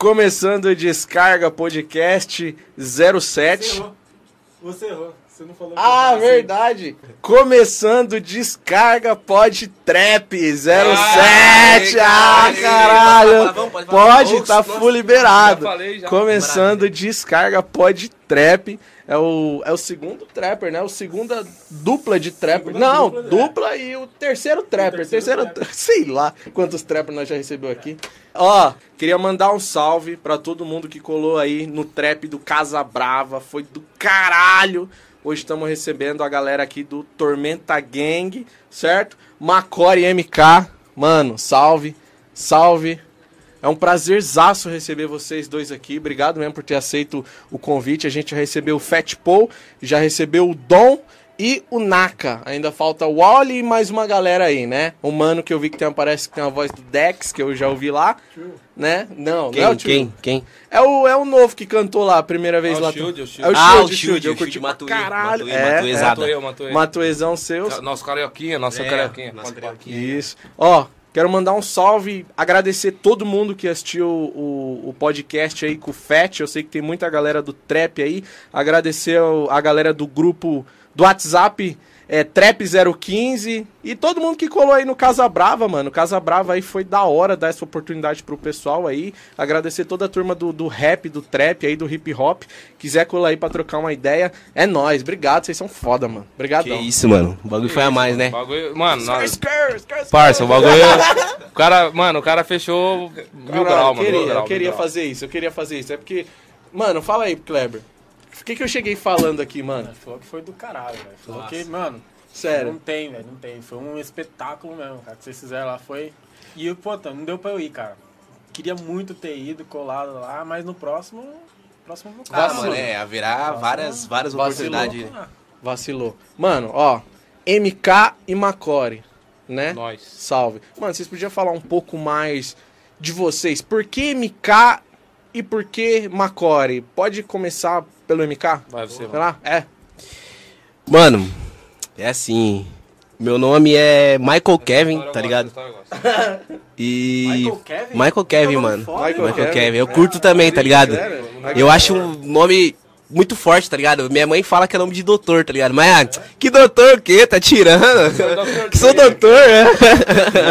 Começando o Descarga Podcast 07. errou. Você errou. Você não falou. Ah, assim. verdade. Começando o Descarga Pod Trap 07. Ah, Aê, caralho. pode falar, pode falar. Pode, tá full liberado. Já falei, já. Começando o Descarga Pod Trap. É o, é o segundo trapper, né? O segunda dupla de trapper. Segunda Não, dupla, dupla, e o terceiro trapper. terceiro terceiro, sei lá quantos trappers nós já recebeu aqui. Ó, queria mandar um salve pra todo mundo que colou aí no trap do Casa Brava. Foi do caralho. Hoje estamos recebendo a galera aqui do Tormenta Gang, certo? Macore MK. Mano, salve, salve. É um prazerzaço receber vocês dois aqui. Obrigado mesmo por ter aceito o convite. A gente já recebeu o Fat Paul, já recebeu o Dom e o Naka. Ainda falta o Wally e mais uma galera aí, né? O mano que eu vi que tem, parece que tem a voz do Dex, que eu já ouvi lá, né? Não, Quem, não é o tio. quem, quem? É o, é o novo que cantou lá a primeira vez É lá. Shield, o Shield. É o Ah, Shield, o o Shield, Shield. Eu curti Matuê, caralho. Matuê, É, Matuê, é. Matuê, Matuê. Seu. Nosso carioquinha, nossa É, carioquinha. nossa carioquinha. Isso. Ó, quero mandar um salve, agradecer todo mundo que assistiu o, o podcast aí com o Fat. Eu sei que tem muita galera do Trap aí. Agradecer a galera do grupo do WhatsApp. É, Trap 015 e todo mundo que colou aí no Casa Brava, mano. Casa Brava aí foi da hora dar essa oportunidade pro pessoal aí. Agradecer toda a turma do, do rap, do trap aí, do hip hop. Quiser colar aí pra trocar uma ideia, é nóis. Obrigado, vocês são foda, mano. Que Obrigadão. isso, mano. O bagulho foi a mais, né? Bagulho, mano, nós... Parça, o bagulho. o cara, mano, o cara fechou mil Caralho, grau, eu mano. queria, mil grau, eu queria fazer isso, eu queria fazer isso. É porque. Mano, fala aí, Kleber. O que, que eu cheguei falando aqui, mano? Ele falou que foi do caralho, velho. Falou Nossa. que, mano, não Sério. tem, velho. Não tem. Foi um espetáculo mesmo, cara. Que vocês fizeram lá foi. E, pô, tá, não deu pra eu ir, cara. Queria muito ter ido, colado lá, mas no próximo. Próximo eu vou Ah, mano, é, haverá várias, várias Vacilou. oportunidades. Ah, Vacilou. Mano, ó. MK e Macore, né? Nós. Salve. Mano, vocês podiam falar um pouco mais de vocês. Por que MK e por que Macore? Pode começar pelo MK? Vai você, Sei mano. lá? É. Mano, é assim. Meu nome é Michael Kevin, tá ligado? E. Michael Kevin? Michael Kevin, mano. Michael Michael Kevin. Eu curto também, tá ligado? Sério? Eu acho um nome muito forte, tá ligado? Minha mãe fala que é nome de doutor, tá ligado? Mas, ah, que doutor o quê? Tá tirando? Que sou doutor, é.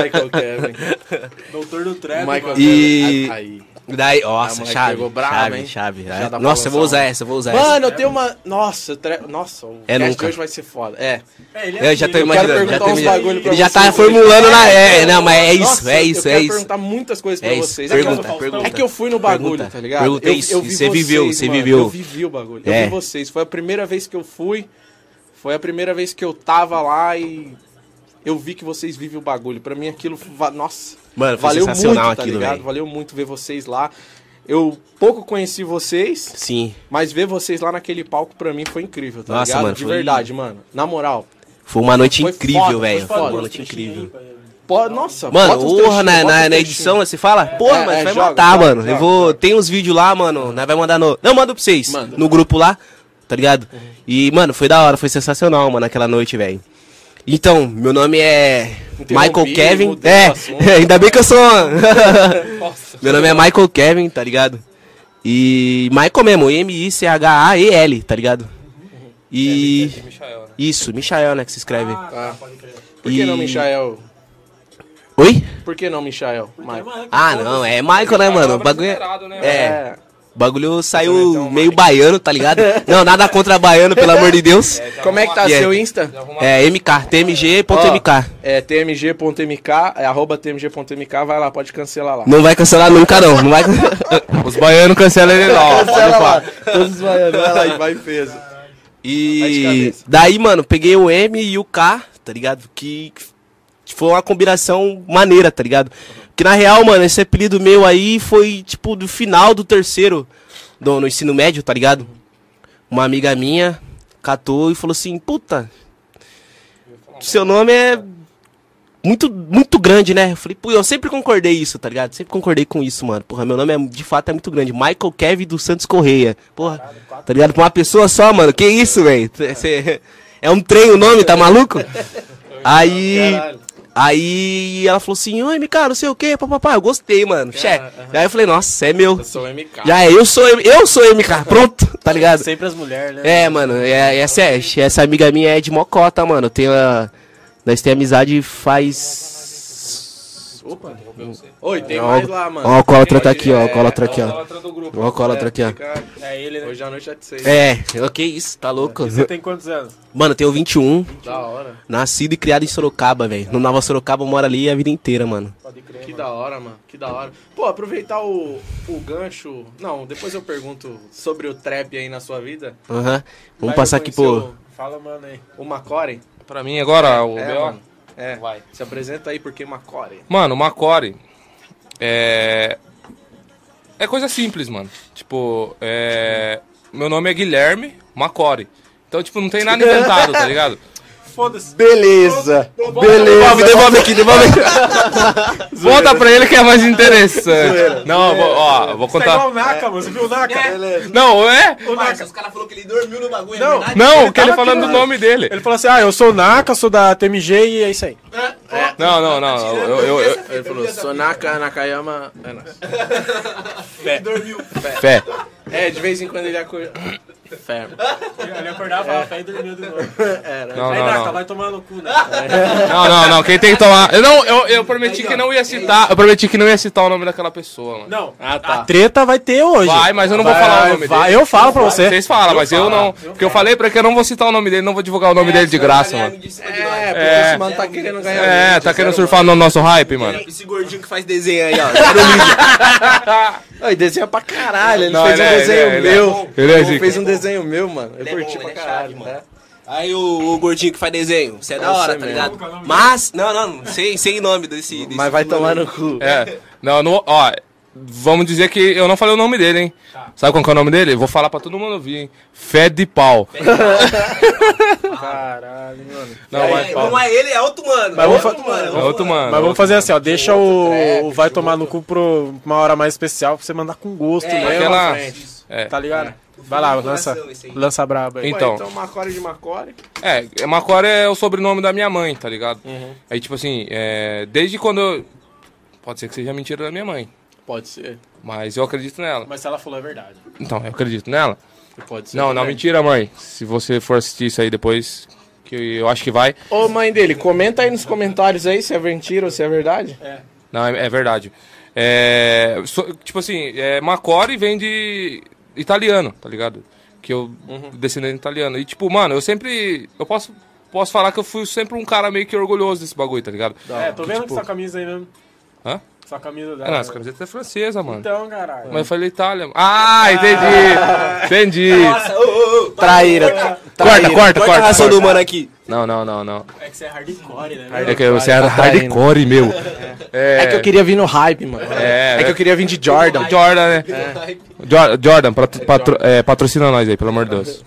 Michael Kevin. Doutor do trap, Michael. E- Kevin. Aí. Daí, A nossa, chave, pegou chave, hein? chave. Já pra Nossa, eu vou usar essa, eu vou usar essa. Mano, eu tenho uma. Nossa, tre... nossa, o É cast nunca. de hoje vai ser foda. É. É, ele Eu já tô imaginando, quero já perguntar tô uns imaginando. bagulho pra Ele já tá formulando na. É, não, mas é isso, Nossa, é isso, eu é quero isso. perguntar muitas coisas pra É isso. vocês. Pergunta, pergunta. É que eu fui no bagulho, Pergunta. tá ligado? Pergunta eu, isso, eu vi você viveu, você mano, viveu. Eu vivi o bagulho. Eu É. vi vocês. Foi a primeira vez que eu fui. Foi a primeira vez que eu tava lá e eu vi que vocês vivem o bagulho. Pra mim aquilo, nossa, Mano, valeu sensacional muito, tá aquilo, ligado? velho. Valeu muito ver vocês lá. Eu pouco conheci vocês, Sim. mas ver vocês lá naquele palco pra mim foi incrível, tá Nossa, ligado? mano, De foi- verdade, mano. Na moral. Foi uma noite Foi incrível, velho. foi uma noite incrível. Nossa, Mano, porra, na, na, na edição, você fala? Porra, É, mas é, vai joga, matar, joga, mano. joga, eu vou. Tem uns vídeos lá, mano. Nós vai mandar no. Não, manda pra vocês. Manda. No grupo lá, tá ligado? E, mano, foi da hora, foi sensacional, mano, aquela noite, velho. Então, meu nome é Michael Kevin. É, assunto. ainda bem que eu sou. Nossa. meu nome é Michael Kevin, tá ligado? E Michael mesmo, M-I-C-H-A-E-L, tá ligado? E. É Michael, né? Isso, Michael, né, que se escreve. Ah. pode crer. Por que não, Michael? Oi? Por que não, Michael? Michael. Ah, não, é Michael, né, mano? O bagulho. é- né, É. O bagulho saiu um meio baiano, tá ligado? Não, nada contra baiano, pelo amor de Deus. já Como é que tá Yeah. seu Insta? É MK, tmg.mk. Ó, É tmg.mk, é arroba tmg.mk, vai lá, pode cancelar lá. Não vai cancelar nunca, não. Não vai. Os baianos cancelam ele não. Cancela lá, todos os baianos, vai lá e vai peso. E daí, mano, peguei o M e o K, tá ligado? Que foi uma combinação maneira, tá ligado? Que na real, mano, esse apelido meu aí foi tipo do final do terceiro do, no ensino médio, tá ligado? Uma amiga minha catou e falou assim: puta, seu nome é muito, muito grande, né? Eu falei, pô, eu sempre concordei isso, tá ligado? Sempre concordei com isso, mano. Porra, meu nome é, de fato é muito grande. Michael Kevin dos Santos Correia. Porra, tá ligado? Pra uma pessoa só, mano. Que isso, velho? É um trem o nome, tá maluco? Aí. Aí ela falou assim, oi, MK, não sei o que, papapá, eu gostei, mano. Xé. Aí eu falei, nossa, é meu. Eu sou o MK. Já é, eu sou, eu sou MK, pronto, tá ligado? Sempre as mulheres, né? É, mano, é, essa, é, essa amiga minha é de Mocota, mano. Eu tenho a, nós temos amizade faz. Opa, Oi, tem Ó, mais lá, mano. Ó, o alcoólatra tá Tem aqui, ó, o alcoólatra aqui, ó. Alcoólatra do grupo. O alcoólatra aqui, ó. É ele, né? Hoje à noite é de seis. É, ok, isso, tá louco. E você tem quantos anos? Mano, eu tenho 21, Da hora. nascido e criado em Sorocaba, velho. No Nova Sorocaba, eu moro ali a vida inteira, mano. Pode crer, Que mano. da hora, mano. Que da hora. Pô, aproveitar o, o gancho. Não, depois eu pergunto sobre o trap aí na sua vida. Aham. Vamos Vai passar aqui, pô. Fala, mano, aí. O, o Macore. Pra mim agora, o é, B.O. É. Vai. Se apresenta aí porque Macore. Mano, Macore é. É coisa simples, mano. Tipo, é. Meu nome é Guilherme Macore. Então, tipo, não tem nada inventado, tá ligado? Foda-se. Beleza. Devolve, Beleza. devolve aqui, devolve aqui. Conta pra ele que é mais interessante. Não, vou, ó, vou Você tá contar. igual o Naka, mano. Você viu o Naka? Não, é? O Naka. os caras falaram que ele dormiu no bagulho, Não. Não, Ele que ele falando aqui, do mano. nome dele. Ele falou assim, ah, eu sou o Naka, sou da TMG e é isso aí. Não, não, não. Eu, eu, eu- Ele falou, Sonaka Nakayama. É, nóis. Fé. é, de vez em quando ele acorda. Fé. Ele acordava, falava fé e dormiu de novo. Era. Não, Aí, não, vai tomar no cu, né? Não, não, não. Quem tem que tomar. Eu, não, eu, eu prometi que não ia citar. Eu prometi que não ia citar o nome daquela pessoa, mano. Não, Ah, a tá. treta vai ter hoje. Vai, mas eu não vou Vai, falar o nome vai, dele. Eu falo pra você. Vocês falam, mas eu não. Porque eu falei pra que eu não vou citar o nome dele, não vou divulgar o nome dele de graça, mano. É, porque É. esse mano tá querendo ganhar. É, tá querendo surfar no nosso hype, mano. Esse gordinho que faz desenho aí, ó. Mídia. Ele desenha pra caralho, ele Não, fez ele um é- desenho ele é- é meu. Ele é Ele zica. fez um desenho meu, mano. Eu Ele é curti bom, pra ele é caralho, chave, né? mano. Aí o, o gordinho que faz desenho, você é da hora, tá ligado? É Mas, não, não, sem, sem nome desse, desse Mas vai tomar no cu. É. Não, não, ó. Vamos dizer que eu não falei o nome dele, hein? Sabe qual que é o nome dele? Vou falar pra todo mundo ouvir, hein? Fé de pau. Caralho, mano. Não, É, vai não é ele, é outro mano. Mas é vamos outro fa- mano. É outro mano. Mas vamos fazer assim, ó. Deixa o, trap, o Vai Tomar no Cu pro uma hora mais especial pra você mandar com gosto É. Aquela. frente. É. Tá ligado? Vai lá, lança, lança braba aí. Então. Ué, então Macore de Macore. É, é, Macore é o sobrenome da minha mãe, tá ligado? Aí, tipo assim, é, desde quando eu. Pode ser que seja mentira da minha mãe, Pode ser. mas eu acredito nela. Mas se ela falou é verdade. Então, eu acredito nela. Pode ser. Não, não, mentira, mãe. Se você for assistir isso aí depois, que eu acho que vai. Ô, mãe dele, comenta aí nos comentários aí se é mentira ou se é verdade. Não, é, é verdade. É, so- tipo assim, é, Macore vem de italiano, tá ligado? Que eu descendente italiano. E tipo, mano, eu sempre. Eu posso, posso falar que eu fui sempre um cara meio que orgulhoso desse bagulho, tá ligado? é, tô vendo tipo- sua camisa aí mesmo. Hã? Sua camisa É, dela. não, essa camiseta é francesa, mano. Então, caralho. Mas eu falei Itália. Ah, entendi! Entendi! Nossa, ô, ô, ô. Traíra. Corta, corta, Corta a ração do mano aqui. Não, não, não, não. É que você é hardcore, né? É que você era Tá traindo. hardcore, meu. É, É que eu queria vir no hype, mano. É, É que eu queria vir de Jordan. Jordan, né? Jor- Jordan, patro- patro- é, patrocina nós aí, pelo amor de Deus.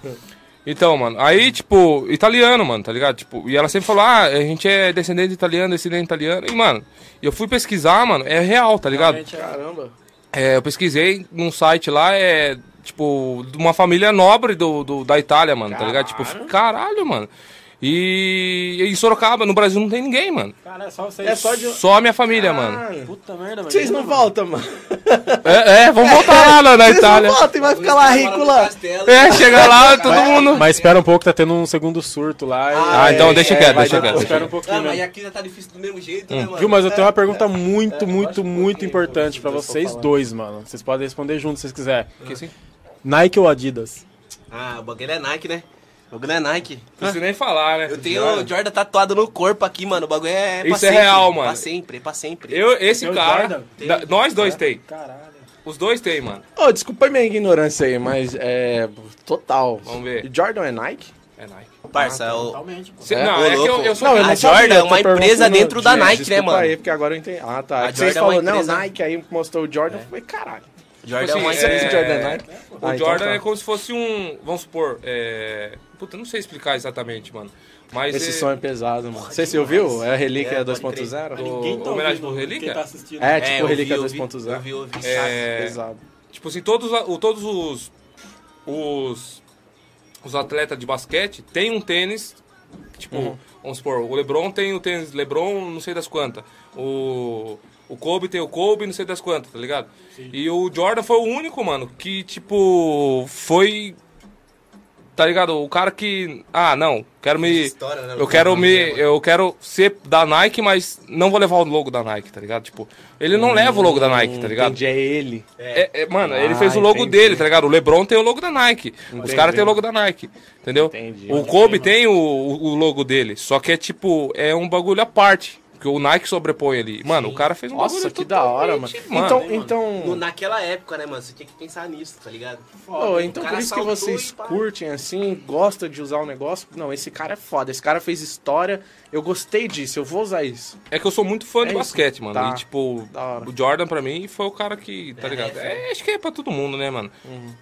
Então, mano, aí, tipo, italiano, mano, tá ligado? Tipo, e ela sempre falou, ah, a gente é descendente de italiano, descendente de italiano. E, mano, eu fui pesquisar, mano, é real, tá ligado? Realmente Caramba. É, eu pesquisei num site lá, é, tipo, de uma família nobre do, do- da Itália, mano, tá ligado? Tipo, caralho, mano. E, e em Sorocaba, no Brasil, não tem ninguém, mano. Cara, é só você. É só de. Só a minha família, mano. Puta merda. Vocês não voltam, mano. É, é, vamos voltar lá na, na Vocês Itália. não voltam e vai ficar lá rico lá. É, chega lá, todo mundo. Mas espera um pouco, tá tendo um segundo surto lá. e- Ah, então deixa é, quieto, vai deixa quieto. Espera um pouquinho, Ah, mas né? aqui já tá difícil do mesmo jeito, né, mano? Viu, mas eu tenho uma pergunta muito, muito, muito importante pra vocês dois, mano. Vocês podem responder juntos se vocês quiserem. Que assim? Nike ou Adidas? Ah, o bagulho é Nike, né? O bagulho é Nike. Não preciso nem falar, né? Eu tenho o Jordan tatuado no corpo aqui, mano. O bagulho é pra Isso é sempre. real, mano. Pra sempre, pra sempre. Eu, esse Tem o cara. Jordan? da- nós dois tem. Caralho. Os dois tem, mano. Ô, desculpa a minha ignorância aí, mas é. Total. Vamos ver. Jordan é Nike? É Nike. Parça, o... Totalmente, pô. Cê- É? não, é que eu, eu sou. Não, eu A Jordan sabia, é uma empresa dentro da Gente, Nike, né, mano? aí, porque agora eu entendi. Ah, tá. A É que Vocês Jordan é uma falaram, não, Nike, aí mostrou o Jordan, eu falei, caralho. Jordan é uma assim, é- Jordan é Nike? O Ah, então Jordan tá. é como se fosse um. Vamos supor. É... Puta, não sei explicar exatamente, mano. Mas. Esse é... som é pesado, mano. Você se ouviu? É a Relíquia É, pode 2.0? Do- Ninguém tá homenagem ouvindo pro Relíquia? Tá. É, É, tipo vi, Relíquia eu vi, 2.0. Eu vi, eu vi. É, Pesado. Tipo assim, todos, todos os, os. Os atletas de basquete têm um tênis Tipo, vamos supor, o LeBron tem o tênis LeBron não sei das quantas. O, o Kobe tem o Kobe não sei das quantas, tá ligado? E o Jordan foi o único, mano, que, tipo, foi... Tá ligado? O cara que... Ah, não, quero me... história, né, Eu quero me... Eu quero ser da Nike, mas não vou levar o logo da Nike, tá ligado? Tipo, ele não leva o logo da Nike, tá ligado? Entendi, é ele. É, é, mano, ele Ah, fez o logo entendi. dele, tá ligado? O LeBron tem o logo da Nike. Os Entendi. caras têm o logo da Nike. Entendeu? Entendi. O Kobe tem o o logo dele. Só que é tipo, é um bagulho à parte. Que o Nike sobrepõe ali. Mano, o cara fez um Nossa, bagulho que da hora, mano. totalmente, mano. Então, No- então, naquela época, né, mano? Você tinha que pensar nisso, tá ligado? Então O por cara isso que vocês curtem assim, gostam de usar o negócio. Não, esse cara é foda. Esse cara fez história. Eu gostei disso, eu vou usar isso. É que eu sou muito fã É de isso. basquete, mano. Tá. E tipo, o Jordan pra mim foi o cara que, tá ligado? É, acho que é pra todo mundo, né, mano?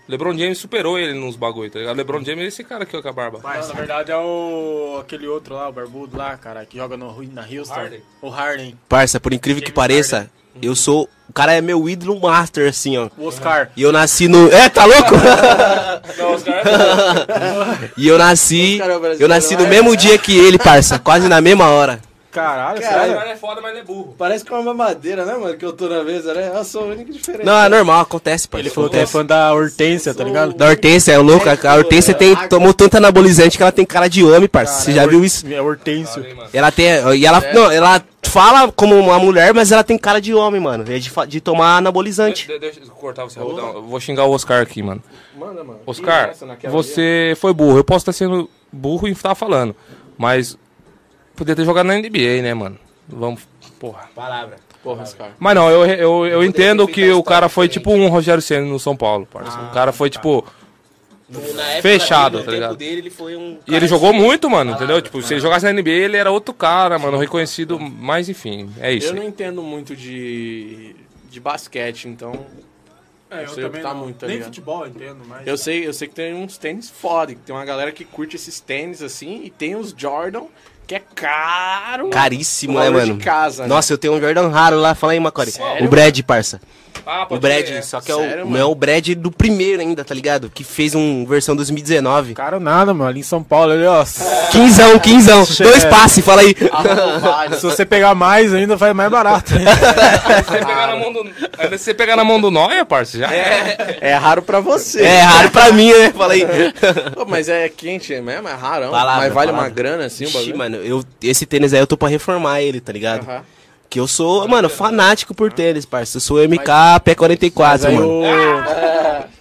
LeBron James superou ele nos bagulho, tá ligado? LeBron James é esse cara aqui ó, com a barba. Não, na verdade é o aquele outro lá, o barbudo lá, cara, que joga no, na Houston. Harden. O Harden. Parça, por incrível que James pareça, eu sou. O cara é meu ídolo master, assim, ó. O Oscar. E eu nasci no. É, tá louco? Não, os caras e eu nasci. É Eu nasci no mesmo dia que ele, parça. Quase na mesma hora. Caralho, Cara, sério? é foda, mas ele é burro. Parece que é uma mamadeira, né, mano? Que eu tô na mesa, né? Eu sou a única diferença. Não, é normal, acontece, parça. Ele falou que é fã da Hortência, tá ligado? Da Hortência, é louco. A Hortência tem, tomou tanto anabolizante que ela tem cara de homem, parça. Você já viu isso? É Hortência. Ela tem. E ela. Não, ela fala como uma mulher, mas ela tem cara de homem, mano. É de, de tomar anabolizante. De- Deixa eu cortar você rapidão. Eu vou xingar o Oscar aqui, mano. Manda, mano. Oscar, você foi burro. Eu posso estar sendo burro e estar falando. Mas podia ter jogado na NBA, né, mano? Vamos. Porra. Palavra. Porra, Oscar. Mas não, eu, eu, eu entendo que o cara foi diferente. tipo um Rogério Senna no São Paulo, parça. o cara foi tipo. Fechado, tá ligado? Dele, ele foi um E ele jogou muito, mano, entendeu? Tipo, se ele jogasse na NBA, ele era outro cara, mano, reconhecido. Mas enfim, é isso. Eu não entendo muito de, de basquete, então. É, eu sei também optar não. muito, tá Nem ligado? futebol eu entendo, mas... Eu sei, eu sei que tem uns tênis foda, que tem uma galera que curte esses tênis assim, e tem os Jordan, que é caro. Caríssimo, né, valor de mano? casa, né? Nossa, eu tenho um Jordan raro lá. Fala aí, Macore. Sério? O Brad, parça. Ah, O Brad, só que é Sério, o, mano? não é o Brad do primeiro ainda, tá ligado? Que fez um versão 2019. Caro nada, mano. Ali em São Paulo, ali, ó. Se Quinzão, quinzão. Dois passes, fala aí. você pegar mais ainda, vai mais barato. Se você pegar na mão do. Se você pegar na mão do Noia, parça, já é. É raro pra você. É raro pra mim, né? Fala aí. Pô, mas é quente mesmo, é rarão. Palavra, mas vale palavra. uma grana assim o Ixi, bagulho. mano, eu, esse tênis aí eu tô pra reformar ele, tá ligado? Aham. Que eu sou, mano, fanático por tênis, parça. Eu sou MK P44, Mas aí mano.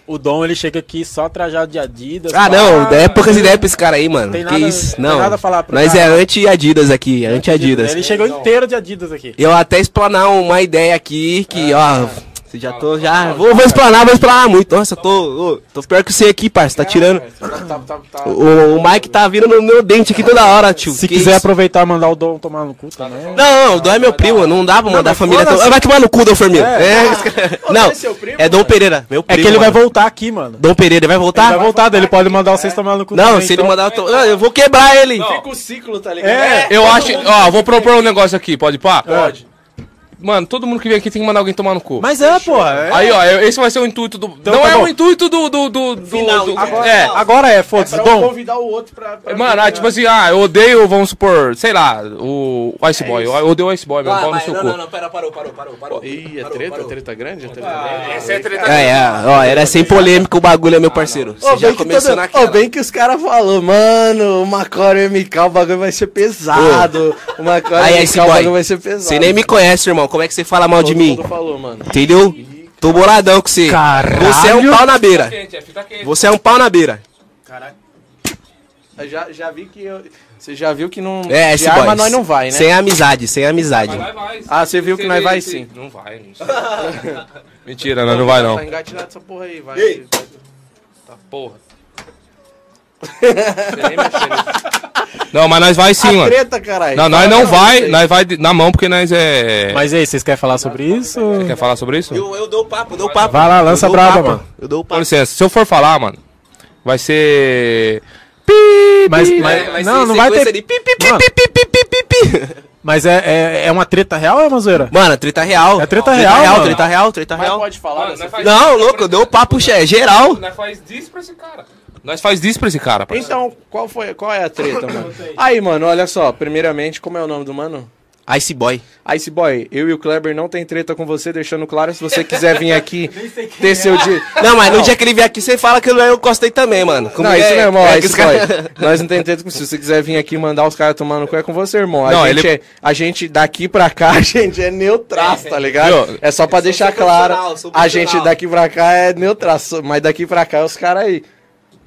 o... o Dom, ele chega aqui só trajado de Adidas. Ah, pá. não, é poucas ideias pra esse cara aí, mano. Tem que nada- isso? tem Não. nada a falar pro Nós cara. é anti-Adidas aqui, anti-Adidas. Ele chegou inteiro de Adidas aqui. Eu até explanar uma ideia aqui que, ó. Você já tô, já. Vou, vou explanar, vou explanar muito. Nossa, eu tô. ô, tô pior que você aqui, parça. Tá tirando. Tá, tá, tá, tá. O, o Mike tá vindo no meu dente aqui toda hora, tio. Se Que quiser isso? aproveitar e mandar o Dom tomar no cu também. Não, não, o Dom é meu primo, não dá pra mandar a família. toda- Vai tomar no cu, Dom Formiga. É. Não, é seu primo, é Dom? Pereira, meu É primo. que ele vai voltar aqui, mano. Dom Pereira, vai Ele voltar? vai voltar, ele pode mandar vocês tomar no cu Não, também, se ele então. mandar. Eu, não, vou quebrar ele. Fica o ciclo, tá ligado? É. Eu acho. Ó, vou propor um negócio aqui, pode pá? Pode. Mano, todo mundo que vem aqui tem que mandar alguém tomar no cu. Mas é, porra. é. Aí, ó, esse vai ser o intuito do. não tá é bom. o intuito do. do, do, do- Final, do- agora- é. Agora é, É foda-se, pra um Dom. convidar o outro pra. pra Mano, ah, tipo assim, ah, eu odeio, vamos supor, sei lá, o Ice Boy. Eu odeio o Ice Boy, meu pau no seu cu. pera, parou, parou, parou, parou. Ih, é treta? Treta grande? É treta grande? É, é, ó, era sem polêmica o bagulho, meu parceiro. Você já começou naquela. Bem que os caras falaram, mano, o Macore MK, o bagulho vai ser pesado. O Macore Aí, MK, esse o bagulho vai ser pesado. Você nem me conhece, irmão. Como é que você fala mal de Todo mim? mundo falou, mano. Entendeu? Tô boladão com você. Caralho. Você é um pau na beira. Quente, é quente. Você é um pau na beira. Eu Já, já vi que eu... Você já viu que não... É, de esse arma boy. nós não vai, né? Sem amizade, sem amizade. Mas nós vai. Ah, você viu que nós vai sim. Não vai, não sei. Mentira, nós não vai não. Tá engatilhado essa porra aí, vai. Tá, porra. Você nem mexeu. Não, mas nós vai sim, A mano. treta, caralho. Não, nós não pra vai, vocês. nós vai na mão porque nós é. Mas e aí, vocês querem falar sobre isso? Quer falar sobre isso? Eu, eu dou o papo, eu dou o papo. Vai lá, lança papo. mano. Eu dou o Com papo. licença, se eu for falar, mano, vai ser. Mas, É, mas, vai não, ser não vai ter... de pi, pi, pi, Mano. pi, pi, pi, pi, pi, pi. Mas é, é, é uma treta real ou é uma zoeira? Mano, treta real. É treta Treta real, real, mano. treta real, treta Mas real. pode falar Mano, Não, louco, eu dou o papo, che- é geral. Nós faz disso pra esse cara. Nós faz disso pra esse cara, parceiro. Então, qual foi, qual é a treta, mano? Aí, mano, olha só, primeiramente, como é o nome do mano? Ice Boy. Ice Boy, eu e o Kleber não tem treta com você, deixando claro, se você quiser vir aqui ter é. seu dia. Não, mas no dia que ele vier aqui, você fala que eu gostei também, mano. Não, isso mesmo, ó, é Ice Boy. cara- Nós não tem treta com isso. Se você quiser vir aqui mandar os caras tomar no cu, é com você, irmão. A, Não, gente, ele- é, a gente daqui pra cá, a gente é neutraço, tá ligado? Viu? É só pra deixar claro. A gente daqui pra cá é neutraço, mas daqui pra cá é os caras aí.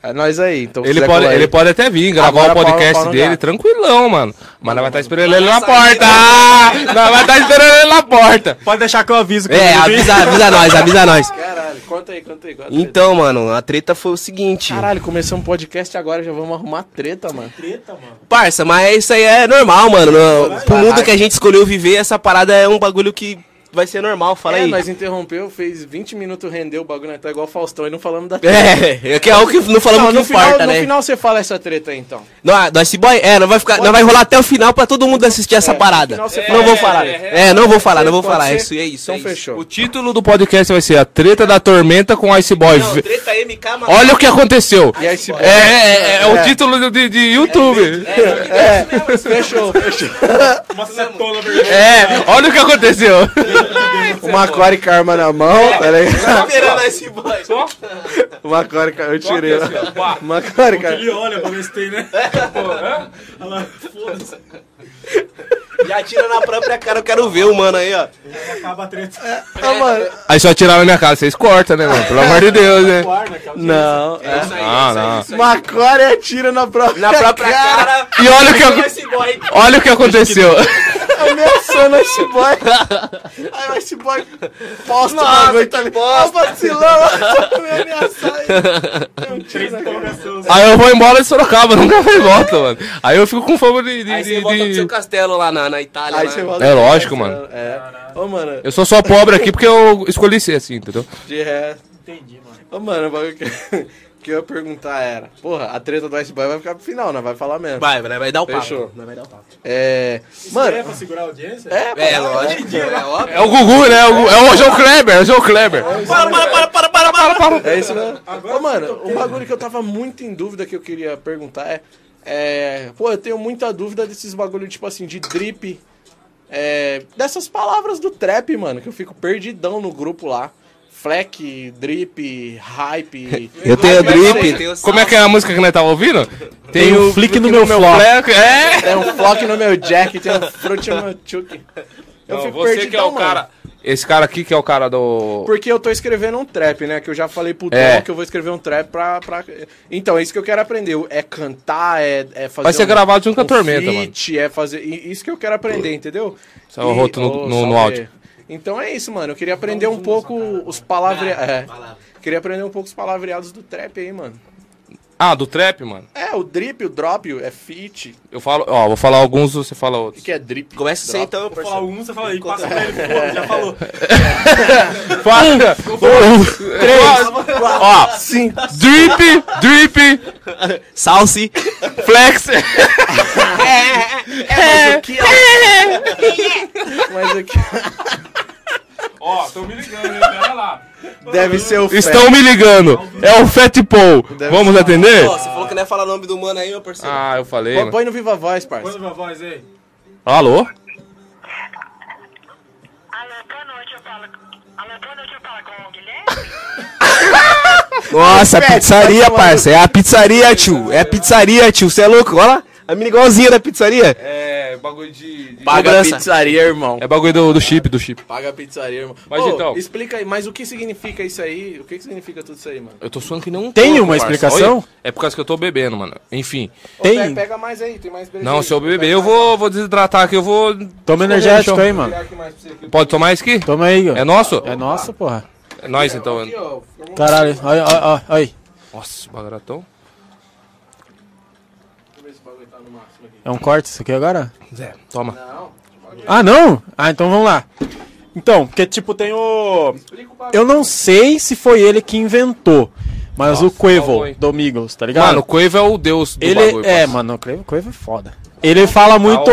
É nós aí. Então, Ele pode, aí- ele pode até vir gravar Agora o podcast pau- pau no dele tranquilão, mano. Mas nós vai estar esperando ele na porta. Ah, Nós vai estar esperando ele na porta. Pode deixar que eu aviso. quando É, ele vir. avisa, avisa nós, avisa nós. Caralho, conta aí, conta aí. Conta aí. Então, mano, a treta foi o seguinte. Caralho, começamos um podcast agora, já vamos arrumar treta, mano. Treta, mano. Parça, mas isso aí é normal, mano. No, pro mundo que a gente escolheu viver, essa parada é um bagulho que vai ser normal, fala é, aí. nós interrompeu, fez 20 minutos, rendeu o bagulho, né? tá igual o Faustão e não falamos da É, é que é algo que não falamos Não, que no, final, importa, no né? final você fala essa treta aí, então. Não, do Ice Boy? É, não vai ficar, não vai rolar até o final pra todo mundo assistir essa no parada. final você não vou É, falar. é, É, não vou falar, não vou falar. ser? Isso, é isso. Então é isso. fechou. O título do podcast vai ser A Treta da Tormenta com Ice Boy. Não, treta MK. Olha o que aconteceu. E se É, é, é o título de, de YouTube. É, fechou, fechou. Uma setona verdade. É, olha o que aconteceu. Uma core karma na mão, tá ligado? esperando Ice Boy. Uma core karma, eu tirei. Assim. Uma core karma. Ele olha pra ver se tem, né? Olha lá, foda-se. Já tira na própria cara, eu quero ver o mano aí, ó. Acaba a treta. Ah, mano. Aí só tirar na minha casa, vocês cortam, né, mano? Pelo amor de Deus, né? Que é o Não, é. Ah, não. Uma core atira na própria Na própria cara. E olha o que, ac- Boy. olha o que aconteceu. Ameaçando esse boy. Aí esse boy posta o bagulho, tá ligado? Ó, vacilão, só me ameaçar aí. Aí eu vou embora de Sorocaba, nunca mais volto, mano. Aí eu fico com fome de. de- Aí você de- volta pro de- seu castelo lá na, na Itália. Aí lá. você volta É lógico, mano. É. Ô, mano, Eu sou só pobre aqui porque eu escolhi ser assim, entendeu? de ré. Entendi, mano. Ô, mano, o bagulho que, que eu ia perguntar era: Porra, a treta do Ice Boy vai ficar pro final, né? Vai falar mesmo. Vai, vai, vai dar o papo. Fechou. Vai dar o papo. É. Isso daí é Mano, pra segurar a audiência? é, É, lógico. É óbvio. É o Gugu, né? É o, é o João Kleber, é o João Kleber. Para, para, para, para, para, para. É isso mesmo. Agora Ô, mano, o bagulho que eu tava muito em dúvida que eu queria perguntar é. é pô, eu tenho muita dúvida desses bagulho, tipo assim, de drip. é, dessas palavras do trap, mano, que eu fico perdidão no grupo lá. Fleck, drip, hype. Eu tenho drip. Como é que é a música que nós tava ouvindo? Tem um flick no meu flop. Fleck, É! Tem um flock no meu jack, tem um fruit no meu chuck. Eu Não, fico você perdidão, que é o mano. cara. Esse cara aqui que é o cara do. Porque eu tô escrevendo um trap, né? Que eu já falei pro É. Tom que eu vou escrever um trap pra, pra... Então, é isso que eu quero aprender. É cantar, é, é fazer. Vai ser um- gravado junto com a um Tormenta, feat, É fazer. Isso que eu quero aprender, entendeu? É o roto no- Ô, no- no áudio. Então é isso, mano. Eu queria aprender um pouco os palavreados. É. Queria aprender um pouco os palavreados do trap aí, mano. Ah, do trap, mano. É, o drip, o drop, é fit. Eu falo, ó, vou falar alguns, você fala O outros. que é drip? Começa assim então, Vou falar um, você fala aí, passa pra ele, pô, já falou. Fala! Três! Ó, Sim. drip, drip, Salsi. flex. Mas o que é? Mas o que Ó, estão me ligando, hein? Pera lá. deve ser o Estão me ligando. É o Fat Paul. Vamos atender? Ó, você falou que não ia falar o nome do mano aí, meu parceiro. Ah, eu falei. Põe- mano. Põe no Viva Voz, Põe parça. uma voz aí. Alô? Alô, boa noite, eu falo. Alô, boa noite, eu falo com o Guilherme? Nossa, Pet, pizzaria, vai tomar parça. É a pizzaria, tio. É a pizzaria, tio. Você é louco? Olha lá. A mina igualzinha da pizzaria. É, bagulho de. Paga a pizzaria, irmão. É bagulho do, do chip, do chip. Paga a pizzaria, irmão. Mas Ô, então- Explica aí, mas o que significa isso aí? O que que significa tudo isso aí, mano? Eu tô suando que nem um Tem uma parça. explicação? Olha, É por causa que eu tô bebendo, mano. Enfim. Ô, Tem. pe- Pega mais aí, tem mais breja Não, se eu beber, eu vou, vou desidratar aqui, eu vou. Toma energético aí, mano. Pode tomar isso aqui? Toma aí, ó. É nosso? É nosso, porra. É nós então. Caralho, olha, olha, olha, olha. Nossa, bagaratão. É um corte isso aqui agora? Zé, toma. Não. Ah, não? Ah, então vamos lá. Então, porque tipo tem o... Explica o bagulho. Eu não sei se foi ele que inventou, mas Nossa, o Quavo salvou, hein? do Migos, tá ligado? Mano, o Quavo é o deus do ele bagulho. é, parça. mano, o Quavo, Quavo é foda. Ele fala muito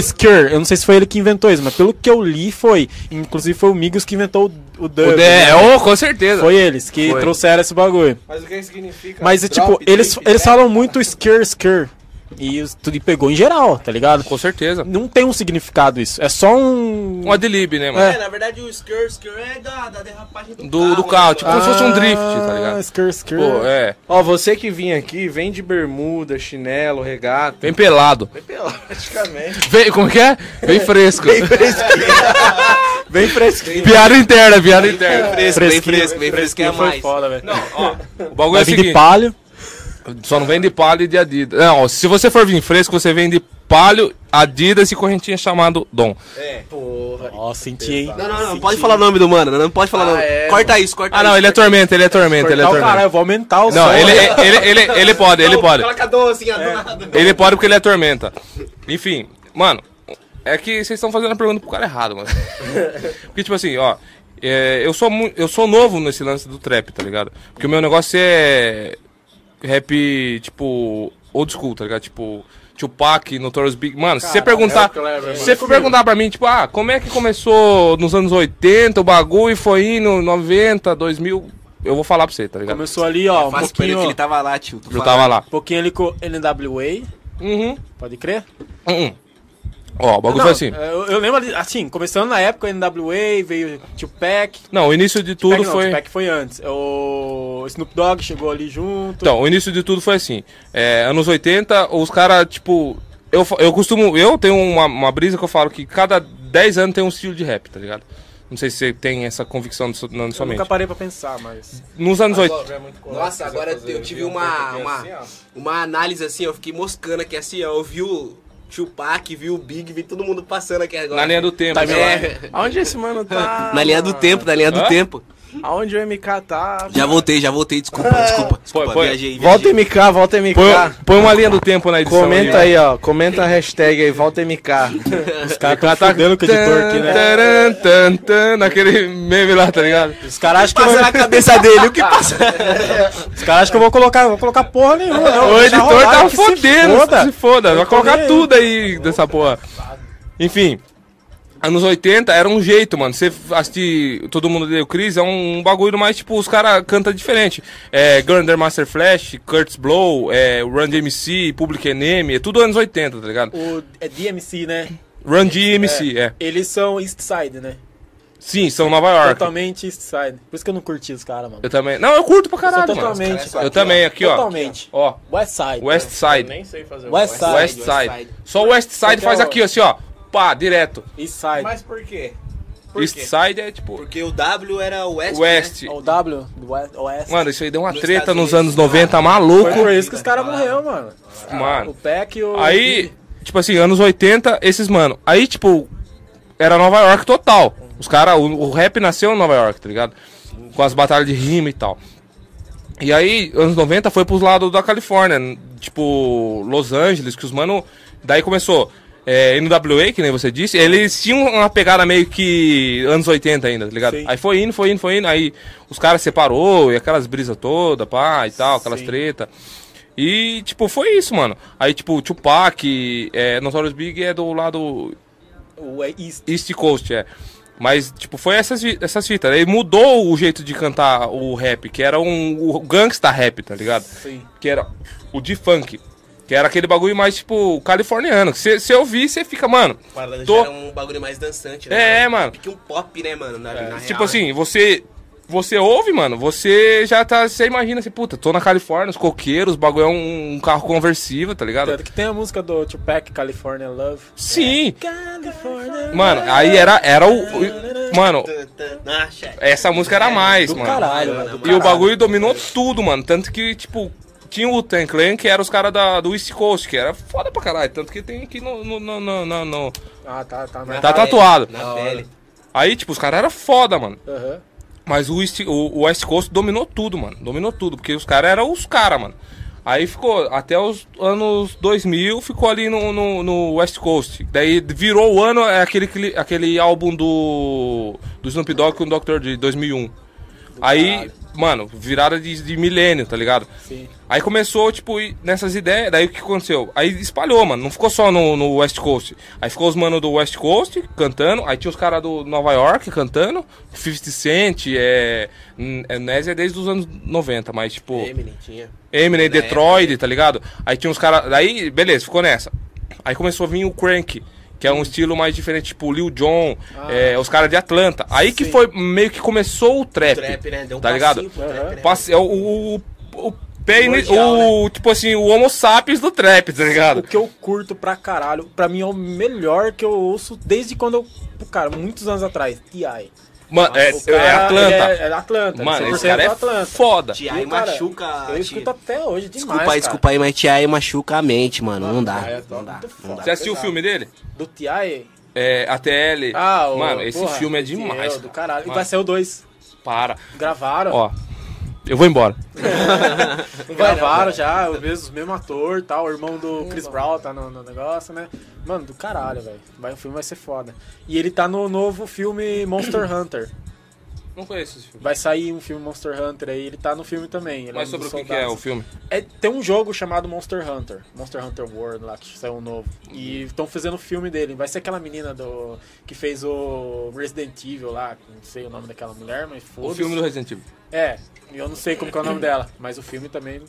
Skir. Eu não sei se foi ele que inventou isso, mas pelo que eu li foi. Inclusive foi o Migos que inventou o, o dub. O de... né? oh, com certeza. Foi eles que Foi. trouxeram esse bagulho. Mas o que significa? Mas, tipo, Drop, eles, eles falam muito Skir, Skir. E tudo pegou em geral, tá ligado? Com certeza. Não tem um significado isso. É só um. Um adlib, né, mano? É, na verdade o Skr, Skr é da, da derrapagem do, Do, do carro, tipo como se fosse um drift, tá ligado? Ah, Skir, Skir. Pô, é. Ó, você que vinha aqui, vem de bermuda, chinelo, regata. Vem pelado. Vem pela, praticamente. Vem, como que é? Vem fresco. Vem fresquinho. piada interna, piada interna. Fresco, bem Fresquinho, fresco, bem fresco é foi mais. foda, velho. Não, ó, o bagulho é Vai o vir de seguinte, palio. Só não vem de palio e de Adidas. Não, se você for vir fresco, você vem de palio, Adidas e correntinha chamado Dom. É, porra. Ó, senti, hein? Não, não, não, pode falar o nome do mano, não pode falar o Ah, nome. é, corta isso, corta Ah, isso. não, ele é tormenta, ele é tormenta, ele é tormenta. caralho, eu vou aumentar o Não, som. ele, né? ele, ele, ele pode, ele pode. Coloca dom assim, ó, do nada. Ele pode porque ele é tormenta. Enfim, mano, é que vocês estão fazendo a pergunta pro cara errado, mano. Porque, tipo assim, ó, é, eu, sou eu sou novo nesse lance do trap, tá ligado? Porque o meu negócio é rap, tipo, old school, tá ligado? Tipo, Tupac, Notorious Big. Mano, se você perguntar. Clever, Se você for perguntar pra mim, tipo, ah, como é que começou nos anos 80 o bagulho e foi indo 90, 2000, eu vou falar pra você, tá ligado? Começou ali, ó, um pouquinho, que ele tava lá, tio. Eu falando. tava lá. um pouquinho ali com NWA, Uhum. pode crer? Uhum. Ó, o bagulho Não, foi assim. Eu, eu lembro, assim, começando na época, NWA, veio Tupac. Não, o início de tudo Tupac não, foi. Tupac foi antes. O Snoop Dogg chegou ali junto. Então, o início de tudo foi assim. É, anos 80, os caras, tipo. Eu, eu costumo. Eu tenho uma, uma brisa que eu falo que cada 10 anos tem um estilo de rap, tá ligado? Não sei se você tem essa convicção na sua- sua eu mente. nunca parei pra pensar, mas... Nos anos 80. é Nossa, agora eu tive uma, uma, uma análise assim, eu fiquei moscando aqui assim, ó. Eu vi o Tupac, vi o Big, vi todo mundo passando aqui agora. Na linha do tempo. Né? É, Aonde esse mano tá? na linha do tempo, na linha do Hã? tempo. Aonde o MK tá? Já voltei, já voltei, desculpa, desculpa. Desculpa, põe. viajei, Volta viajei. MK, volta MK. Põe, põe uma linha do tempo na edição. Comenta aí, ó. Comenta a hashtag aí, volta MK. Os caras tão fudendo com o editor aqui, né? Taran, tan, tan, naquele meme lá, tá ligado? Os caras acham que eu Passa vou... na cabeça dele, o que passa? Os caras acham que eu vou colocar, vou colocar porra nenhuma, não. O editor rolar, tá que se fodendo, foda. se foda. Vai colocar aí. tudo aí dessa porra. Enfim, anos 80 era um jeito, mano. Você assistir Todo Mundo Deu Cris é um, um bagulho mais, tipo, os caras cantam diferente. É, Gunder Master Flash, Kurtz Blow, é, Run DMC, Public Enemy, é tudo anos 80, tá ligado? O é DMC, né? Run DMC, é. Eles são East Side, né? Sim, são Nova York. Totalmente East Side. Por isso que eu não curti os caras, mano. Eu também. Não, eu curto pra caralho, mano. totalmente. Eu também, aqui, ó. Totalmente. Ó, West Side. West Side. Nem sei fazer o West Side. West Side. Só o West Side faz é aqui, assim, ó. Pá, direto. East Side. Mas por quê? Por East quê? Side é tipo. Porque o W era o West. West. O W, do West. Mano, isso aí deu uma Nos treta nos anos 90, Foi maluco. por isso que os caras morreram, mano. O Mano. Peck e o. Aí, tipo assim, anos 80, esses, mano. Aí, tipo, era Nova York total. Os caras, o, o rap nasceu em Nova York, tá ligado? Com as batalhas de rima e tal. E aí, anos 90 foi pros lados da Califórnia, tipo, Los Angeles, que os mano. Daí começou. É, NWA, que nem você disse, eles tinham uma pegada meio que anos 80 ainda, tá ligado? Sim. Aí foi indo, foi indo, foi indo, aí os caras separou, e aquelas brisas toda, pá, e tal, aquelas Sim. treta. E, tipo, foi isso, mano. Aí, tipo, Tupac, é, Notorious Big é do lado O East. East Coast, é. Mas, tipo, foi essas, essas fitas. Aí mudou o jeito de cantar o rap, que era um o gangsta rap, tá ligado? Sim. Que era o de funk. Que era aquele bagulho mais, tipo, californiano. Que você ouvir, você fica, mano. Parada Tô- já era um bagulho mais dançante, É, né? mano. Pique um pop, né, mano? Na, na real, tipo né? assim, você. Você ouve, mano, você já tá. Você imagina assim, puta, tô na Califórnia, os coqueiros, o bagulho é um, um carro conversível, tá ligado? Tanto que tem a música do Tupac, California Love. Sim. California Mano, aí era, era o. o- Mano, ah, essa música era mais, Do mano. caralho, mano. do E o caralho. bagulho dominou tudo, mano. Tanto que, tipo, tinha o Tan Clan, que era os caras da- do East Coast, que era foda pra caralho. Tanto que tem aqui no. no, no, no, no- no- Ah, tá, tá. Na. Tá pele, tatuado. Na pele. Aí, tipo, os caras eram foda, mano. Aham. Mas o, East, o, o West Coast dominou tudo, mano. Dominou tudo, porque os caras eram os caras, mano. Aí ficou, até os anos 2000, ficou ali no, no, no West Coast. Daí virou o ano, é aquele, aquele álbum do, do Snoop Dogg com o Dr. de 2001. Aí, mano, virada de, de milênio, tá ligado? Sim. Aí começou, tipo, nessas ideias, daí o que aconteceu? Aí espalhou, mano, não ficou só no, no West Coast. Aí ficou os manos do West Coast cantando, aí tinha os caras do Nova York cantando, 50 Cent, é. É, Ness é desde os anos 90, mas tipo. Eminem tinha. Eminem, Detroit, tá ligado? Aí tinha uns caras. Daí, beleza, ficou nessa. Aí começou a vir o Crank, que é um estilo mais diferente, tipo Lil Jon, é, os caras de Atlanta. Aí que foi meio que começou o trap. Trap, né? Deu um tá ligado? passinho pro trap, né? Passe- é o, o, o, o, o tipo assim, o Homo sapiens do trap, tá O ligado? que eu curto pra caralho, pra mim é o melhor que eu ouço desde quando eu. Cara, muitos anos atrás. T.I. Mano, é, O cara, é Atlanta. É, é Atlanta. Mano, 100% esse cara é Atlanta. foda. T.I. E, cara, machuca. Eu escuto até hoje demais. Desculpa aí, cara. desculpa aí, mas T.I. machuca a mente, mano. Não dá. é Não dá. muito Não dá. Você assistiu o filme dele? Do T.I. É, ATL. Ah, o. Mano, esse porra, filme é demais. Do caralho. E Mano, vai ser o 2. Para. Gravaram. Ó, eu vou embora. gravaram já, o mesmo, o mesmo ator e tal. O irmão do Chris Brown tá no, no negócio, né? Mano, do caralho, velho. O filme vai ser foda. E ele tá no novo filme Monster Hunter. Não conheço esse filme. Vai sair um filme Monster Hunter aí, ele tá no filme também. ele é Mas um sobre o que, que é o filme? É, tem um jogo chamado Monster Hunter, Monster Hunter World lá, que saiu um novo. E estão fazendo o filme dele. Vai ser aquela menina do que fez o Resident Evil lá, não sei o nome daquela mulher, mas O foda filme do Resident Evil. É, eu não sei como é o nome dela, mas o filme também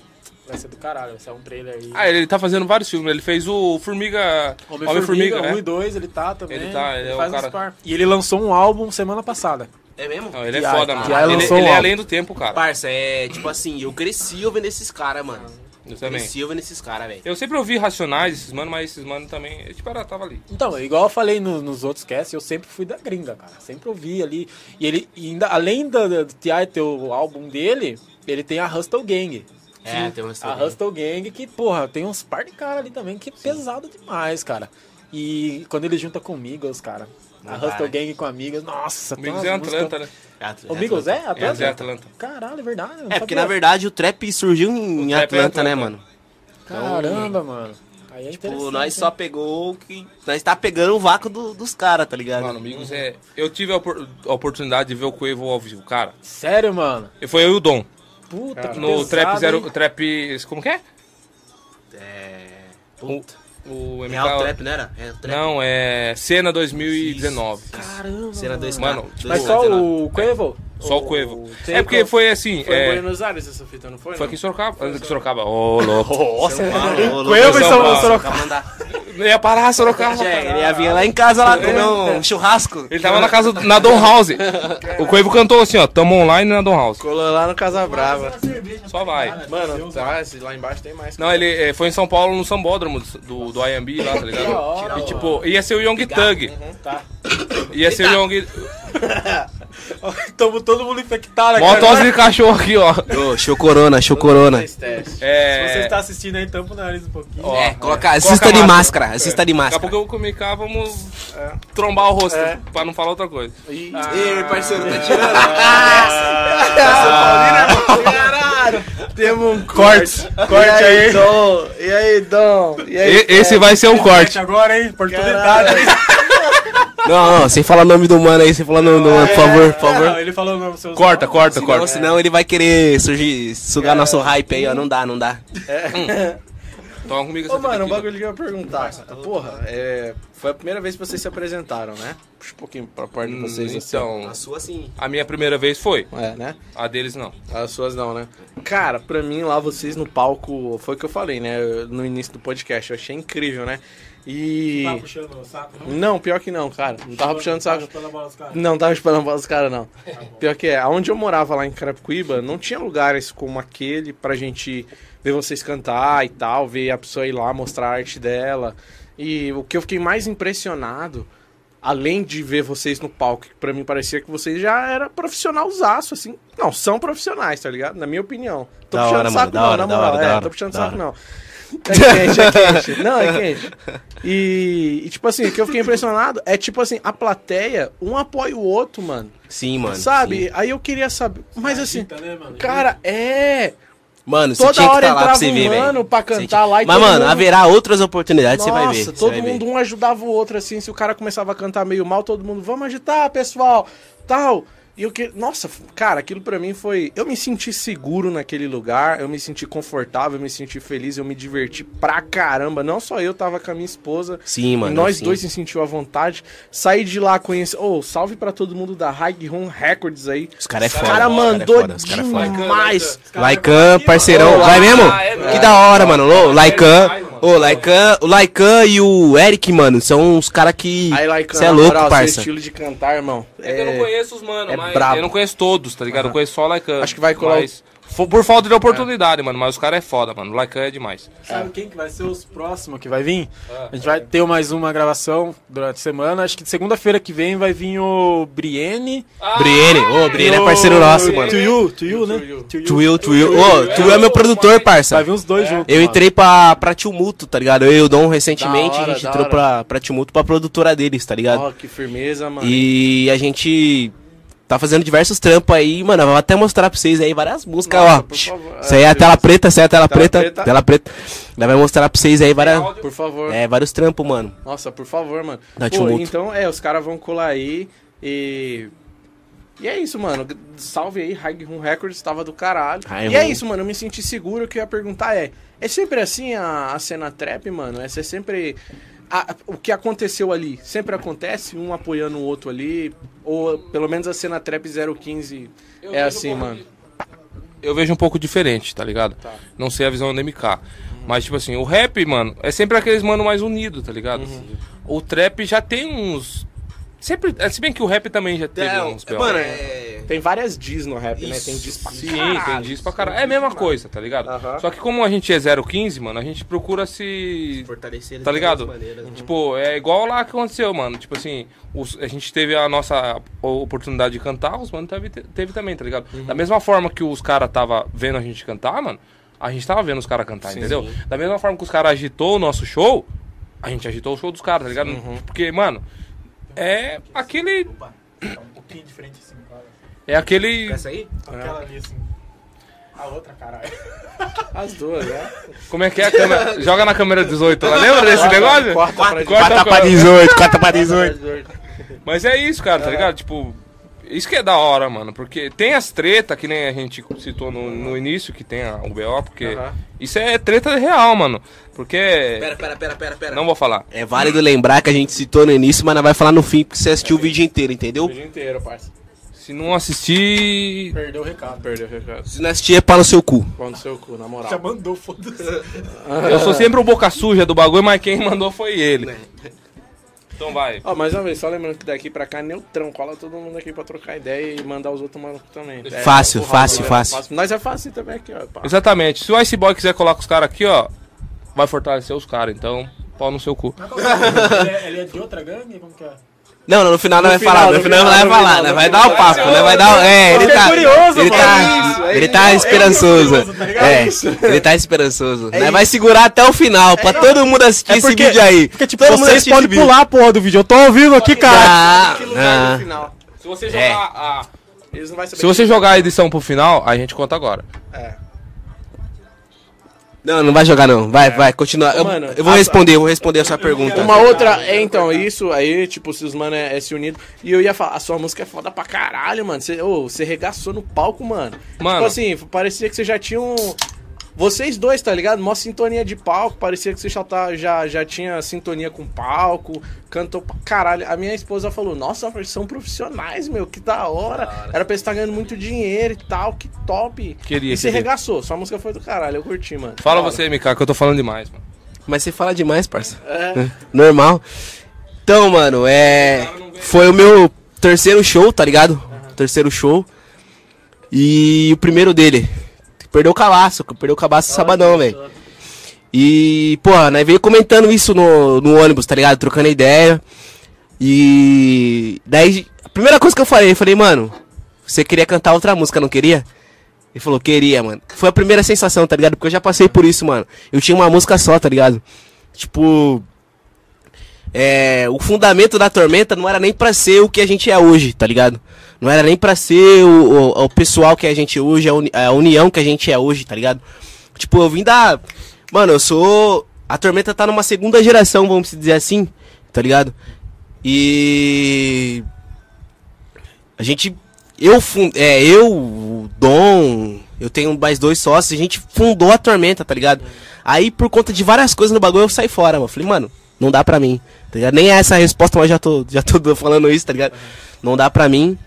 vai ser do caralho, vai ser um trailer aí. Ah, ele tá fazendo vários filmes. Ele fez o Formiga. Homem-Formiga, 1 né? e 2, ele tá também. Ele tá, ele é o faz cara- uns par. E ele lançou um álbum semana passada. É mesmo? Não, ele é foda, mano. Ele, ele é além do tempo, cara. Parça, é tipo assim, eu cresci ouvindo esses caras, mano. Eu também. Cresci ouvindo esses caras, velho. Eu sempre ouvi Racionais, esses mano, mas esses mano também. eu, Tipo, era, tava ali. Então, igual eu falei no- nos outros casts, eu sempre fui da gringa, cara. Sempre ouvi ali. E ele, e ainda, além do, do T.I. ter o álbum dele, ele tem a Hustle Gang. É, tem uma A história. Hustle Gang que, porra, tem uns par de cara ali também que é pesado demais, cara. E quando ele junta com Migos, cara. Não a dá, Hustle né? Gang com Amigos, nossa, Amigos umas é músicas- Atlanta, né? O Migos é É, Atlanta? é Atlanta. Caralho, é verdade. É, porque na verdade o trap surgiu em O trap é Atlanta, né, mano? Caramba, mano. Aí é Tipo, nós só pegou o que. Nós tá pegando o vácuo do- dos caras, tá ligado? Mano, amigos é. Eu tive a, opor- a oportunidade de ver o Quavo ao vivo, cara. Sério, mano? E foi eu e o Dom. Puta que No pesado, Trap Zero. hein? Trap. Como que é? É. O, Puta. O MK. Real Trap, não era? Real Trap. Não, é. Cena 2019. Caramba, Cena dois Mano, dois- Mas só o Quavo? Só o tem É porque foi assim. Foi em é, Buenos Aires essa fita, não foi? foi não? aqui em Sorocaba. Aqui em Sorocaba. Ô, louco. Nossa, louco, e. Sorocaba. Não ia parar Sorocaba. Ele ia vir lá em casa lá comer um churrasco. Ele tava na casa na Don House. O Quavo cantou assim, ó. Tamo online na Don House. Colou lá no Casa Brava. Só vai. Mano, tá, lá embaixo tem mais. Não, ele é, foi em São Paulo, no Sambódromo do, do IMB lá, tá ligado? E tipo, ia ser o Young Thug. Tá. Ia ser o Young. Tamo todo mundo infectado aqui. Mó agora. tosse de cachorro aqui, ó. Ô, show corona, show corona. Esse teste. Se você É. está assistindo aí, tampa o nariz um pouquinho. Ó, É, coloca, assista Coloca de máscara. máscara, assista de Daqui a máscara. pouco eu vou comer cá, vamos trombar o rosto, É. pra não falar outra coisa. Ih, Ei, parceiro, tá tirando. Caralho! Temos um Corte. corte. Corte aí, aí. Dom? E aí, Dom? E aí, E- esse vai ser um corte. agora, hein? Oportunidade. Não, não, sem falar o nome do mano aí, sem falar o nome do mano, por favor, por favor. Não, ele falou o nome seus Corta, corta, Senão, corta. senão ele vai querer surgir, sugar nosso hype aí, ó. Não dá, não dá. Toma comigo Ô, essa mano, um bagulho que eu ia perguntar. Porra, é, foi a primeira vez que vocês se apresentaram, né? Puxa um pouquinho pra perto de Hum, vocês. assim. Então, A sua sim. a minha primeira vez foi. É, né? A deles não. As suas não, né? Cara, pra mim lá vocês no palco, foi o que eu falei, né? No início do podcast, eu achei incrível, né? E. Tá puxando o saco, não? Não, pior que não, cara. Não tava puxando saco. Chupando a bola dos caras. Não tava chupando a bola dos caras, não. Pior que é, aonde eu morava lá em Carapicuíba, não tinha lugares como aquele pra gente ver vocês cantar e tal, ver a pessoa ir lá mostrar a arte dela. E o que eu fiquei mais impressionado, além de ver vocês no palco, que pra mim parecia que vocês já era profissionalzaço, assim. Não, são profissionais, tá ligado? Na minha opinião. Tô Da puxando hora, saco mano, não, hora, na moral. hora, é, hora, tô puxando saco hora. não. É quente, é quente. Não, é quente. E, e, tipo assim, o que eu fiquei impressionado é tipo assim, a plateia, um apoia o outro, mano. Sim, mano. sabe? sim. Aí eu queria saber. Mas assim, né, mano? cara, é. Mano, você Toda tinha que hora estar lá pra entrava você um ver, velho. mano pra Você cantar tinha- lá e Mas, mano, mundo- haverá outras oportunidades, você vai ver. Nossa, você todo vai ver. mundo um ajudava o outro, assim. Se o cara começava a cantar meio mal, todo mundo, vamos agitar, pessoal, tal. E eu que, nossa, cara, aquilo pra mim foi, eu me senti seguro naquele lugar, eu me senti confortável, eu me senti feliz, eu me diverti pra caramba. Não só eu tava com a minha esposa, Sim, mano. e nós sim. dois se sentiu à vontade. Saí de lá conhecer, oh, salve pra todo mundo da High Home Records aí. Os caras é Os foda. cara os mandou é foda, os cara é foda. demais. Laikan, parceirão. Ô, Vai mesmo? ah, é que da hora, mano. Ô, É Laikan. Ô, Laikan. O Laikan e o Eric, mano, são uns caras que. Aí, like, Você é louco, moral, seu parça. estilo de cantar, irmão. É que eu não conheço os mano, é mas brabo. eu não conheço todos, tá ligado? Eu conheço só o Laikan. Acho que vai colar mas, Por falta de oportunidade, mano. Mas os caras é foda, mano. O Laikan é demais. Sabe quem que vai ser os próximos que vai vir? Ah. A gente vai ter mais uma gravação durante a semana. Acho que segunda-feira que vem vai vir o Brienne. Brienne. Ô, Brienne é parceiro nosso, mano. To you, to you, né? Tuil, Tuil. Ô, Tuil é meu produtor, parça. Vai vir os dois juntos. Eu entrei pra, pra Tumulto, tá ligado? Eu e o Dom recentemente, hora, a gente entrou pra, pra Tumulto, pra produtora deles, tá ligado? Ó, que firmeza, mano. E a gente tá fazendo diversos trampos aí, mano. Vou até mostrar pra vocês aí várias músicas, Nossa, ó. Isso aí é a tela preta, isso aí é a tela, Tela preta, preta. Tela preta. Ela vai mostrar pra vocês aí várias. Por favor. É, vários trampos, mano. Nossa, por favor, mano. Dá Pô, tumulto. então, é, os caras vão colar aí e... E é isso, mano. Salve aí, High Room Records, tava do caralho. High e é isso, mano. Eu me senti seguro. O que eu ia perguntar é: é sempre assim a, a cena trap, mano? É sempre. A- o que aconteceu ali sempre acontece, um apoiando o outro ali, ou pelo menos a cena trap 015 Eu é assim, mano. de- Eu vejo um pouco diferente, tá ligado? Tá. Não sei a visão do MK. Mas, tipo assim, o rap, mano, é sempre aqueles mano mais unidos, tá ligado? Uhum. O trap já tem uns. Sempre. é, Se bem que o rap também já teve uns. B.O. mano, é. Tem várias diz no rap, né? Tem diz pra Sim, caralho. tem disso pra caralho. É a mesma coisa, tá ligado? Aham. Só que como a gente é 015, mano, a gente procura se. Fortalecer Tá ligado? maneiras. Tipo, é igual lá que aconteceu, mano. Tipo assim, os- a gente teve a nossa oportunidade de cantar, os mano teve, teve também, tá ligado? Uhum. Da mesma forma que os caras tava vendo a gente cantar, mano, a gente tava vendo os caras cantar, entendeu? Da mesma forma que os caras agitou o nosso show, a gente agitou o show dos caras, tá ligado? Uhum. Porque, mano, é aquele. Um pouquinho diferente assim, cara. É aquele. Essa aí? Aquela ali assim. A outra, caralho. As duas, né? Como é que é a câmera? Joga na câmera 18 lá, lembra desse negócio? Corta pra Corta Quarta pra- pra 18, quarta pra 18. Mas é isso, cara, tá ligado? Tipo, isso que é da hora, mano. Porque tem as tretas, que nem a gente citou no, no início, que tem a, o BO, porque Aham. isso é treta real, mano. Porque. Pera, pera, pera, pera, pera. Não vou falar. É válido lembrar que a gente citou no início, mas não vai falar no fim, porque você assistiu o vídeo inteiro, entendeu? O vídeo inteiro, parça. Se não assistir. Perdeu o recado. Perdeu o recado. Se não assistir, é pau no seu cu. Pau no seu cu, na moral. Já mandou, foda-se. Eu sou sempre o boca suja do bagulho, mas quem mandou foi ele. Então vai. Ó, mais uma vez, só lembrando que daqui pra cá é neutrão. Cola todo mundo aqui pra trocar ideia e mandar os outros malucos também. É, Fácil, porra, fácil, é fácil. Nós é fácil também aqui, ó. pá. Exatamente. Se o Iceboy quiser colocar os caras aqui, ó, vai fortalecer os caras. Então, pau no seu cu. ele, é, ele é de outra gangue? Como que é? Não, não, no final não vai final, falar, no final não vai falar, né? Vai dar o papo, né? Vai dar. É, ele Fiquei tá. Ele tá. É é Ele isso. tá esperançoso. curioso, tá ligado? É, ele tá esperançoso. Né? Vai segurar até o final, pra todo mundo assistir esse vídeo aí. Porque, tipo, Todo mundo vocês podem pular a porra do vídeo. Eu tô ao vivo aqui, cara. Ah, no ah. final. Se você É. jogar a. Se você jogar a edição pro final, a gente conta agora. É. Não, não vai jogar não. Vai, vai, continua. Eu, Mano, eu vou a- responder, eu vou responder a sua pergunta. Uma outra, é, então, isso aí, tipo, se os mano é, é se unido. E eu ia falar, a sua música é foda pra caralho, mano. Você, você regaçou no palco, mano. Mano. Tipo assim, parecia que você já tinha um. Vocês dois, tá ligado? Mó sintonia de palco. Parecia que você já, tá, já, já tinha sintonia com palco. Cantou pra caralho. A minha esposa falou: Nossa, são profissionais, meu. Que da hora. Era pra estar ganhando muito dinheiro e tal. Que top. Queria, E você queria. regaçou. Sua música foi do caralho. Eu curti, mano. Fala você, MK, que eu tô falando demais, mano. Mas você fala demais, parça. É. Normal. Então, mano, é. Foi o meu terceiro show, tá ligado? Terceiro show. E o primeiro dele. Perdeu o cabaço, perdeu o cabaço sabadão, velho. E, porra, né, veio comentando isso no, no ônibus, tá ligado? Trocando ideia. E. Daí, a primeira coisa que eu falei, eu falei, mano, você queria cantar outra música, não queria? Ele falou, queria, mano. Foi a primeira sensação, tá ligado? Porque eu já passei por isso, mano. Eu tinha uma música só, tá ligado? Tipo. É, o fundamento da tormenta não era nem pra ser o que a gente é hoje, tá ligado? Não era nem pra ser o, o, o pessoal que a gente é hoje, a, uni- a união que a gente é hoje, tá ligado? Tipo, eu vim da. Mano, eu sou. A tormenta tá numa segunda geração, vamos dizer assim, tá ligado? E. A gente. eu, fun- é, eu, o Dom, eu tenho mais dois sócios, a gente fundou a Tormenta, tá ligado? Aí, por conta de várias coisas no bagulho, eu saí fora, mano. Falei, mano, não dá pra mim, tá? Nem é essa a resposta, mas já tô, já tô falando isso, tá ligado? Não dá pra mim.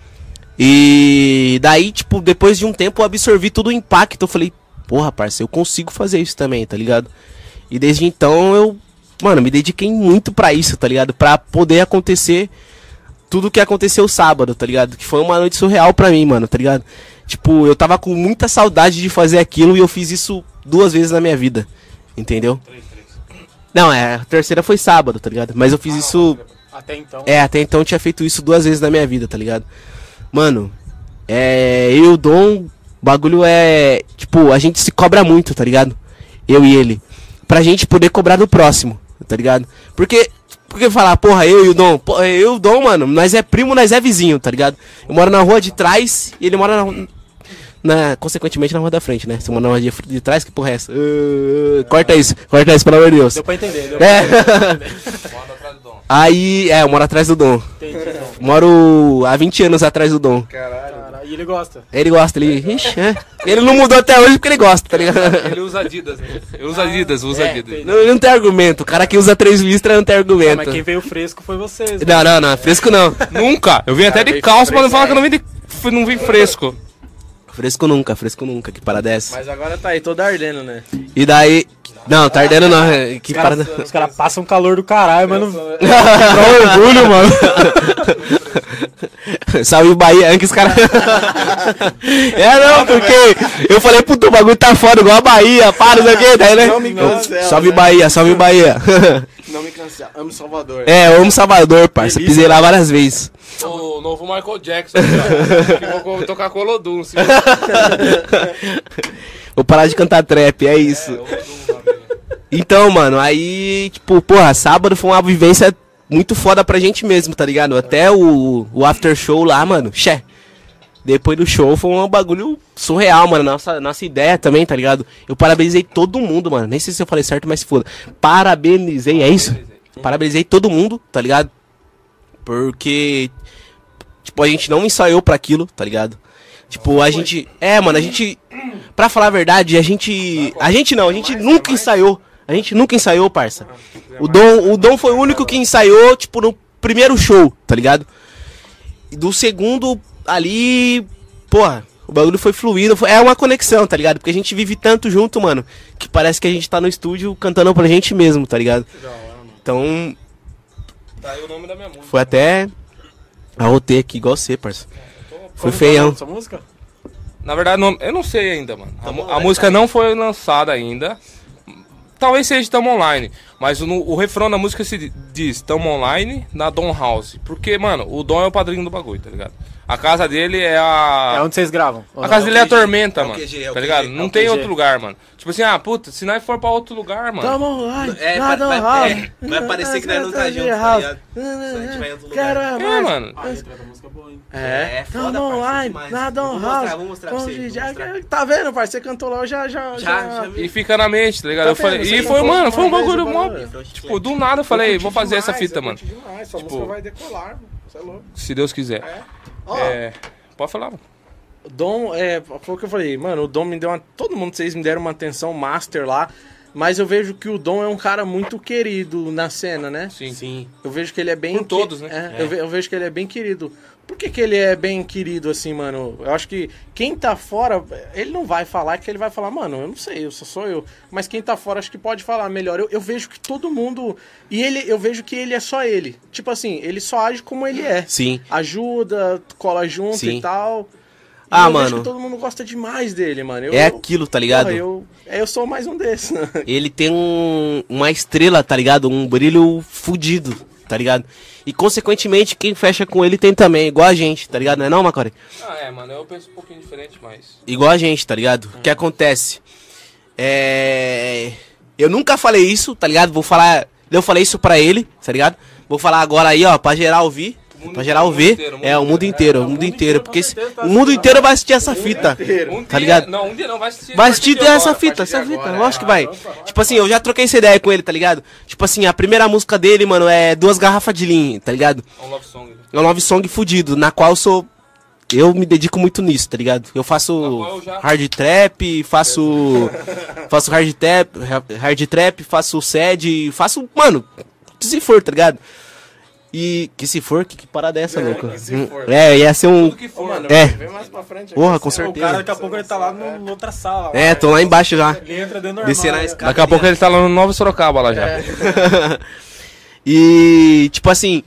E daí, tipo, depois de um tempo eu absorvi todo o impacto. Eu falei, porra, parceiro, eu consigo fazer isso também, tá ligado? E desde então eu, mano, me dediquei muito pra isso, tá ligado? Pra poder acontecer tudo que aconteceu sábado, tá ligado? Que foi uma noite surreal pra mim, mano, tá ligado? Tipo, eu tava com muita saudade de fazer aquilo e eu fiz isso duas vezes na minha vida, entendeu? Não, é, a terceira foi sábado, tá ligado? Mas eu fiz isso. Até então. É, até então eu tinha feito isso duas vezes na minha vida, tá ligado? Mano, é. Eu e o Dom, o bagulho é. Tipo, a gente se cobra muito, tá ligado? Eu e ele. Pra gente poder cobrar do próximo, tá ligado? Porque. Porque falar, porra, eu e o Dom, porra, eu e o Dom, mano, nós é primo, nós é vizinho, tá ligado? Eu moro na rua de trás e ele mora na, na consequentemente na rua da frente, né? Você mora na rua de, de trás, que porra é essa? Uh, corta isso, corta isso, pelo amor de Deus. Deu pra entender, deu pra É. Atrás do Dom. Aí, é, eu moro atrás do Dom. entender. então. Moro há 20 anos atrás do Dom. Cara, e ele gosta. Ele gosta, ele. Ixi, é. Ele não mudou até hoje porque ele gosta, tá ligado? Ele usa Adidas, né? Ele usa Adidas, usa É, Adidas. entendi. Não, ele não tem argumento. O cara que usa três listras não tem argumento. mas quem veio fresco foi vocês. né? Não, não, não, fresco não. Nunca! Eu vim até de calça pra não falar que eu não vim, de, não vim fresco. Fresco nunca, fresco nunca, que parada é essa? Mas agora tá aí todo ardendo, né? E daí. Não, tá ardendo não, é, que Os caras parada. os caras passam calor do caralho, mas não. Dá orgulho, mano. Salve Bahia, antes os caras. é não, porque eu falei, puto, o bagulho tá foda, igual a Bahia, para, não sei o que, daí, né? Não me cancela, Salve né? Bahia, salve Bahia. Não me cancela. Amo Salvador. é, eu amo Salvador, parça, pisei lá várias vezes. O novo Michael Jackson, cara. que vou tocar Colodum. Vou parar de cantar trap, é isso. É, né? Então, mano, aí, tipo, porra, sábado foi uma vivência muito foda pra gente mesmo, tá ligado? Até o, o after show lá, mano, xé. Depois do show foi um bagulho surreal, mano. Nossa, nossa ideia também, tá ligado? Eu parabenizei todo mundo, mano. Nem sei se eu falei certo, mas foda. Parabenizei, é isso? Parabenizei todo mundo, tá ligado? Porque, tipo, a gente não ensaiou pra aquilo, tá ligado? Tipo, a gente. É, mano, a gente. Pra falar a verdade, a gente. A gente não, a gente nunca ensaiou. A gente nunca ensaiou, parça. O Dom, o Dom foi o único que ensaiou, tipo, no primeiro show, tá ligado? E do segundo ali, porra, o bagulho foi fluido. foi- é uma conexão, tá ligado? Porque a gente vive tanto junto, mano, que parece que a gente tá no estúdio cantando pra gente mesmo, tá ligado? Então, Tá aí o nome da minha música. foi até. Arrotei aqui, igual você, parça. Foi feião. dessa música? Na verdade, não- eu não sei ainda, mano. A, mu- a online, música tá? não foi lançada ainda. Talvez seja Tamo Online. Mas o, o refrão da música se diz Tamo Online na Dom House. Porque, mano, o Dom é o padrinho do bagulho, tá ligado? A casa dele é a. É onde vocês gravam. A casa dele é a Tormenta, É o mano. É o tá ligado? É Não tem outro lugar, mano. Tipo assim, ah, puta, se nós for pra outro lugar, mano. Tamo lá. É, vai, vai, é, vai parecer que nós não tá junto, tá ligado? Se a gente vai em outro lugar. É, mano. Ah, é boa, hein? É, É, foda, online, demais. na Dom Vou mostrar, pra. Tá vendo, parceiro? Você cantou lá, eu já, já, Já, já vi. E fica na mente, tá ligado? Tá eu falei, vendo? e foi, mano, foi um bagulho mó. Tipo, do nada eu falei, vou fazer essa fita, eu mano. demais, Essa Tipo- música vai decolar, mano. Você é louco. Se Deus quiser. Ó, É. Pode falar, mano. Dom, é, foi o que eu falei, mano, o Dom me deu uma. Todo mundo, vocês me deram uma atenção master lá. Mas eu vejo que o Dom é um cara muito querido na cena, né? Sim. Sim. Eu vejo que ele é bem. Por todos, né? É, Eu, ve- eu vejo que ele é bem querido. Por que, que ele é bem querido assim, mano? Eu acho que quem tá fora, ele não vai falar que ele vai falar, mano, eu não sei, eu só sou eu. Mas quem tá fora acho que pode falar melhor. Eu, eu vejo que todo mundo. E ele, eu vejo que ele é só ele. Tipo assim, ele só age como ele é. Sim. Ajuda, cola junto Sim. e tal. E Ah, eu vejo mano. que todo mundo gosta demais dele, mano. Eu, É eu- aquilo, tá ligado? porra, eu, é, eu sou mais um desses, né? Ele tem um, uma estrela, tá ligado? Um brilho fudido, tá ligado? E consequentemente, quem fecha com ele tem também, igual a gente, tá ligado? Não é não, Macore? Ah, é, mano, eu penso um pouquinho diferente, mas. Igual a gente, tá ligado? O que acontece? É. Eu nunca falei isso, tá ligado? Vou falar. Eu falei isso pra ele, tá ligado? Vou falar agora aí, ó, pra geral ouvir. Pra geral ver. inteiro, É, o mundo inteiro, o mundo inteiro. Porque certeza tá o mundo inteiro vai assistir essa fita. Tá ligado? Não, um dia não, vai assistir. Vai assistir essa fita, essa fita, lógico que é. vai. Tipo assim, eu já troquei essa ideia com ele, tá ligado? Tipo assim, a primeira música dele, mano, é duas garrafas de lean, tá ligado? É um love song. É um love song fudido, na qual eu sou eu me dedico muito nisso, tá ligado? Eu faço já. hard trap, faço. faço hard trap, hard trap, faço sed, faço. Mano, se for, tá ligado? E. Que se for, que, que parada é essa, louco? que se for. É, ia ser um. Tudo que Ô, for. mano, É. vem mais pra frente. Porra, com assim, ó. O certeza. cara daqui a pouco ele tá lá no, na outra sala. lá. É, tô lá embaixo já. Ele entra dentro normal. Descer na né? escada. Daqui a pouco ele tá lá no Nova Sorocaba lá já. e, tipo assim,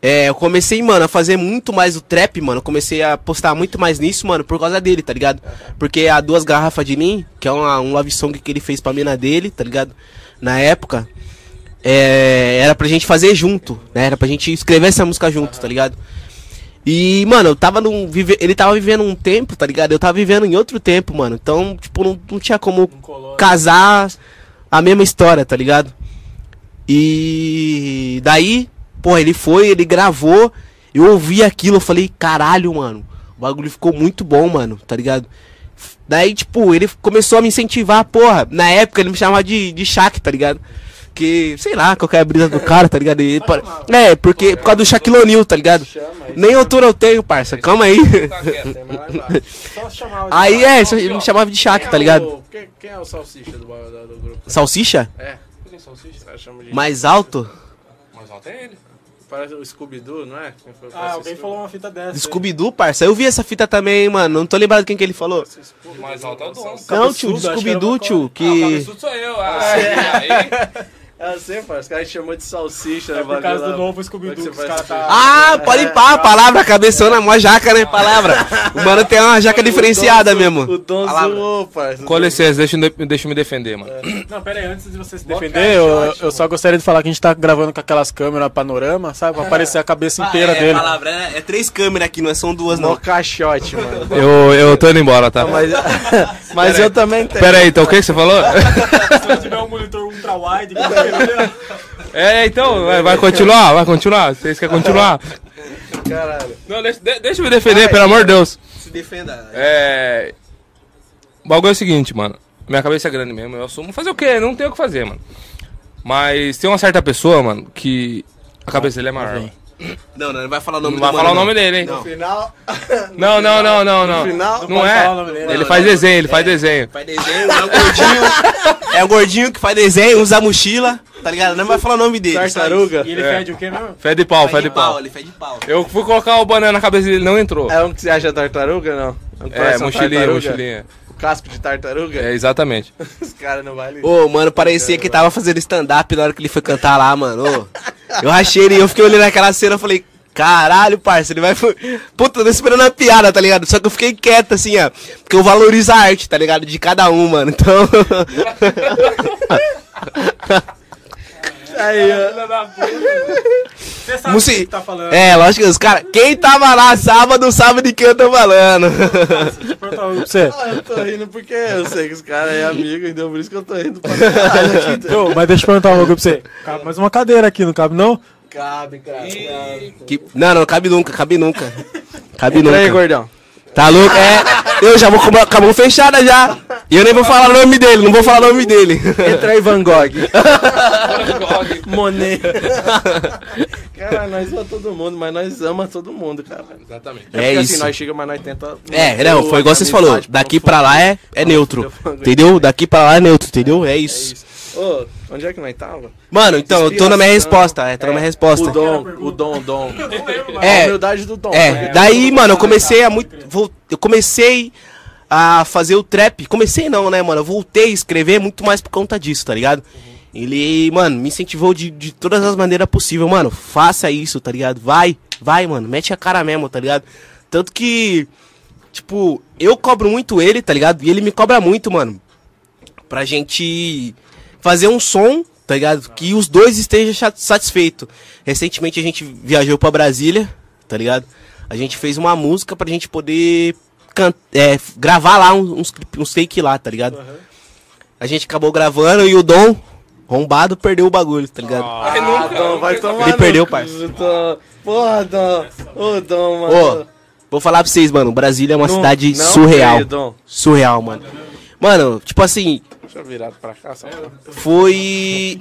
é, eu comecei, mano, a fazer muito mais o trap, mano. Eu comecei a postar muito mais nisso, mano, por causa dele, tá ligado? Porque a Duas Garrafas de Mim, que é uma, um love song que ele fez pra mina dele, tá ligado? Na época, é, era pra gente fazer junto, né? Era pra gente escrever essa música junto, tá ligado? E, mano, eu tava num. Vive... Ele tava vivendo um tempo, tá ligado? Eu tava vivendo em outro tempo, mano. Então, tipo, não, não tinha como colou, né? casar a mesma história, tá ligado? E daí, pô, ele foi, ele gravou, eu ouvi aquilo, eu falei, caralho, mano, o bagulho ficou muito bom, mano, tá ligado? Daí, tipo, ele começou a me incentivar, porra, na época ele me chamava de, de Shaq, tá ligado? Que, sei lá, qualquer brisa do cara, tá ligado? E, pa- é, porque, por causa do Shaquille O'Neal, tá ligado? Nem altura eu tenho, parça, calma aí. Mais. Só Aí, é, isso- ele me chamava de Shaq, Quem tá é ligado? o- Quem, é o salsicha do, grupo? Salsicha? É. Mais alto? Mas não tem ele. Parece o Scooby-Doo, não é? Ah, alguém falou uma fita dessa. Scooby-Doo, parça. Eu vi essa fita também, mano. Não tô lembrado quem que ele falou. Mais alto é o Dom. Não, tio, que Scooby-Doo, tio. Ah, o Que. cabeçudo sou eu. Ah, aí. É assim, parceiro. Os caras chamou de salsicha. É né, por causa do novo Scooby-Doo que é os que tá... Ah, pode ir pá, palavra, cabeçona, mó jaca, né? Palavra. O mano tem uma jaca diferenciada O mesmo. O Dom zoou, parceiro. Com licença, deixa, deixa eu me defender, mano. Não, pera aí, antes de você se Mó defender, eu, caixote, eu só gostaria de falar que a gente tá gravando com aquelas câmeras panorama, sabe? Pra aparecer a cabeça inteira é, dele. palavra, é, é três câmeras aqui, não é- são duas, Mó não. caixote, mano. Eu, eu tô indo embora, tá? Mas, mas eu também tenho. Pera aí, então o que, que você falou? Se eu tiver um monitor ultra-wide, É, então, vai, vai continuar, vai continuar. Vocês querem continuar? Caralho. Não, deixa, de- deixa eu me defender, pelo amor de Deus. Se defenda. É. O bagulho é o seguinte, mano. Minha cabeça é grande mesmo, eu assumo. Fazer o quê? Não tem o que fazer, mano. Mas tem uma certa pessoa, mano, que a cabeça dele é maior. Não, não, não vai falar o nome Não vai falar o não. nome dele, hein? No final. Não, não, não, não, não. No final- Não Não é. falar o nome dele. Ele faz desenho, ele faz desenho. Faz desenho, é o gordinho. é o gordinho que faz desenho, usa mochila, tá ligado? Não vai falar o nome dele. Tartaruga. E ele É. fede o quê mesmo? Fé de pau, Fede de de pau, pau. ele fede de pau. Eu fui colocar o banana na cabeça dele, não entrou. É um que você acha tartaruga, não? É, coração mochilinha, tartaruga? mochilinha. O casco de tartaruga? É, exatamente. Os caras não valem. Ô, mano, parecia que tava fazendo stand-up na hora que ele foi cantar lá, mano. Ô, eu rachei ele eu fiquei olhando aquela cena e falei, caralho, parça, ele vai. Puta, eu tô esperando a piada, tá ligado? Só que eu fiquei quieto, assim, ó. Porque eu valorizo a arte, tá ligado? De cada um, mano. Então. Aí, ó. Você sabe o que tá falando. É, lógico que os caras. Quem tava lá sábado sabe de que eu tô falando. Deixa eu perguntar pra você. Ah, eu tô rindo porque eu sei que os caras é amigo, então por isso que eu tô rindo pra caralho aqui. Ô, mas deixa eu perguntar uma coisa pra você. Cabe mais uma cadeira aqui, não cabe não? Cabe, cara. Cabe. Que- Não, não, cabe nunca, cabe nunca. Cabe Entra aí, nunca. gordão. Tá louco? É, eu já vou com a com a mão fechada já. E eu nem vou falar o nome dele, não vou falar o nome dele. Entra aí, Van Gogh. Monet. cara, nós ama todo mundo, mas nós ama todo mundo, cara. Exatamente. É porque, isso. Assim, nós chega, mas nós tenta... É, não, foi igual vocês falou. Daqui pra lá é, é neutro. Entendeu? Daqui pra lá é neutro, entendeu? É É isso. isso. Ô, onde é que nós tava? Mano, então, eu tô na minha resposta. É, tô na minha resposta. O dom, o dom, o dom. A É, humildade do dom. é. né? Daí, mano, eu comecei a muito. Eu comecei a fazer o trap. Comecei não, né, mano? Eu voltei a escrever muito mais por conta disso, tá ligado? Ele, mano, me incentivou de, de todas as maneiras possíveis, mano. Faça isso, tá ligado? Vai, vai, mano. Mete a cara mesmo, tá ligado? Tanto que, tipo, eu cobro muito ele, tá ligado? E ele me cobra muito, mano. Pra gente fazer um som, tá ligado? Que os dois estejam satisfeitos. Recentemente a gente viajou pra Brasília, tá ligado? A gente fez uma música pra gente poder é, gravar lá uns, uns, take lá, tá ligado? A gente acabou gravando e o Dom, rombado, perdeu o bagulho, tá ligado? Ah, Dom, vai tomar Ele perdeu, cu, parça. Dom. Porra, Dom. Ô, Dom, Ô, mano. vou falar pra vocês, mano. Brasília é uma Não- cidade não surreal. creio, Dom. Surreal, mano. Mano, tipo assim, Virar pra cá, só pra... Foi.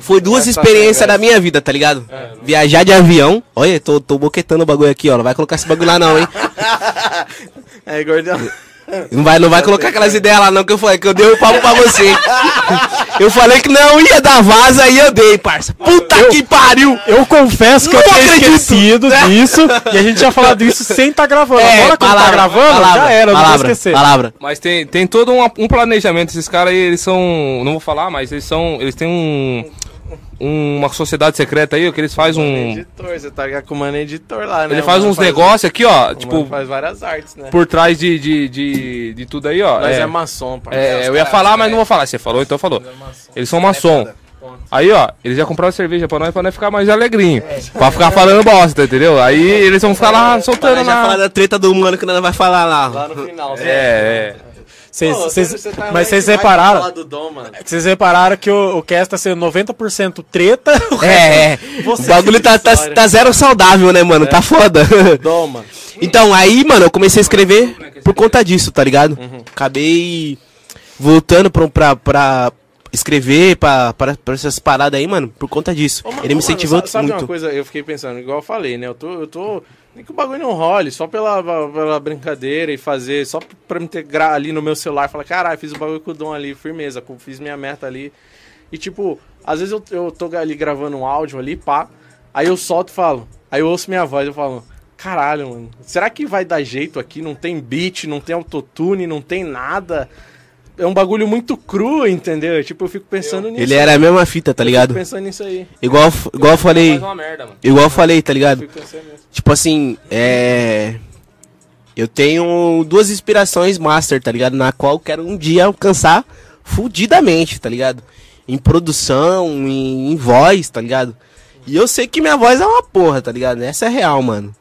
Foi duas experiências da minha vida, tá ligado? Viajar de avião. Olha, tô, tô boquetando o bagulho aqui, ó. Não vai colocar esse bagulho lá, não, hein? Aí, gordão. Não vai, não vai colocar aquelas ideias lá, não, que eu falei que eu dei o papo pra você. Eu falei que não ia dar vaza e eu dei, parça. Puta que pariu! Eu confesso que Não eu tinha acredito. esquecido disso e a gente tinha falado isso sem estar gravando. Agora que tá gravando, já era, não vou palavra, esquecer. palavra. Mas tem, tem todo um, um planejamento. Esses caras aí, eles são. Não vou falar, mas eles são. Eles têm um. Uma sociedade secreta aí, que eles fazem um. Editor, você tá ligado com o mano é editor lá, né? Ele faz uns negócios aqui, ó. o mano Tipo, faz várias artes, né? por trás de, de, de, de tudo aí, ó. Nós é, é, maçom, pai. é, eu ia falar, mas não vou falar. Você falou, então falou. Eles são maçom. Aí, ó, eles já compraram cerveja pra nós, pra nós ficar mais alegrinho. Pra ficar falando bosta, entendeu? Aí eles vão ficar lá soltando Já falar da treta do mano que nós vai falar lá. Lá no final. É, é. Vocês- Pô, vocês- você tá mas vocês repararam? falar do Dom, mano. Vocês repararam que o, o cast tá sendo 90% treta. o É, é. O bagulho tá, tá, tá zero saudável, né, mano? Tá foda. Dom, mano. Então, aí, mano, eu comecei a escrever por conta disso, tá ligado? Uhum. Acabei voltando pra, pra, pra escrever, pra, pra, pra essas paradas aí, mano, por conta disso. Ô, Ele me ô, mano, incentivou sa- sabe muito. uma coisa, eu fiquei pensando, igual eu falei, né? Eu tô. Eu tô nem que o bagulho não role, só pela, pela brincadeira e fazer, só pra me ter gra- ali no meu celular, falar, caralho, fiz o bagulho com o Dom ali, firmeza, fiz minha meta ali. E tipo, às vezes eu, eu tô ali gravando um áudio ali, pá, aí eu solto e falo, aí eu ouço minha voz, eu falo, caralho, mano, será que vai dar jeito aqui? Não tem beat, não tem autotune, não tem nada. É um bagulho muito cru, entendeu? Tipo, eu fico pensando nisso. Ele era a mesma fita, tá Eu ligado? fico pensando nisso aí. Igual, igual eu falei. Merda, mano. Igual eu falei, tá ligado? Tipo assim, é. Eu tenho duas inspirações master, tá ligado? Na qual eu quero um dia alcançar fudidamente, tá ligado? Em produção, em, em voz, tá ligado? E eu sei que minha voz é uma porra, tá ligado? Essa é real, mano.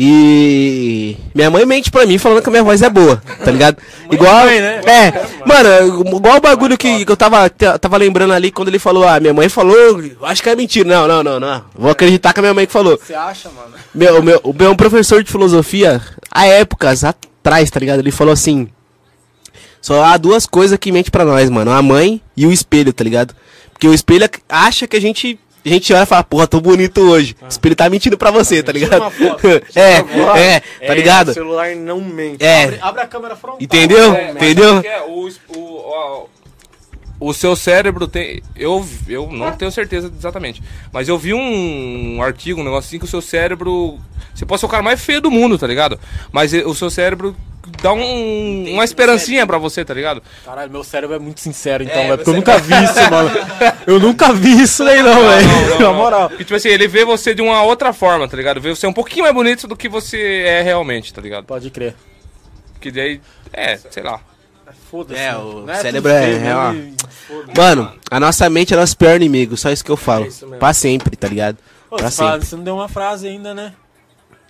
E minha mãe mente pra mim falando que a minha voz é boa, tá ligado? igual, né? É, mano, igual o bagulho que, que eu tava, tava lembrando ali quando ele falou, ah, minha mãe falou, acho que é mentira. Não, não, não, não. Vou acreditar que a minha mãe que falou. Você acha, mano? Meu, meu, o meu professor de filosofia, há épocas atrás, tá ligado? Ele falou assim: só há duas coisas que mente pra nós, mano: a mãe e o espelho, tá ligado? Porque o espelho acha que a gente. A gente olha e fala, porra, tô bonito hoje. O espelho tá mentindo pra você, tá ligado? uma foto, é, foto. é, tá ligado? O celular não mente. É, Abre a câmera frontal. entendeu? É, Entendeu? o que é? O, o, o, o seu cérebro tem. Eu, eu não tenho certeza exatamente. Mas eu vi um, artigo, um negócio assim, que o seu cérebro. Você pode ser o cara mais feio do mundo, tá ligado? Mas e- o seu cérebro dá um, uma esperancinha pra você, tá ligado? Caralho, meu cérebro é muito sincero, então, É, velho. Porque eu nunca vi isso, mano. Eu nunca vi isso nem não, velho. Na moral. E, tipo assim, ele vê você de uma outra forma, tá ligado? Vê você um pouquinho mais bonito do que você é realmente, tá ligado? Pode crer. Que daí. É, sei lá. Foda-se. É, né? o Não cérebro é mesmo e- Mano, a nossa mente é nosso pior inimigo, só isso que eu falo. pra sempre, tá ligado? Ô, Pra você, fala- sempre. você não deu uma frase ainda, né?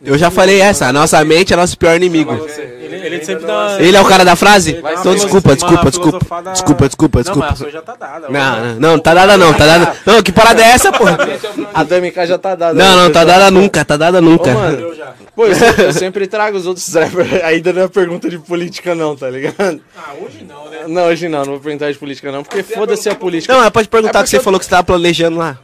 Eu já falei essa, a nossa mente é nosso pior inimigo. Ele, ele sempre dá. Ele é o cara da frase? Ele dá uma Então desculpa, uma desculpa, desculpa. filosofada- Desculpa, desculpa, Não, desculpa. mas a sua já tá dada. Não, não, não, tá dada não, tá dada. Não, que parada é essa, porra? A do MK já tá dada. Não, não, tá dada nunca, tá dada Ô, nunca. mano, já. pô, eu sempre, eu sempre trago os outros rappers. Ainda não é pergunta de política, não, tá ligado? Ah, hoje não, né? Não, hoje não, não vou perguntar de política, não, porque foda-se a política. Não, mas pode perguntar É o que você falou que você tava planejando lá.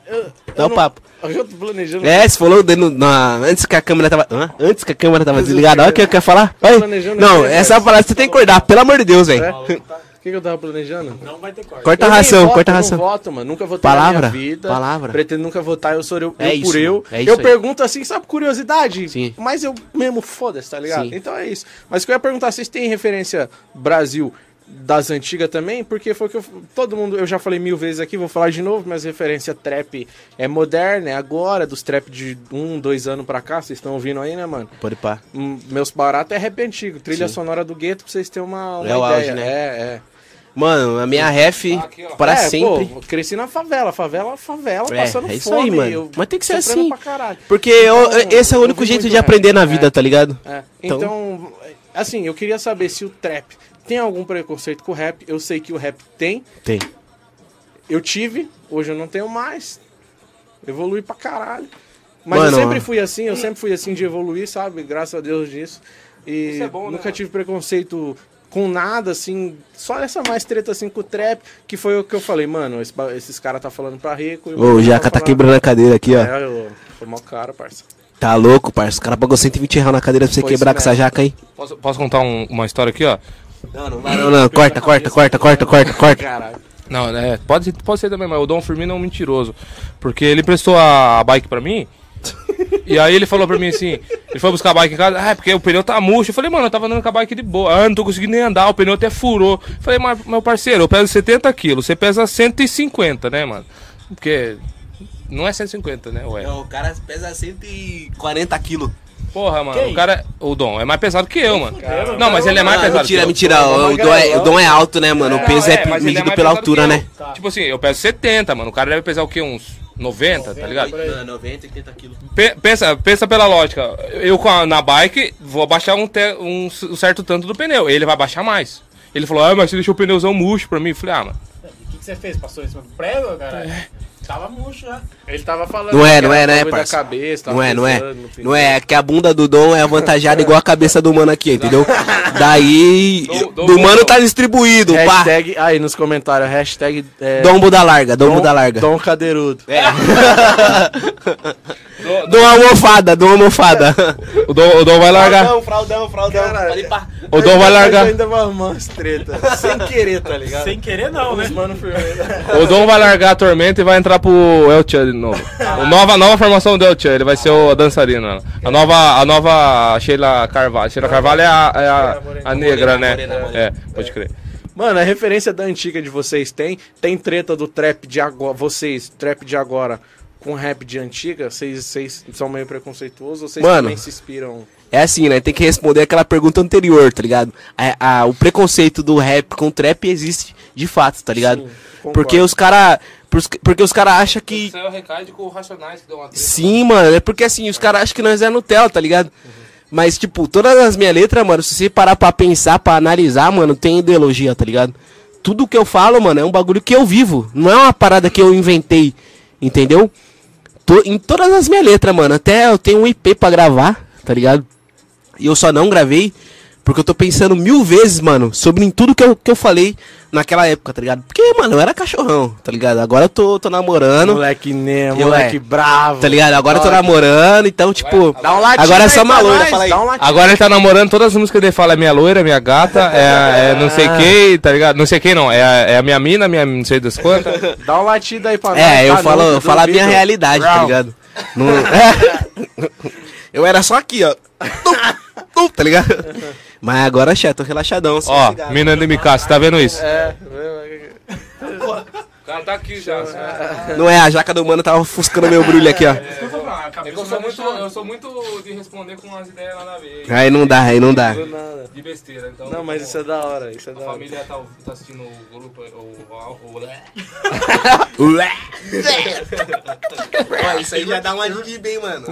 Dá o não- papo. Eu tô planejando. É, você falou dentro, na, antes que a câmera tava. hã? Antes que a câmera tava desligada. Olha o que eu quero falar. Oi? planejando Não, aqui, essa parada você tem que acordar, pelo amor de Deus, É? velho. O que, que eu tava planejando? Não vai ter corte. Corta a ração, voto, corta a eu ração. Não voto, mano. Nunca votei Palavra, na minha vida. palavra. Pretendo nunca votar, eu sou eu, É eu isso, por eu. é isso eu aí. pergunto assim, sabe, curiosidade. Sim. Mas eu mesmo foda-se, tá ligado? Sim. Então é isso. Mas o que eu ia perguntar, vocês têm referência Brasil das antigas também? Porque foi que eu, todo mundo, eu já falei mil vezes aqui, vou falar de novo, mas referência trap é moderna, é agora, dos trap de um, dois anos pra cá, vocês estão ouvindo aí, né, mano? Pode pá. Meus baratos é rap antigo, trilha Sim. sonora do gueto, pra vocês terem uma, uma É o ideia. auge, né? É, é. Mano, a minha ref, aqui, ó. para é, sempre. Pô, cresci na favela, favela, favela, É, passando é isso fome. aí, mano. eu Mas tem que ser assim. Porque eu- Então, esse é o único jeito de rap. aprender na vida, É. tá ligado? É, Então- Então, assim, eu queria saber se o trap tem algum preconceito com o rap. Eu sei que o rap tem. Tem. Eu tive, hoje eu não tenho mais. Evolui pra caralho. Mas Mano, eu sempre fui assim, eu sempre fui assim de evoluir, sabe? Graças a Deus disso. E Isso é bom, né, nunca mano? tive preconceito com nada, assim, só essa mais treta assim com o trap, que foi o que eu falei, mano, esse esses caras tá falando pra rico. e Ô, o Jaca tá quebrando a cadeira aqui, ó. É, eu, foi mó caro, parça. Tá louco, parça. O cara pagou 120 reais na cadeira pra você Foi quebrar com essa jaca aí. Posso, posso contar um- uma história aqui, ó? Não, não não, não. Corta, corta, corta, corta, corta, corta. Caralho. Não, é, pode, pode ser também, mas o Dom Firmino é um mentiroso. Porque ele emprestou a, a bike pra mim. e aí ele falou pra mim assim, ele foi buscar a bike em casa, ah, é porque o pneu tá murcho. Eu falei, mano, eu tava andando com a bike de boa. Ah, não tô conseguindo nem andar, o pneu até furou. Eu falei, mas, meu parceiro, eu peso 70 quilos, você pesa 150, né, mano? Porque não é 150, né, ué? o cara pesa 140 quilos. Porra, mano, Quem? o cara, o Dom é mais pesado que eu, mano. Não, mas ele é mais pesado mentira, que eu. mentira. O, o Dom é, o Dom é alto, né, mano? O Não, peso é, mas ele medido mais pela altura, né? eu. Tipo assim, eu peso 70, mano. O cara deve pesar o quê? Uns 90, tá ligado? 90, 80 quilos. Pe- pensa, pensa pela lógica. Eu na bike vou abaixar um, te- um um certo tanto do pneu. Ele vai abaixar mais. Ele falou, ah, mas você deixou o pneuzão murcho pra mim. Eu falei, ah, mano. O que, que você fez? Passou em cima do prego, cara? Tava murcho já. Ele tava falando Não é, não é, né, parça? cabeça, Não é, não é. Não é, é que a bunda do Dom é avantajada igual a cabeça do mano aqui, entendeu? Daí, Dom- Dom- do mano Dom- tá distribuído, pá. Hashtag, aí nos comentários, hashtag é, Dom Buda Larga, Dom Buda Larga. Dom Cadeirudo. Dom Almofada, Dom Almofada. O Dom, o Dom vai largar. fraldão, fraldão. Caralho. O Dom vai largar. ainda vai arrumar umas treta. Sem querer, tá ligado? Sem querer não, né? Mano. O Dom vai largar a tormenta e vai entrar pro El Chan de novo. O nova, nova formação do El Chan, ele vai ser o dançarino. né? A nova, a nova Sheila Carvalho. Sheila Carvalho é a, é a, a negra, né? É, pode crer. Mano, a referência da antiga de vocês tem? Tem treta do trap de agora, vocês, trap de agora, com rap de antiga? Vocês, vocês são meio preconceituosos ou vocês Mano. também se inspiram? É assim, né? Tem que responder aquela pergunta anterior, tá ligado? A- a- o preconceito do rap com trap existe de fato, tá ligado? Sim, porque os cara, porque os cara acham que é o recado com o Racionais que deu uma Sim, mano, é porque assim, os caras acham que nós é Nutella, tá ligado? Mas, tipo, todas as minhas letras, mano, se você parar pra pensar, pra analisar, mano, tem ideologia, tá ligado? Tudo que eu falo, mano, é um bagulho que eu vivo. Não é uma parada que eu inventei, entendeu? To- em todas as minhas letras, mano. Até eu tenho um IP pra gravar, tá ligado? E eu só não gravei porque eu tô pensando mil vezes, mano, sobre em tudo que eu, que eu falei naquela época, tá ligado? Porque, mano, eu era cachorrão, tá ligado? Agora eu tô, tô namorando. Moleque Nemo, Eu moleque é. bravo. Tá ligado? Agora eu tô namorando, então, tipo. Dá um latinho Agora é só uma loira, fala aí. Dá um. Agora ele tá namorando, todas as músicas dele fala é minha loira, minha gata, é, é não sei quem, tá ligado? Não sei quem não, é, a- é a minha mina, minha não sei das quantas. Dá um latido aí pra nós. É, eu tá? falo, eu falo a minha realidade, tá Brau. ligado? Não- eu era só aqui, ó. Tum, tá ligado? Mas agora, chefe, tô relaxadão. só Ó, cigarro. mina do MK, você tá vendo isso? É, O cara tá aqui já. Não é, a jaca do mano tava ofuscando meu brilho aqui, ó. Eu sou muito, eu sou muito de responder com umas ideias lá na vez. Aí não dá, aí não dá. nada. De besteira, então. Não, mas isso é da hora, isso é da A hora. família tá, tá assistindo o grupo, o, o, Ué. Ó, isso aí já dá uma dica, hein, mano.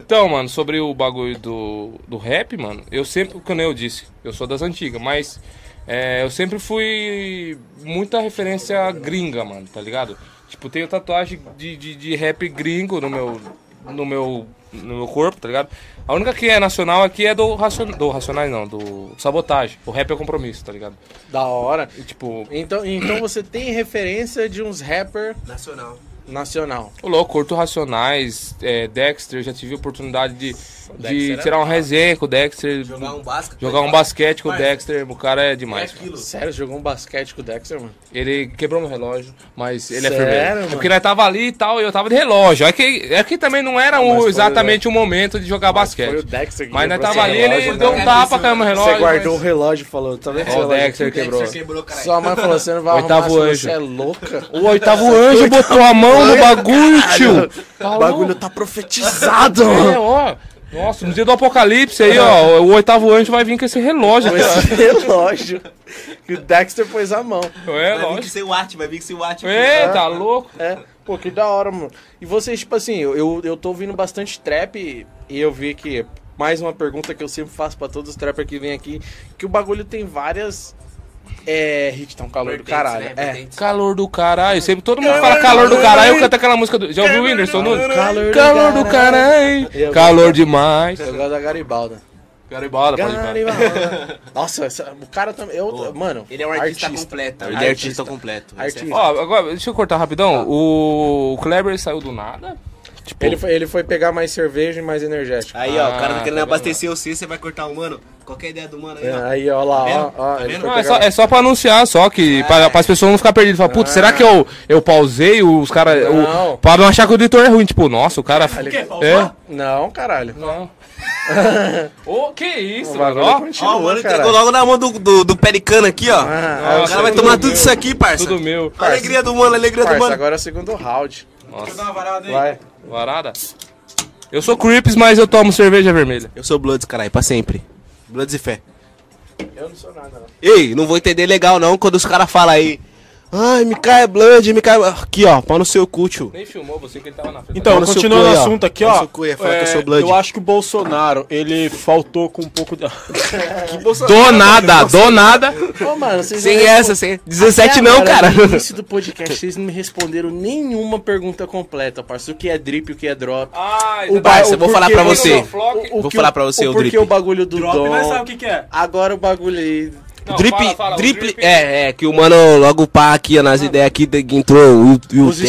Então, mano, sobre o bagulho do, do rap, mano, eu sempre, como eu disse, eu sou das antigas, mas é, eu sempre fui muita referência gringa, mano, tá ligado? Tipo, tenho tatuagem de, de, de rap gringo no meu, no, meu, no meu corpo, tá ligado? A única que é nacional aqui é do, racion, do Racionais, não, do Sabotagem. O rap é compromisso, tá ligado? Da hora. E, tipo, Então, então você tem referência de uns rapper Nacional. Nacional. Ô, louco, curto Racionais, é, Dexter, já tive a oportunidade de, de é tirar uma resenha com o Dexter, Jogar um basquete. jogar um basquete com o Mas- Dexter, o cara é demais. mano. Sério, jogou um basquete com o Dexter, mano? Ele quebrou meu relógio, mas ele é Sério. É mano? porque nós tava ali e tal, e eu tava de relógio. É que, é que também não era mas o- foi, exatamente o momento de jogar Foi o basquete. Dexter que Mas nós tava ali, ele relógio, deu né? um tapa, caiu meu relógio. Você guardou o mas- relógio e falou, tá vendo Ó, seu o? Dexter quebrou. Sua mãe falou, você não vai Oitavo arrumar anjo. você é louca. O oitavo anjo botou a mão no bagulho, tio. O bagulho tá profetizado. É, ó. Nossa, no dia do apocalipse aí, ó, o oitavo anjo vai vir com esse relógio Com esse relógio que o Dexter pôs a mão. É, Vai vir lógico. que ser o Watt, vai vir que ser o Watt. É, tá louco. É, pô, que da hora, mano. E vocês, tipo assim, eu, eu, eu tô ouvindo bastante trap e eu vi que, mais uma pergunta que eu sempre faço pra todos os trappers que vêm aqui, que o bagulho tem várias. É. Hit, tá um calor do caralho. né? É. Calor do caralho. Sempre todo mundo fala calor do caralho. Eu canto aquela música do. Já ouviu o Whindersson Nunes? Calor do Calor do caralho. Calor gosto. demais. Eu gosto da Garibalda. Garibalda, pode ir. Garibaldi. Nossa, essa- o cara também. Eu, mano, Ele é um artista, completo. Ele é Artista. artista completo. É- Artista. Ó, agora, deixa eu cortar rapidão. O Kleber saiu do nada. Tipo, Ele foi, ele foi pegar mais cerveja e mais energético. Aí, ó, o cara Ah, tá querendo tá abastecer você, você vai cortar o mano. Qualquer ideia do mano aí, É, ó. Aí, ó lá, Tá ó, ó. Tá ele vendo? foi Não, é, pegar- só, é só pra anunciar, só que. Pra, as pessoas não ficarem perdidas. Falar, putz, será que eu, eu pausei? Os caras. Não. o- Pra não achar que o editor é ruim. Tipo, nossa, o cara. Ele- É? Não, caralho. Não. Ô, que isso, O mano? Ó, continua, Ó, o mano caralho. entregou logo na mão do, do, do pelicano aqui, ó. Ah, o cara vai tomar tudo isso aqui, parça. tudo meu. Alegria do mano, alegria do mano. agora é o segundo round. Vai. Varada? Eu sou Crips, mas eu tomo cerveja vermelha. Eu sou Bloods, caralho, pra sempre. Bloods e fé. Eu não sou nada, não. Ei, não vou entender legal não quando os caras falam aí. Ai, me cai Blood, me cai. Aqui, ó, pau no seu cu, tio. Nem filmou você que ele tava na frente. Então, continuando o assunto aqui, ó. que eu é, sou Blood. eu acho que o Bolsonaro, ele faltou com um pouco de... Do nada, do nada. Ô, mano, vocês Sem essa, sem. 17 Até não, agora, cara. No início do podcast, vocês não me responderam nenhuma pergunta completa, parça. O que é drip, o que é drop. Ah, O Parça, eu vou o falar pra você. O, o Vou falar o- pra você o porquê drip. o bagulho do dom. o que que é? Agora o bagulho aí. Drip, drip, é, é, que o mano logo pá aqui, ó, nas ideias aqui, de- entrou o, o tag, os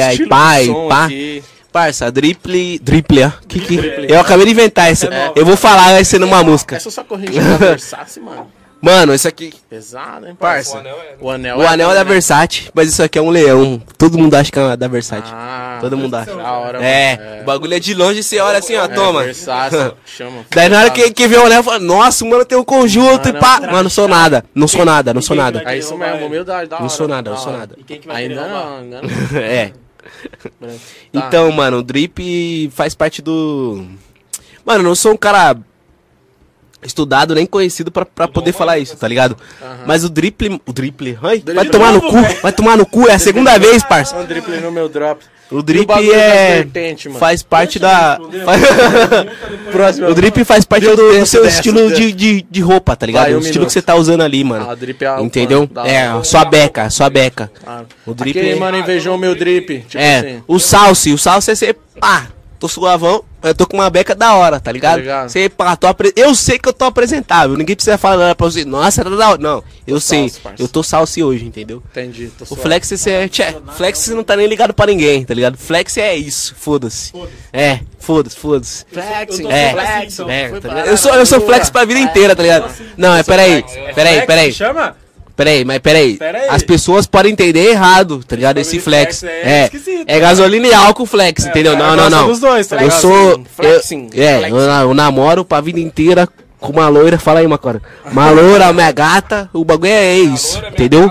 aí pá, e pá. aqui. Parça, driple, driple, ó. Que, que, eu acabei de inventar essa. Eu vou falar, vai ser numa música. Essa só corrigir na Versace, mano. Mano, isso aqui. Pesado, hein, Parça. O anel, O anel é da né? Versace, mas isso aqui é um leão. Todo mundo acha que é da Versace. Ah, Todo mundo acha. Da hora, É, mano. o bagulho é de longe, você olha assim, ó, É, toma. Versace, chama. Daí na hora que, que vê o anel, fala, nossa, mano tem um conjunto Ah, e pá. Mano, não sou nada, não sou nada, não sou nada. É isso mesmo, humildade, da hora. Não sou nada, da não sou nada. E quem que vai Ainda não, ainda não. É. Tá. Então, mano, o drip faz parte do. Mano, eu não sou um cara estudado nem conhecido pra, pra poder falar isso, tá ligado? Mas o drip. O drip. Ai, vai tomar no cu, vai tomar no cu, é a segunda vez, parça. Um drible no meu drop. O o drip das é. Faz parte da. Próximo. o drip faz parte do, do seu dessa, estilo dessa. de, de, de roupa, tá ligado? Vai, um o estilo minuto. que você tá usando ali, mano. Ah, o drip é algo, Entendeu? mano, É, hora. sua beca, sua beca. Claro. O drip Aquele é- mano invejou o meu drip. Tipo É, assim. o salse, o salse é você, pá, tô suavão, eu tô com uma beca da hora, tá ligado? Tá ligado. Você, pá, tô apre... eu sei que eu tô apresentável, ninguém precisa falar nada pra você, nossa, tá da hora. Não, eu sei, salse, parça. eu tô salse hoje, entendeu? Entendi. Tô O suave. flex, você é, tchê, flex você não tá nem ligado pra ninguém, tá ligado? Flex é isso, foda-se. É, foda-se, foda-se. É, flexing. é, Foi tá parar ligado? eu sou, eu sou flex pra vida inteira, tá ligado? Não, é, peraí, peraí, Flex, peraí. me Chama? Peraí, mas peraí. Peraí. As pessoas podem entender errado, tá ligado? Esse flex. flex é É, é gasolina e álcool flex, entendeu? o Não, não, não. dos dois, tá eu sou. Flexing, eu- é, flexing. eu, eu namoro pra vida inteira com uma loira. Fala aí, Macora. Uma loira, minha gata. O bagulho é isso, entendeu?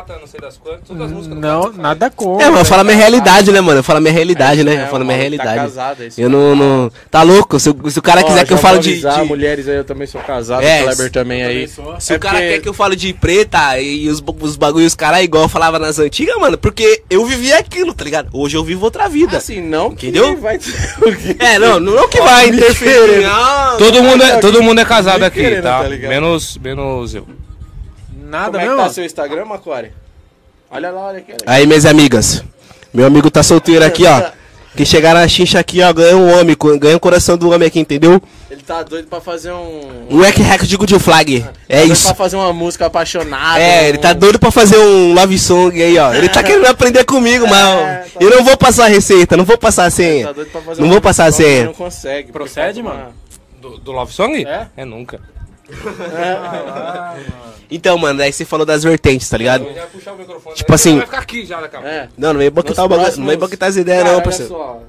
Não, nada contra. É, mas eu falo a minha realidade, né, mano? Eu falo a minha realidade, né? É, Eu falo a minha mano, realidade. Tá casado, é isso Eu não, não. Tá louco? Se, o- se o cara Ó, quiser que eu falo de. de- mulheres aí, eu também sou casado, É, o Kleber também aí. Se É o cara porque- quer que eu fale de preta e os, os bagulhos caras igual eu falava nas antigas, mano, porque eu vivi aquilo, tá ligado? Hoje eu vivo outra vida. Assim, não que Entendeu? vai? É, não, não que vai interferir. Não, Todo mundo, é, todo mundo é casado aqui, tá? tá ligado? menos, menos eu. Nada Como é que mesmo? tá seu Instagram, Macore? Olha lá, olha aqui. olha aqui. Aí, minhas amigas. Meu amigo tá solteiro aqui, ó. Que chegar na chincha aqui, ó, ganha um homem, ganha o coração do homem aqui, entendeu? Ele tá doido pra fazer um... Um hack hack de good flag. É doido isso. Pra fazer uma música apaixonada. É, ele tá um- doido pra fazer um love song aí, ó. Ele tá querendo aprender comigo, mas ó, tá eu não vou passar a receita, não vou passar a Tá senha. doido pra fazer Não uma vou passar a senha. Não consegue. Procede, uma- mano? Do, do Love Song? É? É nunca. Então, mano, aí você falou das vertentes, tá ligado? Eu já ia puxar o microfone. Tipo assim- Vai ficar aqui já daqui pouco. É. Não, não vem boquetar próximos- não vem boquetar as ideias Cara, não, olha parceiro. só.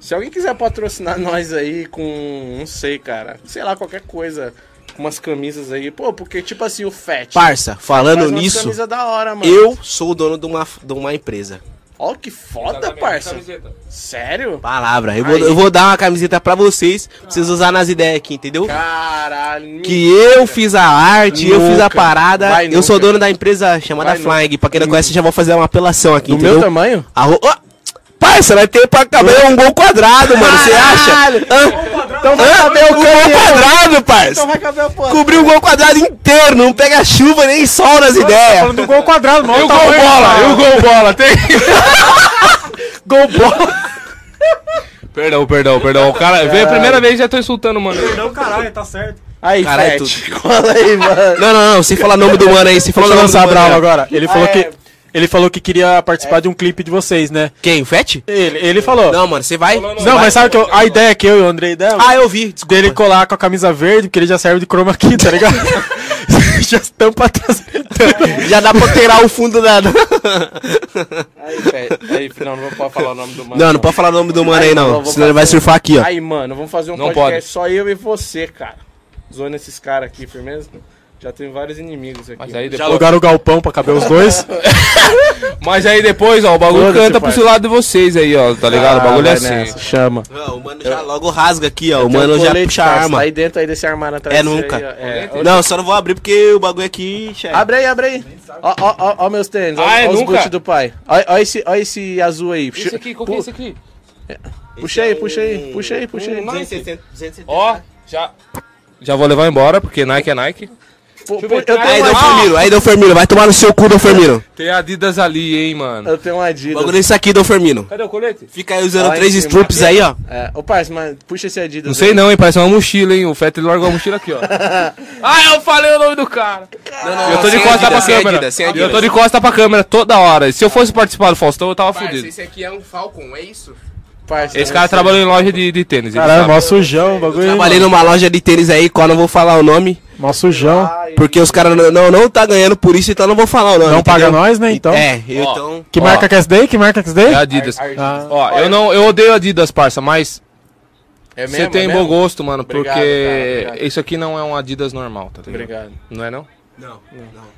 Se alguém quiser patrocinar nós aí com, não sei, cara, sei lá, qualquer coisa, com umas camisas aí, pô, porque tipo assim, o Fat. Parça, falando nisso, camisas da hora, mano. eu sou o dono de uma, de uma empresa. Ó, que foda, Exatamente, parça. camiseta. Sério? Palavra. Eu vou, eu vou dar uma camiseta pra vocês, pra vocês usar nas ideias aqui, entendeu? Caralho. Que eu fiz a arte, eu fiz a Nunca. parada. Vai eu sou nunca. dono da empresa chamada Vai nunca. Flying. Pra quem não conhece, já vou fazer uma apelação aqui, Do entendeu? meu tamanho? Arro... Ó, Parça, vai ter pra caber um gol quadrado, mano. Você acha? Hã? Então vai caber o um gol quadrado, parça. Então vai caber o pô. Cobriu o gol quadrado inteiro, não pega chuva nem sol nas ideias. Falando do gol quadrado, mano. E o gol bola? E o gol bola? Tem? Gol bola. Perdão, perdão, perdão. O cara veio a primeira vez e já tô insultando, mano. Não, caralho, tá certo. Aí, Caralho, Fete, cola aí, mano. Não, não, não, sem falar nome do mano aí, sem falar Deixa eu nome do lançar mano bravo agora. Ele falou Ah, que. É. Ele falou que queria participar de um clipe de vocês, né? Quem, o Fete? Ele, ele falou. Não, Não, mano, você vai? mas sabe que eu- a ideia que eu e o Andrei demos? Ah, eu vi, desculpa. dele colar com a camisa verde, porque ele já serve de chroma key, tá ligado? já tampa atrás. Já dá pra alterar o fundo da... Aí, Fete. Aí, não, não pode falar o nome do mano. Não, não pode falar o nome do mano aí, não, não. Senão ele vai surfar aqui, ó. Aí, mano, vamos fazer um Não podcast pode. só eu e você, cara. Zoando esses caras aqui, firmeza? Já tem vários inimigos aqui. Mas aí Já depois, alugaram o galpão pra caber os dois. mas aí depois, ó, o bagulho Foda-se, canta pro lado de vocês aí, ó, tá ligado? o bagulho é Ah, assim. nessa, Chama. Não, o mano já logo rasga aqui, ó. O Tem um mano já puxa a arma. Tá aí dentro aí desse armário atrás É, nunca. aí, ó. É, Não, só não vou abrir porque o bagulho aqui... chefe. Abre aí, abre aí. Ó, ó, ó, ó meus tênis. Ó, Ah, é ó os boot do pai. Ó, ó esse, ó esse azul aí. Puxa, Esse aqui, qual que é esse aqui? puxa aí, puxa aí, puxa aí, puxa aí. 270, 270. Ó, já. Já vou levar embora, porque Nike é Nike. Aí, Dom uma, Firmino, aí, Dom Firmino. Vai tomar no seu cu, Dom Firmino. Tem Adidas ali, hein, mano. eu tenho uma Adidas. bagulho é isso aqui, Dom Firmino. Cadê o colete? Fica aí usando três cima. stroops aí, ó. É, ô parça, mas puxa esse Adidas. Não sei aí. não, hein? Parece uma mochila, hein? O Feto ele largou a mochila aqui, ó. ah, eu falei o nome do cara. Não, eu tô de costa Adidas, pra câmera. Adidas, sem eu Adidas. tô de costa pra câmera toda hora. Se eu fosse participar do Faustão, eu tava fudido. esse aqui é um Falcon, é isso? Parça, Esse eu cara trabalhou em loja de, de tênis. Caralho, mó sujão o bagulho. aí, Trabalhei mano. numa loja de tênis aí, qual não vou falar o nome. Mó sujão. Ai, Porque os caras não, não, não tá ganhando por isso, então não vou falar o nome. Não paga entendeu? nós, né, então? É, eu Ó. então. Que Ó. marca que é essa daí? Que marca que é essa daí? É Adidas. Ah. Ó, eu não, eu odeio Adidas, parça, mas É você mesmo, tem é bom mesmo? gosto, mano, Obrigado, porque cara, isso aqui não é um Adidas normal, tá ligado? Obrigado. Não é não? Não,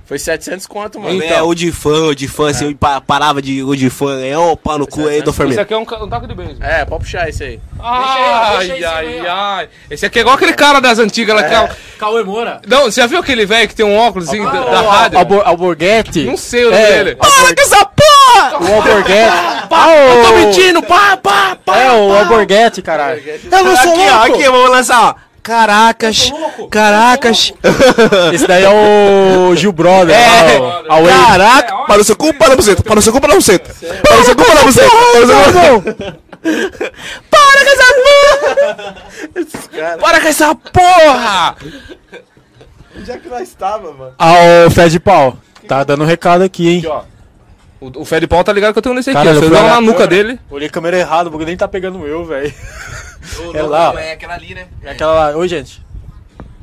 Foi 700 conto, mano. Então, é o de fã, o de fã, assim, eu pa- parava de o de fã. É o pau no cu aí, Dom Isso Firmino. aqui é um, um taco de beisebol. É, pode puxar esse aí. Ai, ai, ai. Esse aqui é igual aquele cara das antigas lá que é... Cauê Moura. Não, você já viu aquele velho que tem um óculos assim, da, da rádio? Albor, Alborguete. Não sei o nome É. dele. Para com essa porra! O Alborguete. Eu tô mentindo, pá, pá, pá. É, o Alborguete, caralho. Eu não sou aqui, ó, aqui, vamos lançar, ó. Caracas, caracas. Esse daí é o Gil Brother. É, lá, o Away. caraca. Para o seu cu, para o buceta. Para o seu cu, para o buceta. Para o seu cu, para o buceta. Para o seu cu. Para com essa porra! Para com essa porra! Onde é que nós estava, mano? Ah, o Fred Pau. Tá dando um recado aqui, hein? Aqui, ó. O, o Fé de Pau tá ligado que eu tenho nesse aqui. Cara, eu Você fui na a nuca dele. Olhei a câmera errada, o bagulho nem tá pegando eu, velho. É lá. É aquela ali, né? É aquela lá. Oi, gente.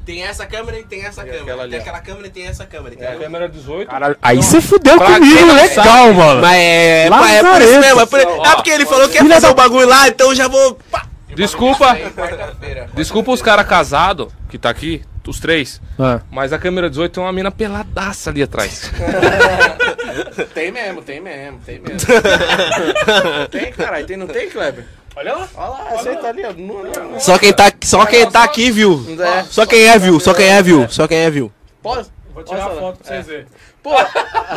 Tem essa câmera e tem essa aquela câmera. ali, Tem ó. aquela câmera e tem essa câmera, É a entendeu? câmera 18. Caralho, aí você fudeu pra comigo, quem não legal, sabe, mano. Mas é, é, Lazarento. é por isso mesmo. É, por... é porque ele falou que ia fazer o bagulho lá, então eu já vou. Pá. Desculpa. Desculpa os caras casados que tá aqui, os três. Ah. Mas a câmera 18 tem uma mina peladaça ali atrás. Tem mesmo, tem mesmo, tem mesmo. tem, caralho, tem, não tem, Kleber? Olha lá. Olha lá, tá ali, ó. Não, não, não. Só quem tá, só quem tá aqui viu. É. Só quem é viu, só quem é viu, só quem é viu. Pode? Vou tirar a foto pra vocês verem. Pô,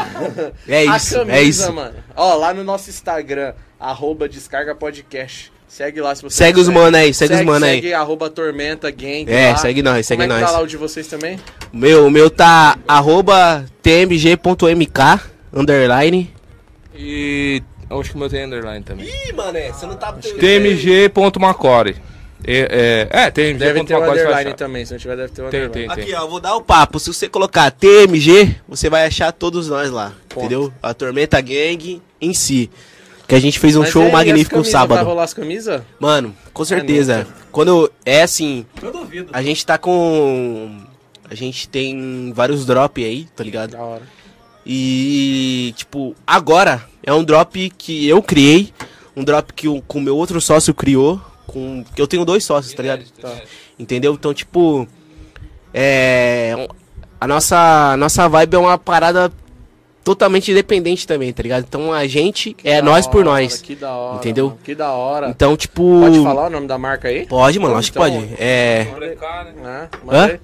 É a isso, camisa, é isso. mano. Ó, lá no nosso Instagram, arroba descarga podcast. Segue lá se você Segue os mano aí, segue os mano aí. Segue arroba tormenta, gang. É, lá. segue nós, segue Como é que nós. tá lá o de vocês também? Meu, o meu tá arroba tmg.mk, underline. E. eu Acho que o meu tem underline também. Ih, mané, você não tá... tmg.macore. É, é, é Deve ter um underline também, se não tiver deve ter um Tem, underline. tem, tem. Aqui, ó, vou dar o papo. Se você colocar TMG, você vai achar todos nós lá. Entendeu? A Tormenta Gang em si. Que a gente fez um Mas show aí, magnífico as no camisas, Vai sábado. rolar as camisas? Mano, com certeza. Quando é assim, Eu duvido. a gente tá com. A gente tem vários drop aí, tá ligado? Da hora. E, tipo, agora é um drop que eu criei. Um drop que o com meu outro sócio criou. Com, que eu tenho dois sócios, tá ligado? Entendeu? Então, tipo. É. A nossa, a nossa vibe é uma parada totalmente independente também, tá ligado? Então a gente é Da nós por hora, nós. Que da hora. Entendeu? mano, Que da hora. Então, tipo. Pode falar o nome da marca aí? Pode, mano, acho que Então, pode. É. Ah, Hã? manda aí.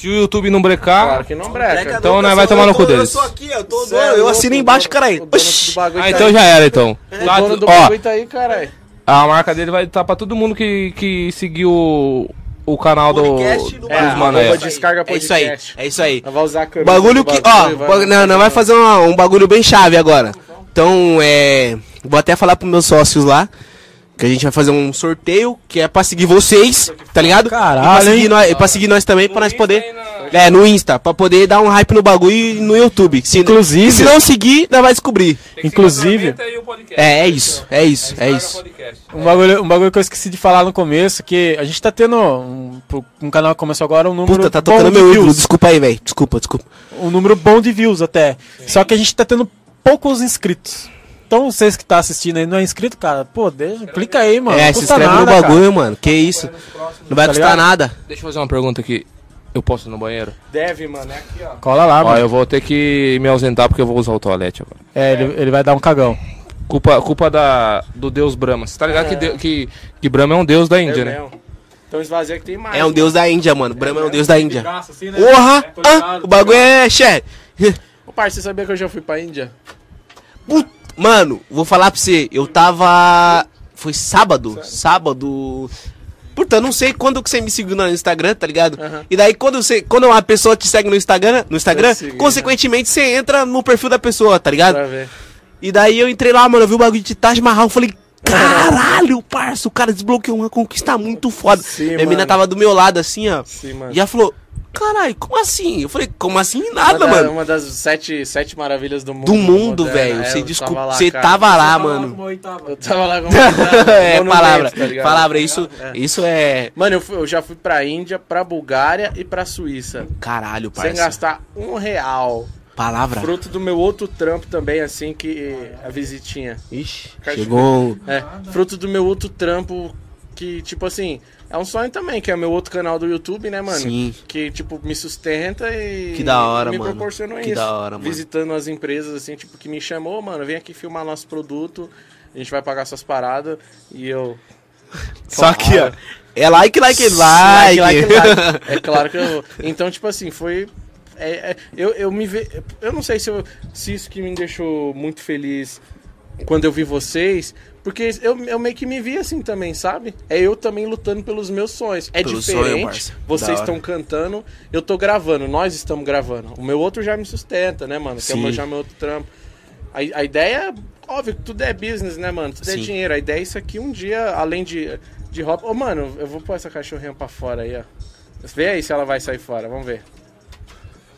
Se o YouTube não brecar, Claro que não breca. Então, nós vai tomar no cu deles. Eu tô aqui, eu tô Cê é Eu louco, assino embaixo, dono- caralho. Dono do Ah, tá então aí. já era, então. O Lá- dono do bagulho tá aí, caralho. a marca dele vai estar pra todo mundo que, que seguiu o, o canal do, Podcast do dos É, mano aí. descarga É isso aí, é isso aí. Nós vai usar a camisa Bagulho do que, ó, não, não vai fazer um, um bagulho bem chave agora. Então, é, vou até falar pros meus sócios lá Que a gente vai fazer um sorteio que é pra seguir vocês, tá ligado? Caralho, e pra seguir, hein? nós, e pra seguir nós também, pra nós Insta poder. É, no Insta, pra poder dar um hype no bagulho e no YouTube. Se, Inclusive- se não seguir, nós vai descobrir. Tem que seguir Inclusive-. É, é isso, é isso, é isso. Um bagulho, um bagulho que eu esqueci de falar no começo, que a gente tá tendo um, pro- um canal que começou agora um número Puta, tá bom tocando de meu ídolo. views. Desculpa aí, velho. Desculpa, desculpa. Um número bom de views até. Só que a gente tá tendo poucos inscritos. Então vocês que tá assistindo aí não é inscrito, cara, pô, deixa, clica aí, mano. é, não se inscreve no nada, cara. bagulho, mano. Que isso. Não vai Tá custar ligado? nada. Deixa eu fazer uma pergunta aqui. Eu posso ir no banheiro? Deve, mano, é aqui, ó. Cola lá, Ó, mano. eu vou ter que me ausentar porque eu vou usar o toalete agora. É, ele, ele vai dar um cagão. Culpa, culpa da, do deus Brahma. Você tá ligado que, de- que, que Brahma é um deus da Índia, É né? mesmo. Então esvazia que tem mais. É um deus da Índia, mano. Brahma é um deus da Índia. assim, né? Porra! Ah, o bagulho é. Xé. Ô, parça, você sabia que eu já fui pra Índia? Put- Mano, vou falar pra você. Eu tava. Foi sábado? Sábado. Puta, eu não sei quando que você me seguiu no Instagram, tá ligado? Aham. E daí quando você, quando uma pessoa te segue no Instagram, no Instagram, consequentemente você entra no perfil da pessoa, tá ligado? Pra ver. E daí eu entrei lá, mano, eu vi o bagulho de Taj Mahal, eu falei, caralho, parça, o cara desbloqueou uma conquista muito foda. Sim, Minha mina mano. tava do meu lado assim, ó. Sim, mano. E ela falou, caralho, como assim? Eu falei, como assim? Uma, Nada, da- mano. uma das sete, sete maravilhas do mundo. Do mundo, velho. É, Você desculpa, tava lá, você tava lá, mano. Eu tava lá com é, palavra. tá palavra, isso, isso é. Mano, eu, fui- eu já fui pra Índia, pra Bulgária e pra Suíça. Caralho, Sem parça. gastar um real. Palavra. Fruto do meu outro trampo também, assim, que a visitinha. Ixi, Caixa- chegou. É, fruto do meu outro trampo, que, tipo assim, é um sonho também, que é meu outro canal do YouTube, né, mano? Sim. Que, tipo, me sustenta e. Que da hora, me mano. proporcionou Que isso. da hora, mano. Visitando as empresas, assim, tipo, que me chamou, mano, vem aqui filmar nosso produto, a gente vai pagar suas paradas e eu. Só que, ó. É like, like, like. Like, like, like. É claro que eu vou. Então, tipo assim, foi. é- é- eu, eu me ve... Eu não sei se, eu, se isso que me deixou muito feliz quando eu vi vocês. Porque eu, eu meio que me vi assim também, sabe? É eu também lutando pelos meus sonhos. É Pelo sonho, diferente. Da vocês estão cantando, eu tô gravando, nós estamos gravando. O meu outro já me sustenta, né, mano? Que é Sim. meu, já meu outro trampo. A, a ideia, óbvio que tudo é business, né, mano? Tudo é Sim. dinheiro. A ideia é isso aqui um dia, além de, de hobby. Ô, mano, eu vou pôr essa cachorrinha pra fora aí, ó. Vê aí se ela vai sair fora, vamos ver.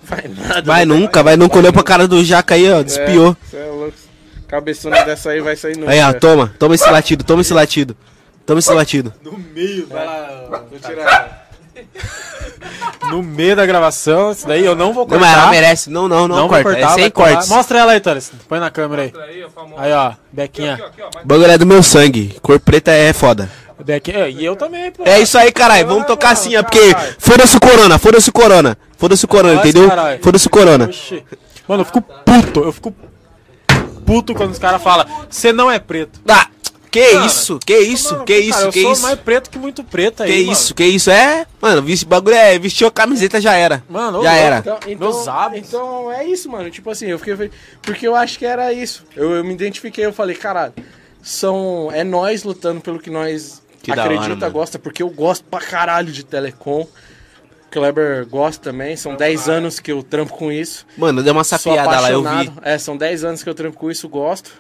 Vai nada. Vai nunca, vai nunca. Olhou pra cara do Jaca aí, ó. Despiou. É, é louco. Cabeçona dessa aí vai sair nunca. Aí, ó, toma. Toma esse latido, toma esse latido. Toma esse latido. No meio, vai lá. Vou tirar. No meio da gravação, isso daí eu não vou Não, cortar. mas ela merece. Não, não, não, Não corta. cortar, é sem colar. cortes. Mostra ela aí, Thales. Põe na câmera aí. Aí, ó, Bequinha. O bagulho é do meu sangue. Cor preta é foda. Bequinha. E eu também, pô. É isso aí, caralho. Vamos tocar assim, ó. Porque foda-se o corona, foda-se o corona. Foda-se o corona, entendeu? Foda-se o corona. Mano, eu fico puto. Eu fico puto quando os caras falam, você não é preto. Ah, que Cara, isso, que isso, Mano, que cara, isso, eu que sou isso. mais preto que muito preto aí, Que mano. isso, que isso. É, mano, esse bagulho é. Vestiu a camiseta já era. Mano, já era. Então, então, então é isso, mano. Tipo assim, eu fiquei. Porque eu acho que era isso. Eu, eu me identifiquei, eu falei, caralho, são. É nós lutando pelo que nós Que hora, acredita, mano. gosta, porque eu gosto pra caralho de telecom. Kleber gosta também, são 10 anos que eu trampo com isso. Mano, deu uma sapiada lá, eu vi. apaixonado. É, são 10 anos que eu trampo com isso, gosto.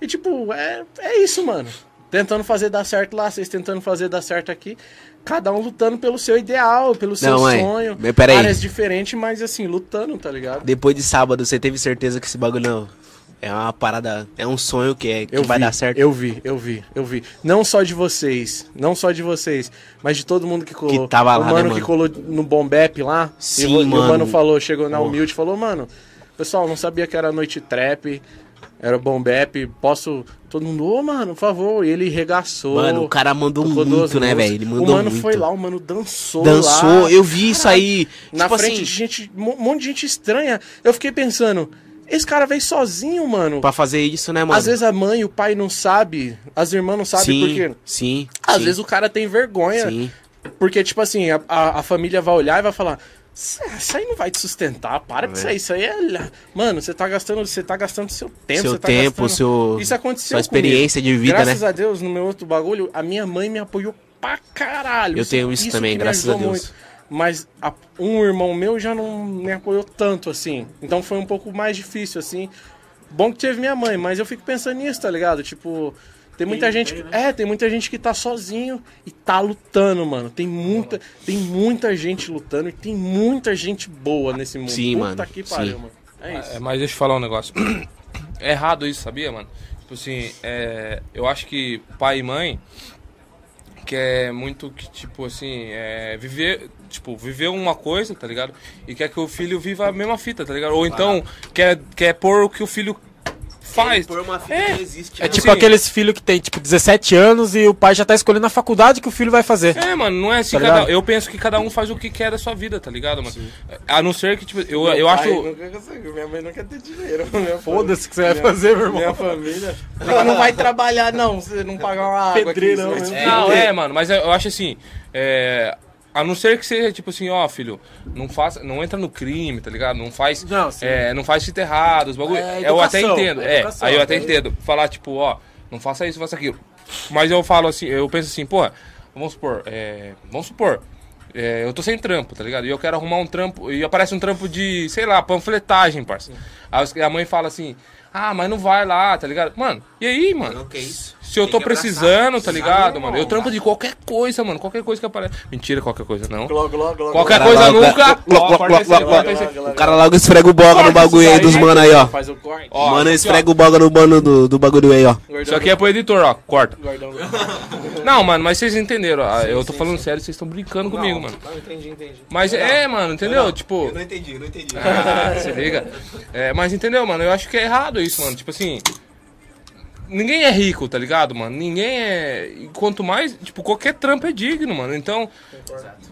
E tipo, é, é isso, mano. Tentando fazer dar certo lá, vocês tentando fazer dar certo aqui. Cada um lutando pelo seu ideal, pelo seu Não, mãe. sonho. Mas peraí. Áreas diferentes, mas assim, lutando, tá ligado? Depois de sábado, você teve certeza que esse bagulho não. É uma parada. É um sonho que, é, que Eu vai vi, dar certo. Eu vi, eu vi, eu vi. Não só de vocês, não só de vocês, mas de todo mundo que colou. Que tava o lá, né, mano mano? que colou no Bombep lá. Sim, e, o- e mano. o mano falou, chegou na humilde, falou, mano, pessoal, não sabia que era noite trap, era Bombep, posso. Todo mundo, ô, mano, por favor. E ele regaçou. Mano, o cara mandou muito, né, velho? Ele mandou O mano muito. foi lá, o mano dançou. Dançou, lá. eu vi isso aí. Na tipo frente assim, de gente, um monte de gente estranha. Eu fiquei pensando, esse cara veio sozinho, mano. pra fazer isso, né, mano? Às vezes a mãe e o pai não sabe, as irmãs não sabem sim, porque sim. às sim, vezes o cara tem vergonha, Sim. porque tipo assim, a, a, a família vai olhar e vai falar: "Cê- isso aí não vai te sustentar, para com isso aí, isso aí é, mano, você tá gastando, você tá gastando seu tempo, Seu tá tempo, gastando... seu. Isso aconteceu Sua experiência comigo. de vida, Graças né? a Deus, no meu outro bagulho, a minha mãe me apoiou pra caralho. Eu tenho isso também, que me graças a Deus. Mas a- um irmão meu já não me apoiou tanto assim. Então foi um pouco mais difícil, assim. Bom que teve minha mãe, mas eu fico pensando nisso, tá ligado? Tipo, Tem muita gente. que- É, tem muita gente que tá sozinho e tá lutando, mano. Tem muita, tem muita gente lutando e tem muita gente boa nesse mundo. Sim, Puta mano. que pariu, Sim. mano. É isso. É, mas deixa eu falar um negócio. É errado isso, sabia, mano? Tipo assim, é, eu acho que pai e mãe quer muito que, tipo assim, é, viver, tipo, viver uma coisa, tá ligado? E quer que o filho viva a mesma fita, tá ligado? Ou então quer, quer pôr o que o filho faz. Por uma fita É. que existe. É né? tipo Assim- aqueles filhos que tem, tipo, 17 anos e o pai já tá escolhendo a faculdade que o filho vai fazer. É, mano, não é assim. Tá cada- eu penso que cada um faz o que quer da sua vida, tá ligado, mano? A não ser que, tipo, eu, Meu eu pai acho. Nunca conseguiu. Minha mãe não quer ter dinheiro. Minha Foda-se o que você minha- vai fazer, meu irmão. Minha família. Não, não vai trabalhar, não. Você não pagar uma água Pedreirão, aqui. né? se Não, fuder. é, mano, mas eu acho assim. É, a não ser que seja tipo assim, ó, filho, não faça, não entra no crime, tá ligado? Não faz, Não, é, não faz fita errado, os bagulho. É eu até educação, entendo, é é, educação, aí eu até é. entendo. Falar tipo, ó, não faça isso, faça aquilo. Mas eu falo assim, eu penso assim, pô, vamos supor, é, vamos supor, é, eu tô sem trampo, tá ligado? E eu quero arrumar um trampo, e aparece um trampo de, sei lá, panfletagem, parça. Aí a mãe fala assim, ah, mas não vai lá, tá ligado? Mano, e aí, mano? Não, que isso. Se eu Tem tô abraçar. precisando, tá ligado, mano? Eu trampo de qualquer coisa, mano. Qualquer coisa que aparece. Mentira, qualquer coisa não. Qualquer coisa nunca. O cara logo esfrega o boga no bagulho aí dos mano aí, ó. Faz o corte. Ó, Mano, esfrega o boga no mano do, do bagulho aí, ó. Isso aqui é pro editor, ó. Corta. Não, mano, mas vocês entenderam. ó, eu tô falando sério, vocês estão brincando comigo, mano. Não, entendi, entendi. Mas é, mano, entendeu? Tipo. não entendi, eu não entendi. Ah, se liga. É, mas entendeu, mano? Eu acho que é errado isso, mano. Tipo assim. Ninguém é rico, tá ligado, mano? Ninguém é. e Quanto mais. Tipo, qualquer trampo é digno, mano. Então.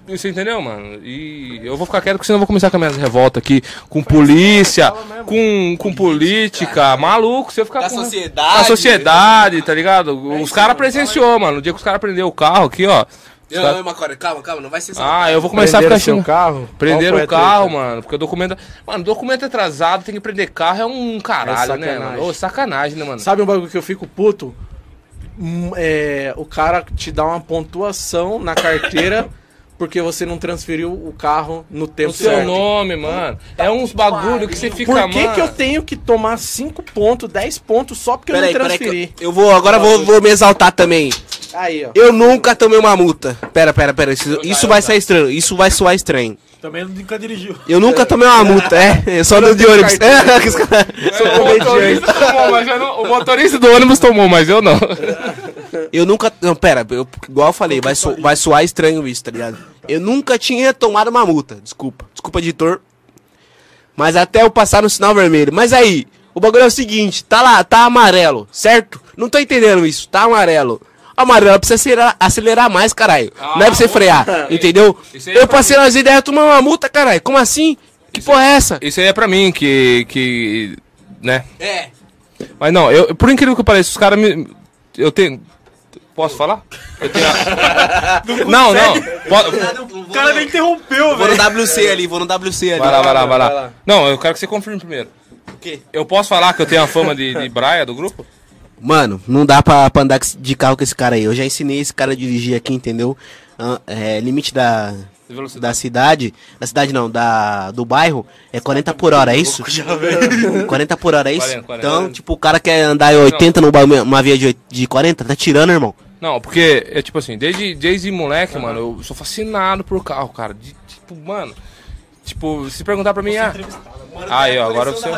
Você entendeu, mano? E eu vou ficar quieto, porque senão eu vou começar com a minha revolta aqui. Com polícia, com, com política. Maluco, se eu ficar Da com. sociedade. Da sociedade, tá ligado? Os caras presenciou, mano. O dia que os caras prenderam o carro aqui, ó. Não, caras- não, calma, calma, não vai ser Ah, eu vou começar a ficar seu xingando. carro? Prenderam Qual o carro, treta? mano, porque o documento. Mano, documento atrasado, tem que prender carro, é um caralho, É né, mano? Ô, sacanagem, né, mano? Sabe um bagulho que eu fico puto? Hum, É, o cara te dá uma pontuação na carteira porque você não transferiu o carro no tempo O seu certo. nome, mano. É uns bagulho que você fica, Por que, mano. que eu tenho que tomar 5 pontos, 10 pontos só porque Peraí, eu não transferi? eu, eu vou, agora vou, vou me exaltar também. Aí, ó. Eu nunca tomei uma multa. Pera, pera, pera, isso, isso vai ser estranho, isso vai soar estranho. Também nunca dirigiu. Eu nunca tomei uma multa, é, só ando de ônibus. É, que os caras- o, motorista tomou, mas eu não- o motorista do ônibus tomou, mas eu não. Eu nunca. Não, pera, eu, igual eu falei, vai, so- vai soar estranho isso, tá ligado? Eu nunca tinha tomado uma multa. Desculpa. Desculpa, editor. Mas até eu passar no sinal vermelho. Mas aí, o bagulho é o seguinte: tá lá, tá amarelo, certo? Não tô entendendo isso, tá amarelo. Amarelo precisa acelerar, acelerar mais, caralho. Não é pra você frear, entendeu? Isso é Eu pra passei nas ideias tomar uma multa, caralho. Como assim? Que porra é essa? Isso aí é pra mim, que. que. né? É. Mas não, eu, por incrível que pareça, os caras me. Eu tenho. Posso falar? Eu tenho. a- não, não. Po- O cara nem interrompeu, Vou velho. no WC ali, vou no WC ali. Vai lá, vai lá, vai vai lá. lá. Não, eu quero que você confirme primeiro. O quê? Eu posso falar que eu tenho a fama de, de braia do grupo? Mano, não dá pra, pra andar de carro com esse cara aí. Eu já ensinei esse cara a dirigir aqui, entendeu? É, limite da, da cidade. Da cidade não, da, do bairro é 40 por hora, é isso? 40 por hora, é isso? 40, 40. Então, tipo, o cara quer andar em 80 numa uma via de, de 40, tá tirando, irmão. Não, porque é tipo assim, desde, desde moleque, mano, eu sou fascinado por carro, cara. De- tipo, mano. Tipo, se perguntar pra mim, ah. Aí, ó, agora você.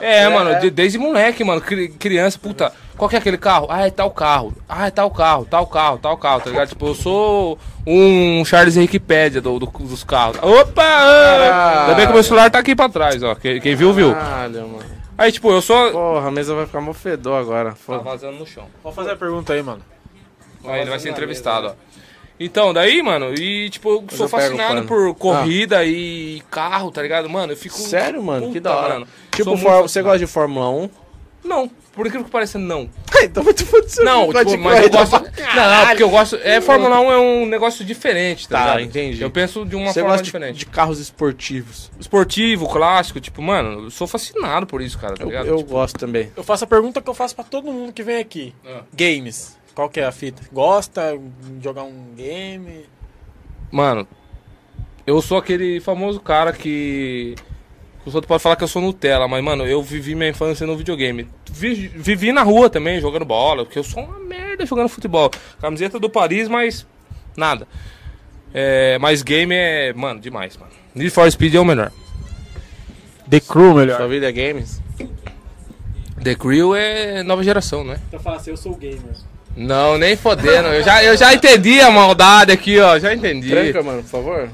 É, mano, de- desde moleque, mano, cri- criança, puta, qual que é aquele carro? Ah, é tal carro. Ah, é tal carro, tal carro, tal carro, tá ligado? Tipo, eu sou um Charles Henriquepédia do, do- dos carros. Opa! ah! Ainda bem que meu celular tá aqui pra trás, ó. Quem, quem viu, viu. Caralho, mano. Aí, tipo, eu sou. Porra, a mesa vai ficar mó fedor agora. Tá vazando no chão. Vou fazer a pergunta aí, mano. Aí ele vai ser entrevistado, ó. Então, daí, mano, e tipo, eu sou eu fascinado por corrida e carro, tá ligado? Mano, eu fico. Sério, mano? que Puta, da hora. mano. Tipo, for- muito você gosta de Fórmula 1? Não, por incrível que pareça, não. então vai te foder. Não, tipo, mas eu gosto. Não, porque eu gosto. É, Fórmula 1 é um negócio diferente, tá, Tá, ligado? entendi. Eu penso de uma Você forma gosta de, diferente. de carros esportivos? Esportivo, clássico, tipo, mano, eu sou fascinado por isso, cara, tá Eu, ligado? eu Tipo, gosto também. Eu faço a pergunta que eu faço pra todo mundo que vem aqui. Ah. Games. Qual que é a fita? Gosta de jogar um game? Mano, eu sou aquele famoso cara que. Os outros podem falar que eu sou Nutella, mas, mano, eu vivi minha infância no videogame. vi- vivi na rua também, jogando bola, porque eu sou uma merda jogando futebol. Camiseta do Paris, mas nada. É, mas game é, mano, demais, mano. Need for Speed é o melhor. The Crew, melhor. Sua vida é games? The Crew é nova geração, né? Então fala assim, eu sou gamer. Não, nem fodendo. Eu já, eu já entendi a maldade aqui, ó. Já entendi. Tranca, mano, por favor.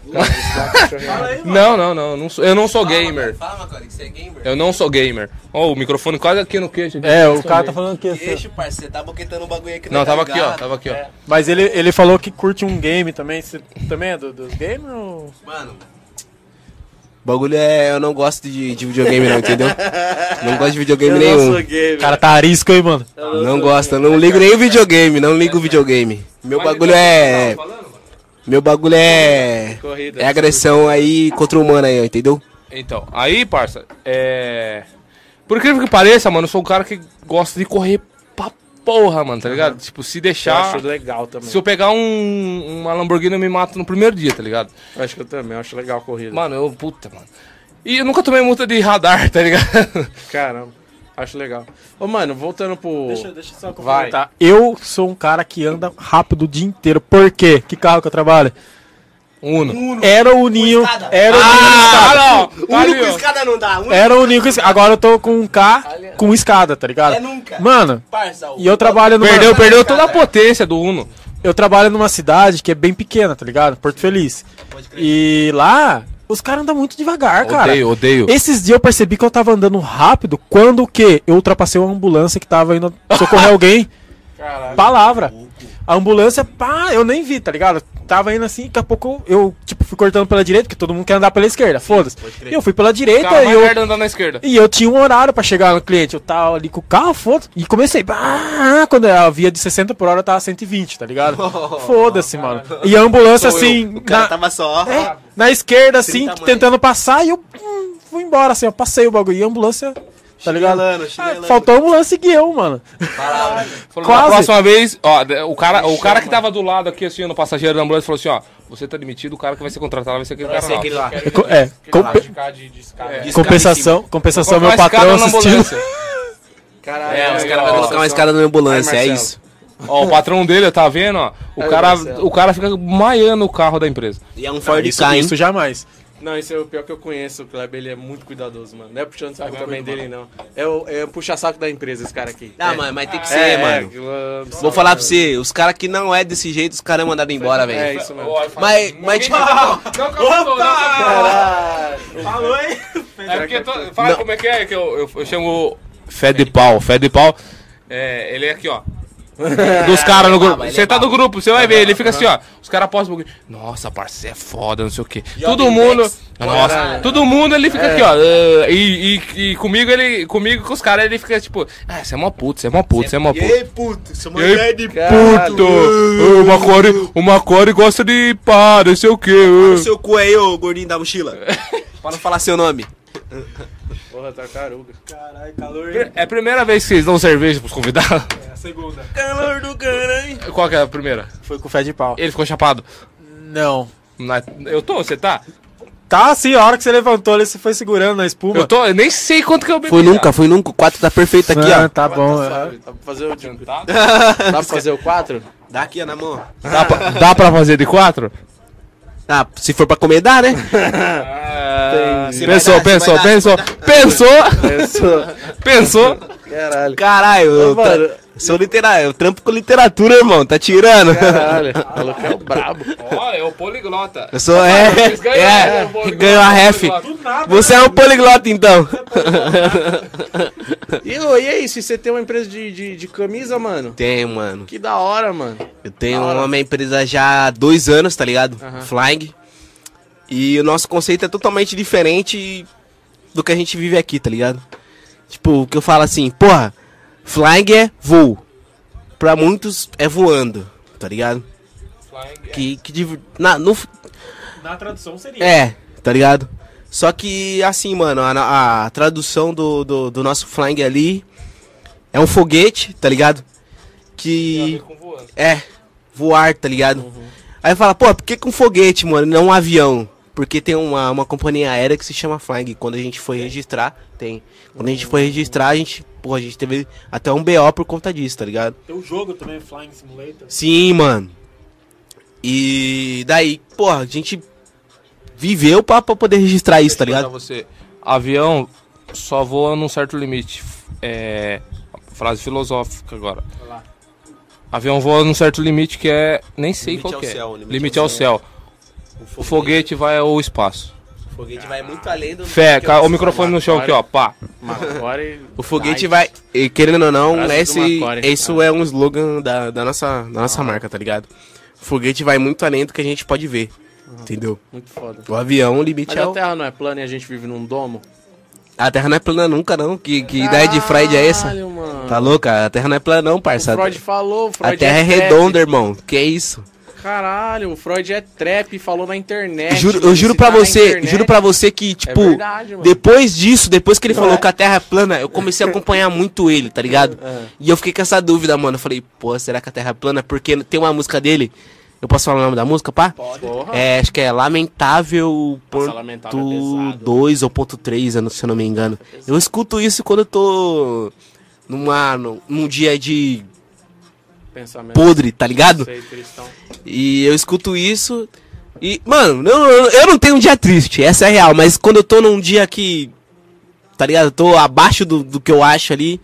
Não, não, não. não sou- eu não sou gamer. Fala, Macaulay, que você é gamer. Eu não sou gamer. Ó, o microfone quase aqui no queixo. aqui. É, o cara tá falando que... Deixa, parceiro, você tá boquetando um bagulho aqui. Não, tá tava aqui, ó. Tava aqui, ó. Mas ele, ele falou que curte um game também. Você também é do- dos gamers ou... Mano. O bagulho é. Eu não gosto de, de videogame, não, entendeu? Não gosto de videogame Eu nenhum. não O cara tá arisco aí, mano. Não gosto, eu não ligo nem o videogame, não ligo o videogame. Meu bagulho é. Meu bagulho é. Corrida. É agressão aí contra o humano aí, entendeu? Então, aí, parça, é. Por incrível que pareça, mano, eu sou um cara que gosta de correr pra porra, mano, tá ligado? Tipo, se Eu deixar. acho legal também. Se eu pegar um, uma Lamborghini, eu me mato no primeiro dia, tá ligado? Eu acho que eu também, eu acho legal a corrida. Mano, eu. Puta, mano. E eu nunca tomei multa de radar, tá ligado? Caramba, acho legal. Ô, mano, voltando pro... deixa só Vai. Tá. Eu sou um cara que anda rápido o dia inteiro. Por quê? Que carro que eu trabalho? Uno. Era o Ninho. escada. Era o Ninho com escada. Ah, não! Único ó. escada não dá, único. Era o Ninho com escada. Agora eu tô com um K com escada, tá ligado? É nunca. Mano, Parça, e eu trabalho numa... Perdeu, perdeu toda a potência do Uno. Eu trabalho numa cidade que é bem pequena, tá ligado? Porto Feliz. E lá, os caras andam muito devagar, cara. Odeio, odeio. Esses dias eu percebi que eu tava andando rápido quando o quê? Eu ultrapassei uma ambulância que tava indo socorrer alguém. Palavra. A ambulância, pá, eu nem vi, tá ligado? Tava indo assim, daqui a pouco eu, tipo, fui cortando pela direita, porque todo mundo quer andar pela esquerda, foda-se. E eu fui pela direita e eu, merda andar na esquerda. e eu tinha um horário pra chegar no cliente. Eu tava ali com o carro, foda E comecei. Ah, quando a via de 60 por hora tava 120, tá ligado? Foda-se, mano. E a ambulância Sou assim. eu. O cara na- tava só. é, na esquerda, assim, 30 tentando passar e eu hum, fui embora, assim, eu passei o bagulho. E a ambulância, tá ligado? Chinelando, Ah, chinelando. faltou a ambulância seguir eu, mano. Falou, Quase. Na próxima vez, ó, o cara, o cara que tava do lado aqui, assim, no passageiro da ambulância, falou assim, ó, você tá demitido, o cara que vai ser contratado vai ser aquele cara lá. aquele lá. É, é, É. compensação, compensação, meu patrão assistindo. Caralho, É, os caras vão colocar uma escada na ambulância, é isso. Ó, o patrão dele, tá vendo, ó, o cara, o cara fica maiando o carro da empresa. E é um Ford Ka, isso jamais. Não, esse é o pior que eu conheço, o Kleber, ele é muito cuidadoso, mano. Não é puxando saco também dele, não. É o, é o puxa-saco da empresa, esse cara aqui. Ah, é. mano, mas tem que ser, É, mano. é, Vou falar pra você, os caras que não é desse jeito, os caras é mandado embora, É velho. isso mesmo. Mas, mas tipo, Falou, hein? É porque to- fala como é que é que eu, eu, eu chamo Fé de pau. Fé de pau. É, ele é aqui, ó. Dos caras no grupo. ele é Você tá no grupo, você vai ver. Ele fica assim, ó. Os caras postam um. Nossa, parceiro, é foda, não sei o quê. Todo mundo. Nossa, todo mundo ele fica aqui, ó. "Ah", E, e, e comigo, ele. Comigo com os caras, ele fica tipo. Ah, você é mó puto, você é mó puto, você é mó puto. Ei, puto, sou E aí, mulher de puto! O Macore, o Macore gosta de pá, não sei o quê. O seu cu aí, ô gordinho da mochila. pra não falar seu nome. Porra, tartaruga. Caralho, calor, É a primeira vez que vocês dão cerveja pros convidados? Segunda. Calor do caralho. Qual que é a primeira? Foi com o fé de pau. Ele ficou chapado. Não. Na- Eu tô, você tá? Tá assim, a hora que você levantou, ele se foi segurando na espuma. Eu tô, eu nem sei quanto que eu bebi. Foi nunca, foi nunca. O 4 tá perfeito aqui, Ah, ó. tá bom. é. Sabe? Dá pra fazer o, Tá? dá pra fazer o 4? Dá aqui, ó, na mão. Dá, pra, dá pra fazer de quatro? Ah, se for pra comer, dá, né? Você vai pensou, dar, você pensou, vai dar, pensou, pensou, Pensou. Caralho. Caralho, eu Ô, mano. tra- sou literatura, eu trampo com literatura, irmão. Tá tirando? Caralho. O maluco é o brabo. Ó, é o poliglota. Eu sou, é, ganham, é, poliglota, ganhou a ref. poliglota. Você é um poliglota, então. E, ô, e aí, se você tem uma empresa de, de, de camisa, mano? Tenho, mano. Que da hora, mano. Eu tenho hora. uma minha empresa já há dois anos, tá ligado? Aham. Flying. E o nosso conceito é totalmente diferente do que a gente vive aqui, tá ligado? Tipo, que eu falo assim, porra, flying é voo. Pra muitos é voando, tá ligado? Que, que div- na, no, Na tradução seria. é, tá ligado? Só que, assim, mano, a, a tradução do, do, do nosso flying ali é um foguete, tá ligado? Que. É, voar, tá ligado? Aí fala, pô, por que com foguete, mano, não um avião? Porque tem uma, uma companhia aérea que se chama Flying. Quando a gente foi registrar, tem. Quando a gente foi registrar, a gente, porra, a gente teve até um BO por conta disso, tá ligado? Tem o jogo também, Flying Simulator. Sim, mano. E daí, porra, a gente viveu pra, pra poder registrar isso, tá ligado? você. Avião só voa num certo limite. É. Frase filosófica agora. Avião voa num certo limite que é. Nem sei Limite qual é. céu, limite limite ao ao céu. O foguete vai ao espaço. O foguete vai muito além do. Fé, ca- o microfone no chão aqui, ó. Pá. Macquarie. O foguete vai. e Querendo ou não, esse, Macquarie. isso é um slogan da, da nossa, da nossa marca, tá ligado? O foguete vai muito além do que a gente pode ver. Entendeu? Muito foda. O avião, o limite Mas é a o... Terra não é plana e a gente vive num domo? A Terra não é plana nunca, não. Que, que ideia de Freud é essa? Caralho, mano. Tá louca? A Terra não é plana, não, O parça. Freud falou, o Freud A Terra é, trap. redonda, irmão. Que isso? Caralho, o Freud é trap, falou na internet. Juro, eu juro pra tá você, internet, juro pra você que, tipo, verdade, mano. depois disso, depois que ele Não falou é? que a Terra é plana, eu comecei a acompanhar muito ele, tá ligado? É. E eu fiquei com essa dúvida, mano. Eu falei, pô, será que a Terra é plana? Porque tem uma música dele. Eu posso falar o nome da música, pá? Porra. É, acho que é Lamentável Nossa, ponto Lamentável é pesado. 2 ou ponto 3, eu não- se eu não me engano. Eu escuto isso quando eu tô numa, num, num dia de Pensamento. podre, tá ligado? Sei. E eu escuto isso e, mano, eu, eu, eu não tenho um dia triste, essa é a real, mas quando eu tô num dia que, tá ligado? Eu tô abaixo do, do que eu acho ali,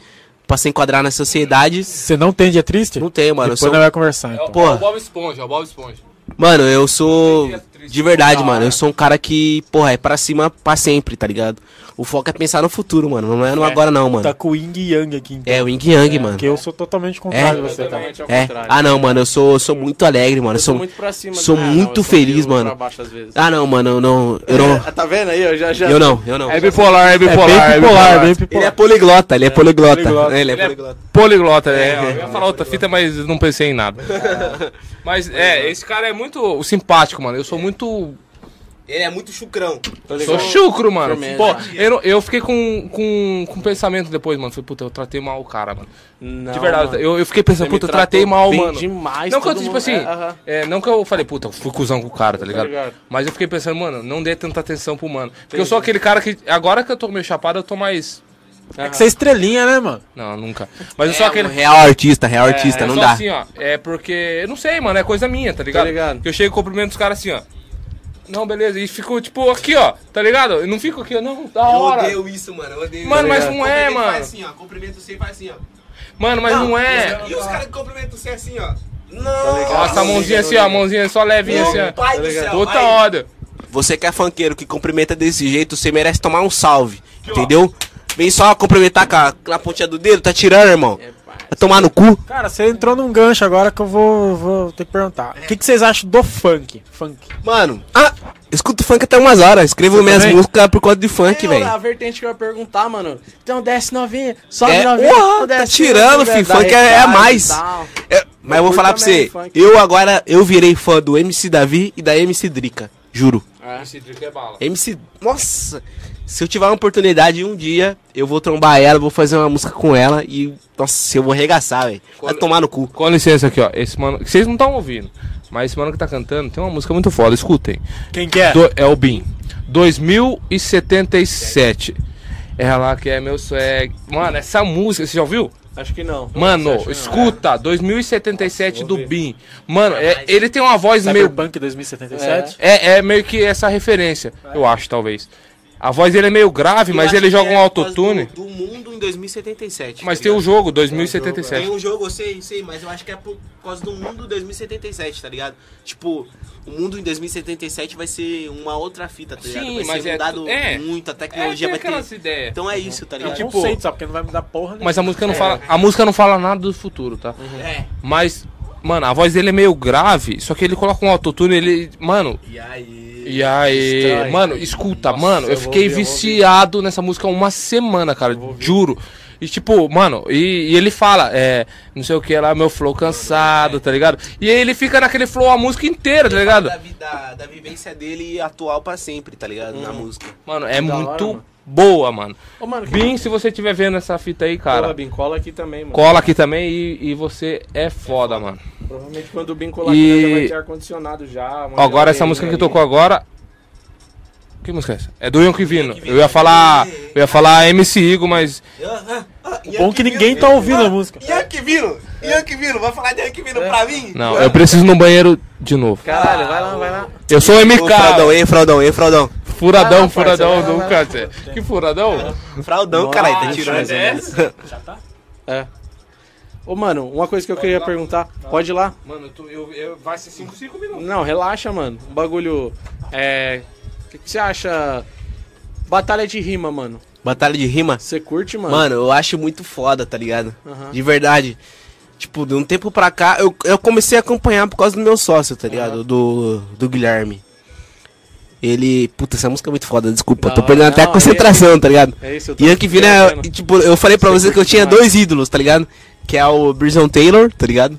pra se enquadrar na sociedade, Você não tem dia triste? não tenho, mano. Eu Depois sou, nós vai conversar, então. Pô. É o Bob Esponja, é o Bob Esponja. mano, eu sou, de verdade, da mano, eu sou um cara que, porra, é pra cima pra sempre, tá ligado? O foco é pensar no futuro, mano, não é no É, agora não, mano. Tá com o Ying Yang aqui, então. É, o Yin Yang, mano. Porque eu sou totalmente contrário É? de você, tá? É, contrário. ah não, mano, eu sou, sou muito alegre, mano. Eu sou sou, muito pra cima. sou não, muito eu sou feliz, mano. pra baixo às vezes. Ah não, mano, eu não, eu não, tá vendo aí? Eu já, já... eu não, eu não. É bipolar, é É bipolar. bem bipolar, bem Ele é bipolar. poliglota, ele é poliglota. poliglota. É, Ele é Ele é- poliglota. Poliglota, é. Eu ia falar outra fita, mas não pensei em nada. Mas é, esse cara é muito simpático, mano. Eu sou muito. Ele é muito chucrão. Sou chucro, mano. Firmeza. Pô, eu, eu fiquei com, com, com pensamento depois, mano. Falei, puta, eu tratei mal o cara, mano. Não, De verdade, mano. eu, eu fiquei pensando, Você puta, eu tratei mal, bem mano. demais, não que eu, tipo mundo- assim, é, aham. é, não que eu falei, puta, eu fui cuzão com o cara, tá ligado? ligado. Mas eu fiquei pensando, mano, não dê tanta atenção pro mano. Porque eu sou aquele cara que, agora que eu tô meio chapado, eu tô mais. É que você é estrelinha, né, mano? Não, nunca. Mas eu sou É, aquele. um real artista, real artista, É, não só dá. assim, ó. É porque. Eu não sei, mano. É coisa minha, tá ligado? ligado. Que eu chego e cumprimento os caras assim, ó. Não, beleza. E fico, tipo, aqui, ó. Tá ligado? Eu não fico aqui, ó. Não, da hora. isso, mano. Eu odeio Mano, mas não é, mano. assim, ó. Cumprimento você e faz assim, ó. Mano, mas não, é. E os caras que cumprimentam você assim, ó. Não. Nossa, a mãozinha assim, ó. A mãozinha só levinha assim, ó. pai do céu. Puta aí. hora. Você que é funkeiro, que cumprimenta desse jeito, você merece tomar um salve. Entendeu? Vem só cumprimentar com a, com a pontinha do dedo, tá tirando, irmão. Vai tomar no cu. Cara, você entrou num gancho agora que eu vou, vou ter que perguntar. O que, que vocês acham do funk? Funk. Mano, ah, escuto funk até umas horas. Escrevo Você minhas também? músicas por conta de funk, É, velho. A vertente que eu ia perguntar, mano. Então desce novinha, sobe É, novinha. porra, desce tá tirando, filho. Funk é- é e mais. É, mas eu vou falar pra você, funk. eu agora, eu virei fã do MC Davi e da MC Drica, juro. Esse drink é bala. MC, nossa, se eu tiver uma oportunidade um dia, eu vou trombar ela, vou fazer uma música com ela e, nossa, eu vou arregaçar, velho. Vai tomar no cu. Com licença aqui, ó. Esse mano. Vocês não estão ouvindo. Mas esse mano que tá cantando tem uma música muito foda. Escutem. Quem que é? Do- é o Bin. 2077. É lá que é meu swag. Mano, essa música, você já ouviu? Acho que não. Mano, que não. escuta, 2077 Vou do. Bin. Mano, é- ele tem uma voz meio. Cyberpunk 2077? É, é meio que essa referência, eu acho, talvez. A voz dele é meio grave, mas ele joga um autotune. Do, mundo em 2077. Mas tá tem o ligado? jogo, Tem 2077. um jogo, eu sei, sei, mas eu acho que é por causa do mundo 2077, tá ligado? Tipo, o mundo em 2077 vai ser uma outra fita, tá ligado? Sim, vai mas ser é- mudado é. muito, a É, tecnologia tem vai ter. aquelas ideias. Então é isso, tá É um ligado? tipo- conceito, sabe? Porque não vai mudar porra nenhuma. Mas a música não fala. A música não fala nada do futuro, tá? É. Mas, mano, a voz dele é meio grave, só que ele coloca um autotune, ele. Mano, E aí? E aí. Estranho. Mano, escuta, Nossa, mano, eu eu fiquei ouvir, eu viciado nessa música uma semana, cara, juro. E tipo, mano, e, e ele fala, é, não sei o que lá, meu flow cansado, tá ligado? E aí ele fica naquele flow a música inteira, tá ligado? Da, da, da vivência dele atual pra sempre, tá ligado? Na música. Mano, é Da hora, muito mano. boa, mano. Ô, mano, Bim, se você estiver vendo essa fita aí, Cara, cara, Bin, cola aqui também, mano. cola aqui também e, e você é foda, mano. Provavelmente quando o Bin colar E- aqui já vai ter ar-condicionado já. Agora essa música que ali. tocou agora Que música é essa? É do Yankee Vino. Eu ia falar. Eu ia falar MC Igor, mas. Bom que ninguém tá ouvindo a música. Yankee Vino! Yankee Vino! Vai falar de Yankee Vino pra mim? Não, eu preciso ir no banheiro de novo. Caralho, vai lá, vai lá. Eu sou o Ô, MK. Fraudão, ei, Fraudão, ei, Fraudão. Furadão, Ah, furadão câncer. Que furadão? Fraudão, caralho, tá tirando. mais ou menos. É. Ô, mano, uma coisa que eu queria perguntar. Pode ir lá? Mano, vai ser 5, 5 minutos. Não, relaxa, mano. Um bagulho. É. O que, que você acha? Batalha de rima, mano. Batalha de rima? Você curte, mano? Mano, eu acho muito foda, tá ligado? De verdade. Tipo, de um tempo pra cá, eu, eu comecei a acompanhar por causa do meu sócio, tá ligado? Do, do Guilherme. Ele. Puta, essa música é muito foda, desculpa. Da tô perdendo até a Não, concentração, tá ligado? É isso, eu tô Yankee Vina é. entendendo. Tipo, eu falei pra Você você que eu tinha demais. dois ídolos, tá ligado? Que é o Bryson Taylor, tá ligado?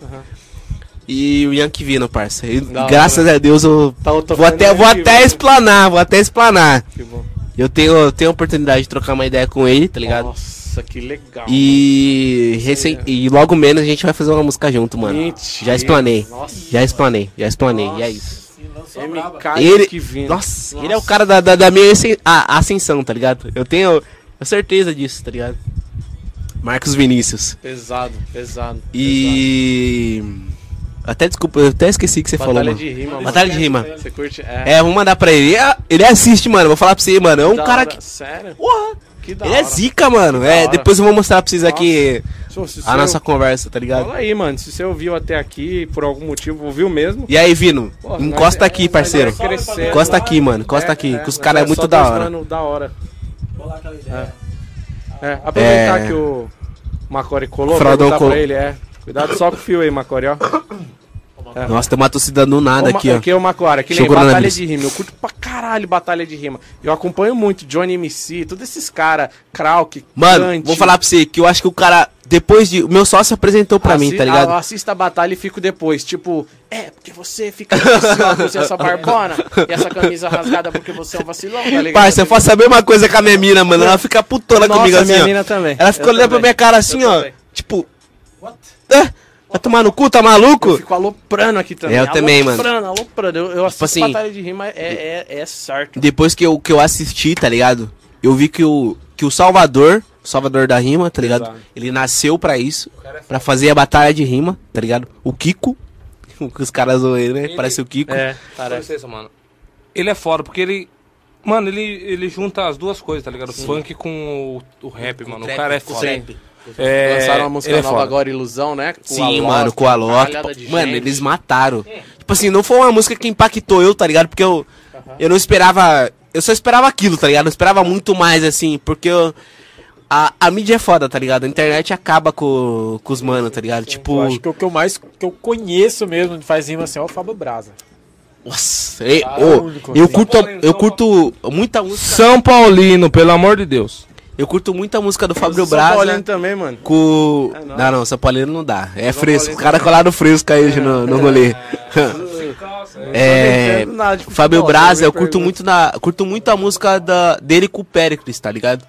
E o Yankee Vino, parça. E graças a Deus eu. Tá, eu Vou até, vou até Vino. explanar, vou até explanar. Que bom. Eu tenho, tenho a oportunidade de trocar uma ideia com ele, tá ligado? Nossa, que legal. E, e logo menos a gente vai fazer uma música junto, mano. Mentira. Já explanei. Nossa. Já explanei, já explanei. E é isso. MK Ele, que vindo. nossa, ele é o cara da, da, da minha ascensão, tá ligado? Eu tenho, eu certeza disso, tá ligado? Marcos Vinícius. Pesado, pesado. E. Até desculpa, eu até esqueci que você falou. Batalha Mano. de rima, mano. Batalha de rima. Você curte? É. É, vamos mandar pra ele. Ele, ele assiste, mano. Vou falar pra você, mano. É um Da cara hora. que. Sério? Porra! Que da Ele hora. é zica, mano. da É, depois eu vou mostrar pra vocês aqui a nossa conversa, tá ligado? Fala aí, mano. Se você ouviu até aqui, por algum motivo, ouviu mesmo. E aí, Vino? Pô, encosta nós- aqui, nós parceiro. Encosta aqui, mano. Encosta aqui. que os caras é muito da hora. Da hora. É, aproveitar É. que o Macore colou, Fraudão perguntar colou. pra ele, é. Cuidado só com o fio aí, Macore, ó. Nossa, tem uma torcida do nada Ô, aqui, ó. Aqui é o aqui Chegou na batalha de rima. Eu curto pra caralho batalha de rima. Eu acompanho muito Johnny MC, todos esses caras, Krauk, Mano, Kant. vou falar pra você que eu acho que o cara, depois de. O meu sócio apresentou pra mim, Assi- tá ligado? Eu assisto a batalha e fico depois, tipo, é, porque você fica com óculos e essa barbona e essa camisa rasgada porque você é um vacilão, tá ligado? Parça, eu faço a mesma coisa com a minha mina, mano. Ela fica putona Nossa, comigo assim, minha ó. mina também. Ela fica Eu olhando pra minha cara assim, Eu ó. também. Tipo. "É? Vai tomar no cu, tá maluco? Eu fico aloprando aqui também. É, eu também, mano. Aloprando, aloprando. Eu, eu assisto assim, batalha de rima, é, é, é certo. Depois que eu, que eu assisti, tá ligado? Eu vi que o, que o Salvador, o Salvador da rima, tá ligado? Exato. Ele nasceu pra isso, pra fazer a batalha de rima, tá ligado? O Kiko, que os caras zoam ele, né? Parece o Kiko. É, Com parece. licença, mano. Ele é foda, porque ele. Mano, ele, ele junta as duas coisas, tá ligado? O funk com o, o rap, mano. O cara é foda. É, Lançaram uma música ele é nova foda. agora, Ilusão, né? Com Sim, Alok, mano, com a Loki. Mano, gente. eles mataram. Tipo assim, não foi uma música que impactou eu, tá ligado? Porque eu, eu não esperava. Eu só esperava aquilo, tá ligado? Eu esperava muito mais, assim, porque eu, a, a mídia é foda, tá ligado? A internet acaba com, com os manos, tá ligado? Tipo. Eu acho que o que eu mais que eu conheço mesmo de faz rima assim é o Fábio Braza. Nossa, ei, Ah, ô, é o único, eu curto, eu curto muita música. São Paulino, pelo amor de Deus. Eu curto muita música do Fábio São Braza. Paulino também, mano. Com. É, não. não, não, São Paulino não dá. É fresco. Paulino O cara colaram fresco aí hoje no, no rolê. É. De Fábio Braza, eu curto muito, na, curto muito a música da, dele com o Pericles, tá ligado?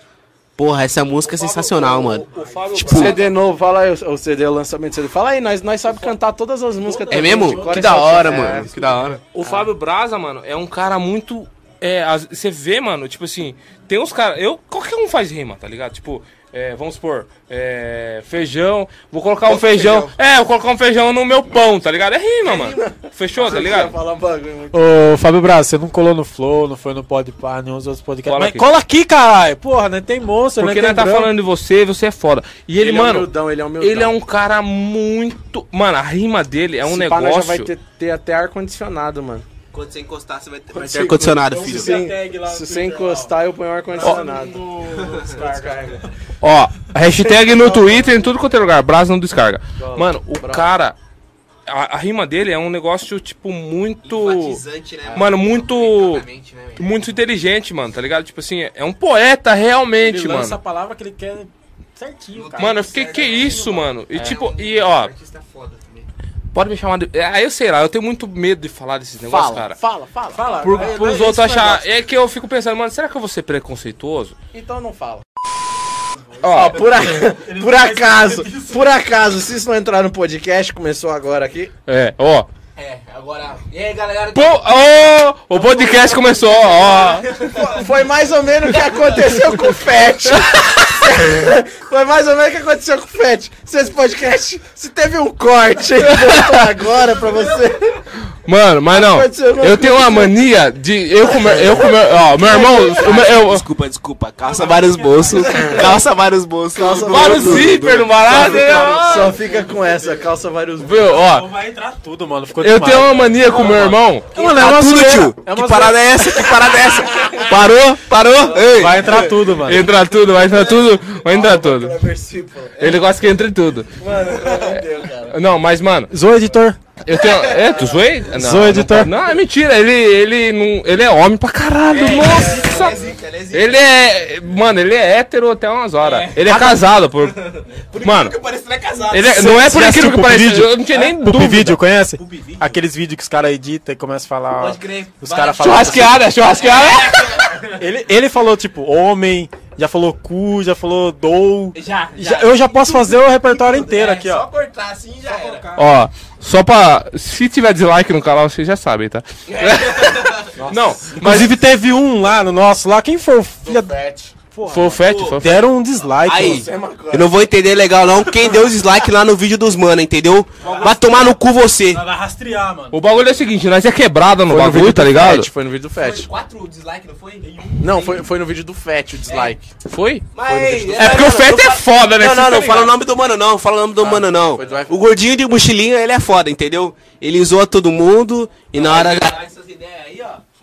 Porra, essa música é sensacional, mano. O Fábio Tipo, CD novo, fala aí o o CD, o lançamento do CD. Fala aí, nós, nós sabemos cantar todas as músicas. É também, mesmo? de cor Que da salteado. hora, É. mano. Que da hora. O Fábio Braza, mano, é um cara muito. É, as- você vê, mano, tipo assim, tem uns caras. Eu, qualquer um faz rima, tá ligado? Tipo, é, vamos supor, é, feijão. Vou colocar um feijão. É, vou colocar um feijão no meu pão, tá ligado? É rima, mano. Fechou, tá ligado? falar um bagulho muito. Ô, Fábio Braza, você não colou no Flow, não foi no Podpah, nenhum dos outros podcasts. Cola Mas aqui. cola aqui, caralho. Porra, né? Tem monstro, né? Porque nós tá branco. falando de você, você é foda. E ele, Ele é mano, humildão, ele é humildão. ele é um cara muito. Mano, a rima dele é um pá, negócio. já vai ter, ter até ar-condicionado, mano. Quando você encostar, você vai ter, Quando ter ar-condicionado, Se filho. no se você encostar, eu ponho ar-condicionado. Ó, hashtag no Twitter, em tudo quanto é lugar, Brasa não descarga. Mano, o cara. A, a rima dele é um negócio, tipo, muito. Né, Mano, muito. Né? Muito inteligente, mano, tá ligado? Tipo assim, é um poeta realmente, Ele lança a mano. palavra que ele quer certinho, cara. Mano, eu fiquei, que isso, mano? E tipo, e ó, Artista foda. Pode me chamar de. Ah, eu sei lá, eu tenho muito medo de falar desses negócios, Fala, cara. fala, fala, Fala. Por, Mas- pros mas outros achar. É que eu fico pensando, mano, será que eu vou ser preconceituoso? Então não fala. Ó, por, a- por acaso, por acaso, se isso não entrar no podcast, começou agora aqui. É, ó. É, agora. E aí, galera? Pô, ô, o podcast começou, ó. Foi mais ou menos o que aconteceu com o Fett. Foi mais ou menos o que aconteceu com o Fett. Se esse podcast, se teve um corte aí agora pra você. Mano, mas não. Eu tenho uma mania de. Eu com meu- eu com meu- Ó, meu irmão. o meu- eu- Desculpa, desculpa. Calça vários bolsos. Calça vários bolsos. Calça Para o zíper no barato. Só fica com essa, calça vários Viu, ó. Vai entrar tudo, mano. Ficou Eu demais. tenho uma mania com meu irmão. Mano, é Tá uma tudo, zoeira. tio. É Que parada é essa? Que parada é essa? Parou? Parou? Ei. Vai entrar tudo, mano. Entra tudo, vai entrar tudo, vai entrar tudo. versículo. Ele gosta que entre tudo. Mano, cara. Não, mas, mano, Zoa, editor. eu tenho. É, tu zoei? Não, editor. Não, é mentira. Ele, ele, não, ele é homem pra caralho. Nossa! Ele é. Mano, ele é hétero até umas horas. Ele é casado por. Mano, Parece que ele é casado. ele é- não é por aquilo que parece. Pup Video? Eu não tinha nem dúvida. Vídeo, conhece? Aqueles vídeos que os caras editam e começam a falar. Pode crer. Os caras falam. Churrasqueada, churrasqueada. Ele, ele falou, tipo, homem, já falou cu, já falou dou. Já, Já- eu já posso fazer o repertório inteiro aqui, Só ó. cortar assim já era. Ó, só pra. Se tiver dislike no canal, vocês já sabem, tá? Não, mas Inclusive teve um lá no nosso lá. Quem foi o filho da... foi foi o Fett. Deram um dislike. Aí, mano. eu não vou entender legal não quem deu dislike lá no vídeo dos mano, entendeu? Vai tomar no cu você. Vai rastrear, mano. O bagulho é o seguinte, nós é quebrada no Foi no bagulho, vídeo tá do ligado? Fett, foi no vídeo do Fett. Quatro dislike, não foi? Não, foi, foi no vídeo do Fett, o dislike. Foi? Mas... É porque o Fett é foda, né? Não, Cê não, tá não, fala o nome do mano não, fala o nome do mano não. foi. O gordinho de mochilinha, ele é foda, entendeu? Ele zoa todo mundo e na hora...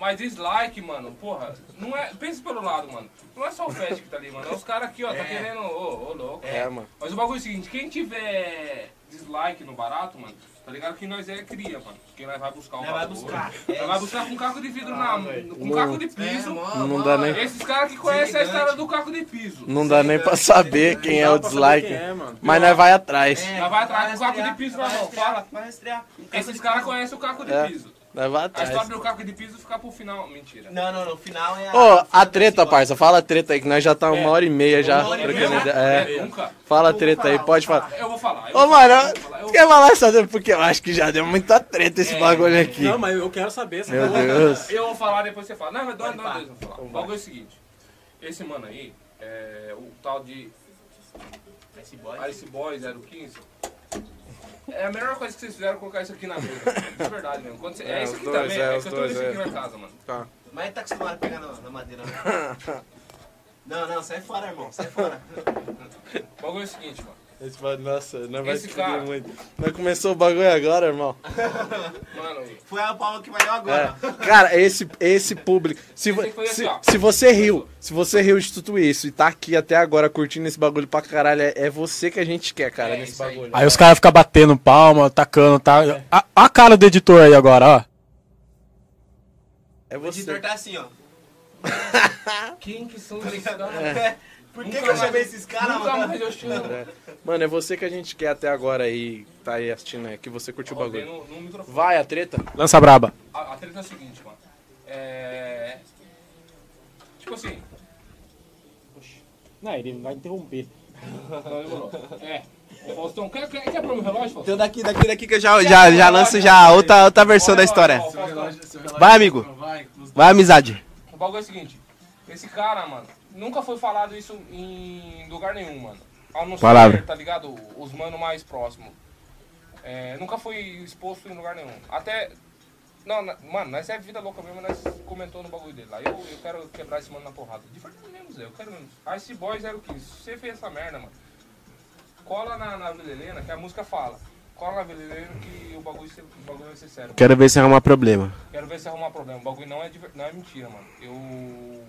Mas dislike, mano, porra, não é. Pensa pelo lado, mano. Não é só o Fett que tá ali, mano. É os caras aqui, ó, tá querendo. Ô, ô, louco. É, mano. Mas o bagulho é o seguinte, quem tiver dislike no barato, mano, tá ligado que nós é cria, mano. Porque nós vai buscar um vai bagulho. buscar. Nós vai buscar com caco de vidro na. Com caco de piso. Não dá nem, Esses caras que conhecem a história do caco de piso. não dá nem pra saber quem é o dislike. quem é, mano. Mas nós vai atrás. Já vai atrás com caco de piso na mão, fala. Vai rastrear. Esses caras conhecem o caco de É. piso. Vai A atrás. história do caco de piso fica pro final. Mentira. Não, não, no final é Ô, a treta, parça. Fala a treta aí, que nós já tá uma hora e meia já. hora e meia? É, É, nunca. fala a treta aí, pode falar. Eu vou falar. Ô, mano, você quer falar essa treta? Porque eu acho que já deu muita treta esse bagulho aqui. Não, mas eu quero saber. essa Meu porra. Deus. Eu vou falar, depois você fala. Não, mas dois, dois, dois, eu vou falar. O bagulho é o seguinte. Esse mano aí, é, o tal de Esse boy. Ice Boy 015, é a melhor coisa que vocês fizeram colocar isso aqui na mesa. De verdade mesmo. Quando você- é, É, isso aqui dois, também, é, é, que eu dois, trouxe aqui é. na casa, mano. Mas ele tá acostumado a pegar na, na madeira. Não. não, não, sai fora, irmão. Sai fora. O bagulho é o seguinte, mano. Esse Nossa, não vai Esse se cara- fuder muito. Nós começou o bagulho agora, irmão. Mano, Foi a palma que valeu É. agora. Cara, esse, esse público. Se, vo- Tem que fazer se, assim, ó. se você riu, se você riu de tudo isso e tá aqui até agora curtindo esse bagulho pra caralho, é, é você que a gente quer, cara, É, nesse isso aí. bagulho. Aí os caras ficam batendo palma, tacando, tá? A, a cara do editor aí agora, ó. É O editor tá assim, ó. quem que são esses caras? Por que, que eu chamei esses caras, mano? mais eu chamo. É. Mano, é você que a gente quer até agora aí, tá aí assistindo, é que você curtiu o bagulho. no, no microfone. Vai, a treta? Lança braba. A, a treta é a seguinte, mano. É. Tipo assim. Não, ele vai interromper. Não, demorou. É. Ô, Faustão, quer, quer, quer pôr meu relógio, Faustão? Então daqui, daqui, daqui que eu já, já, já lanço já outra, outra versão da história. Vai, amigo. Vai, amizade. O bagulho é o seguinte. Esse cara, mano, nunca foi falado isso em lugar nenhum, mano. A não Palavra. ser, tá ligado? Os mano mais próximos. É, nunca foi exposto em lugar nenhum. Até. Não, na- mano, nós é vida louca mesmo, nós comentou no bagulho dele lá. Eu, eu quero quebrar esse mano na porrada. De verdade mesmo, Zé. Eu quero mesmo. Ice Boy 015. Se você fez essa merda, mano, cola na, na Vila Helena, que a música fala. Cola na Vila Helena que o bagulho, o bagulho vai ser sério. Quero ver se arrumar problema. Quero ver se arrumar problema. O bagulho não é, não é mentira, mano. Eu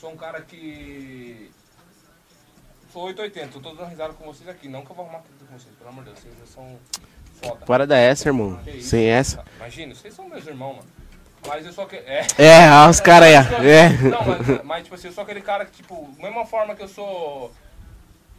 sou um cara que. Sou 880, eu tô dando risada com vocês aqui. Não que eu vou arrumar tudo com vocês, pelo amor de Deus. Vocês são foda. Parada é essa, irmão. Isso, Sem essa. Imagina, vocês são meus irmãos, mano. Mas eu só que. É. É, olha os caras aí, ó. É. Não, mas, mas, tipo assim, eu sou aquele cara que, tipo, mesma forma que eu sou.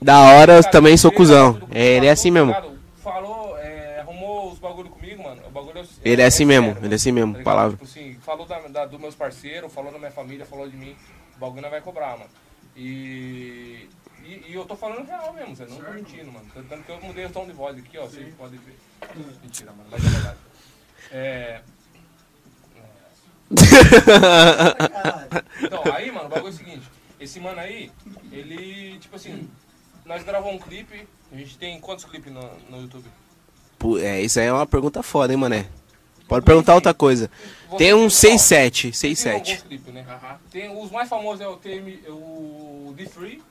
Da hora, eu cara, também sou cuzão. É, ele é assim mesmo. ligado? Falou, é, arrumou os bagulho comigo, mano. O bagulho é, Ele é assim mesmo, ele é assim mesmo, Tá ligado? palavra. Tipo assim, falou da, da, dos meus parceiros, falou da minha família, falou de mim. O bagulho não vai cobrar, mano. E, e, e eu tô falando real mesmo, você não tô mentindo, mano. Tanto que eu mudei o tom de voz aqui, ó. Vocês podem ver. Mentira, mano, mas é verdade. É. Então, aí, mano, o bagulho é o seguinte. Esse mano aí, ele, tipo assim, nós gravamos um clipe. A gente tem quantos clipes no, no YouTube? Pô, É, isso aí é uma pergunta foda, hein, mané? Pode perguntar outra coisa. Tem um 6-7, Tem 6-7. alguns clipes, né? Tem, os mais famosos é o, TM, o The Free.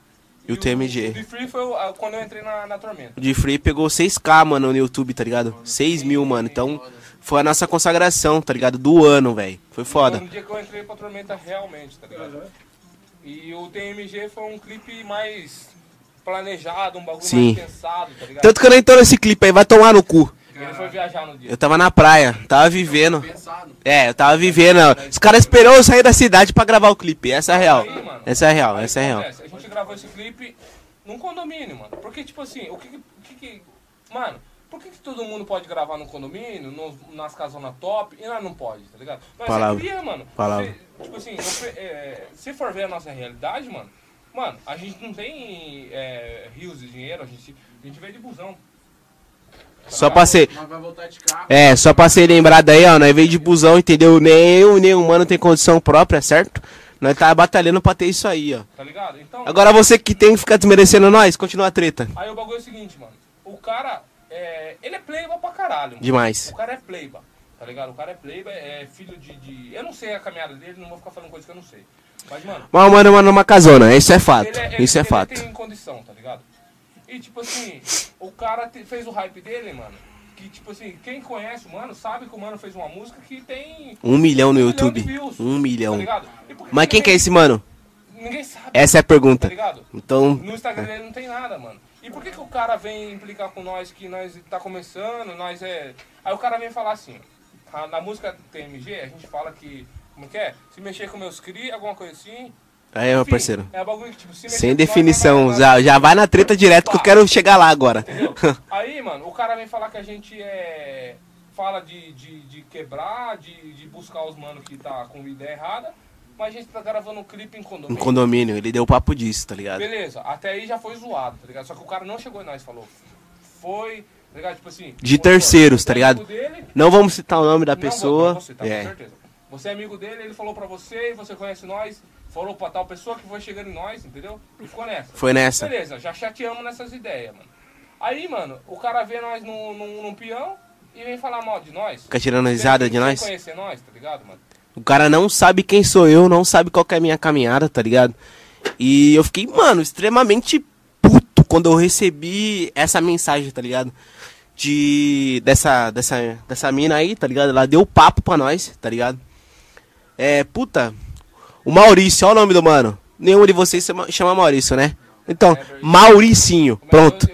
E o TMG. O The Free foi o- quando eu entrei na, na Tormenta. O de Free pegou 6k, mano, no YouTube, tá ligado? 6 mil, mano. Então, foi a nossa consagração, tá ligado? Do ano, velho. Foi foda. Foi no dia que eu entrei pra Tormenta realmente, tá ligado? E o TMG foi um clipe mais planejado, um bagulho Sim. mais pensado, tá ligado? Tanto que eu nem tô nesse clipe aí, vai tomar no cu. Ele foi viajar no dia. Eu tava na praia, tava vivendo. É, eu tava vivendo. Os caras esperaram eu sair da cidade pra gravar o clipe. Essa é a real. Essa é a real, essa é a real. A gente gravou esse clipe num condomínio, mano. Porque, tipo assim, o que que... o que que- mano, por que, que todo mundo pode gravar no condomínio, nos, nas casonas top, e nós não pode, tá ligado? Palavra. é cria, mano. Palavra. Se- tipo assim, eu é, se for ver a nossa realidade, mano, mano, a gente não tem é, rios de dinheiro, a gente, a gente veio de busão. Só pra ser. É, só pra ser lembrado aí, ó. Nós veio de busão, entendeu? Nem eu, nem o mano tem condição própria, certo? Nós tá batalhando pra ter isso aí, ó. Tá ligado? Então, Agora você que tem que ficar desmerecendo nós, continua a treta. aí o bagulho é o seguinte, mano. O cara, é, ele é playboy pra caralho. Mano. Demais. O cara é playboy, tá ligado? O cara é playboy, é filho de, de... Eu não sei a caminhada dele, não vou ficar falando coisa que eu não sei. Mas, mano... Mas o mano, mano, numa casona, isso é fato. Ele é, ele, Isso é ele fato. tem condição, tá ligado? E, tipo assim, o cara te- fez o hype dele, mano. Que, tipo assim, quem conhece o mano sabe que o mano fez uma música que tem... Um milhão no milhão YouTube. views, Um Tá milhão. ligado? Por Mas quem que é esse mano? Ninguém sabe. Essa é a Tá pergunta. ligado? Então, No Instagram dele não tem nada, mano. E por que, que o cara vem implicar com nós que nós tá começando, nós é. Aí o cara vem falar assim, a- na música TMG, a gente fala que. Como que é? Se mexer com meus cri, alguma coisa assim. Aí, meu parceiro. É bagulho que, tipo, se Sem com definição. Já, já vai na treta direto que eu quero chegar lá agora. Entendeu? Aí, mano, o cara vem falar que a gente é. Fala de, de, de quebrar, de, de buscar os manos que tá com ideia errada, mas a gente tá gravando um clipe em condomínio. condomínio, ele deu papo disso, tá ligado? Beleza, até aí já foi zoado, tá ligado? Só que o cara não chegou em nós e falou. Foi, tá ligado? Tipo assim. De terceiros, tá é ligado? Dele, Não vamos citar o nome da não vou- pessoa. não vou citar, com É. certeza. Você é amigo dele, ele falou pra você, e você conhece nós, falou pra tal pessoa que foi chegando em nós, entendeu? E ficou nessa. Foi nessa. Beleza, já chateamos nessas ideias, mano. Aí, mano, o cara vê nós num, num, num peão e vem falar mal de nós. Fica tirando risada de nós. conhecer nós, tá ligado, mano? O cara não sabe quem sou eu, não sabe qual é a minha caminhada, tá ligado? E eu fiquei, mano, extremamente puto quando eu recebi essa mensagem, tá ligado? De. dessa. dessa. dessa mina aí, tá ligado? Ela deu papo pra nós, tá ligado? É, puta. O Maurício, olha o nome do mano. Nenhum de vocês chama, Maurício, né? Então, Mauricinho, pronto.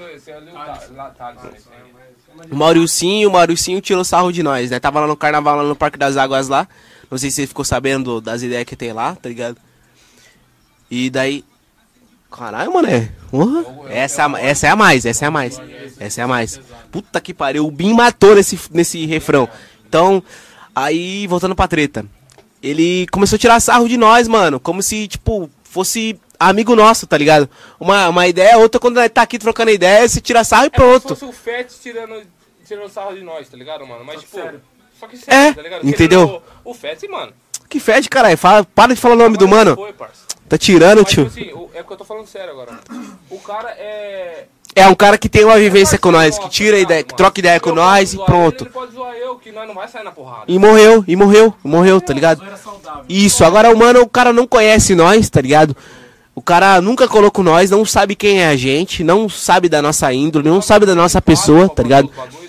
O Mauricinho, o Mauricinho tirou sarro de nós, né? Tava lá no carnaval, lá no Parque das Águas lá. Não sei se você ficou sabendo das ideias que tem lá, tá ligado? E daí. Caralho, mané. Porra. Essa, é essa é a mais, essa é a mais. Essa é a mais. Puta que pariu, o Bim matou nesse, nesse refrão. Então, aí, voltando pra treta. Ele começou a tirar sarro de nós, mano. Como se, tipo, fosse amigo nosso, tá ligado? Uma, uma ideia, outra quando nós tá aqui trocando ideia, você tira sarro e É como pronto. se fosse o Fett tirando, tirando sarro de nós, tá ligado, mano? Mas, tipo. Só que É, sério, tá ligado? entendeu? O, o Fett, mano. Que fede, caralho. Fala, para de falar o nome do mano. Foi. Tá tirando, Mas, tio. tipo assim, o- é porque eu tô falando sério agora. mano. O cara é. É um cara que tem uma vivência com nós, que tira ideia, que troca ideia com nós e pronto. E morreu, e morreu, morreu, tá ligado? Isso, agora o mano, o cara não conhece nós, tá ligado? O cara nunca colocou nós, não sabe quem é a gente, não sabe da nossa índole, não sabe da nossa pessoa, tá ligado? Tá ligado?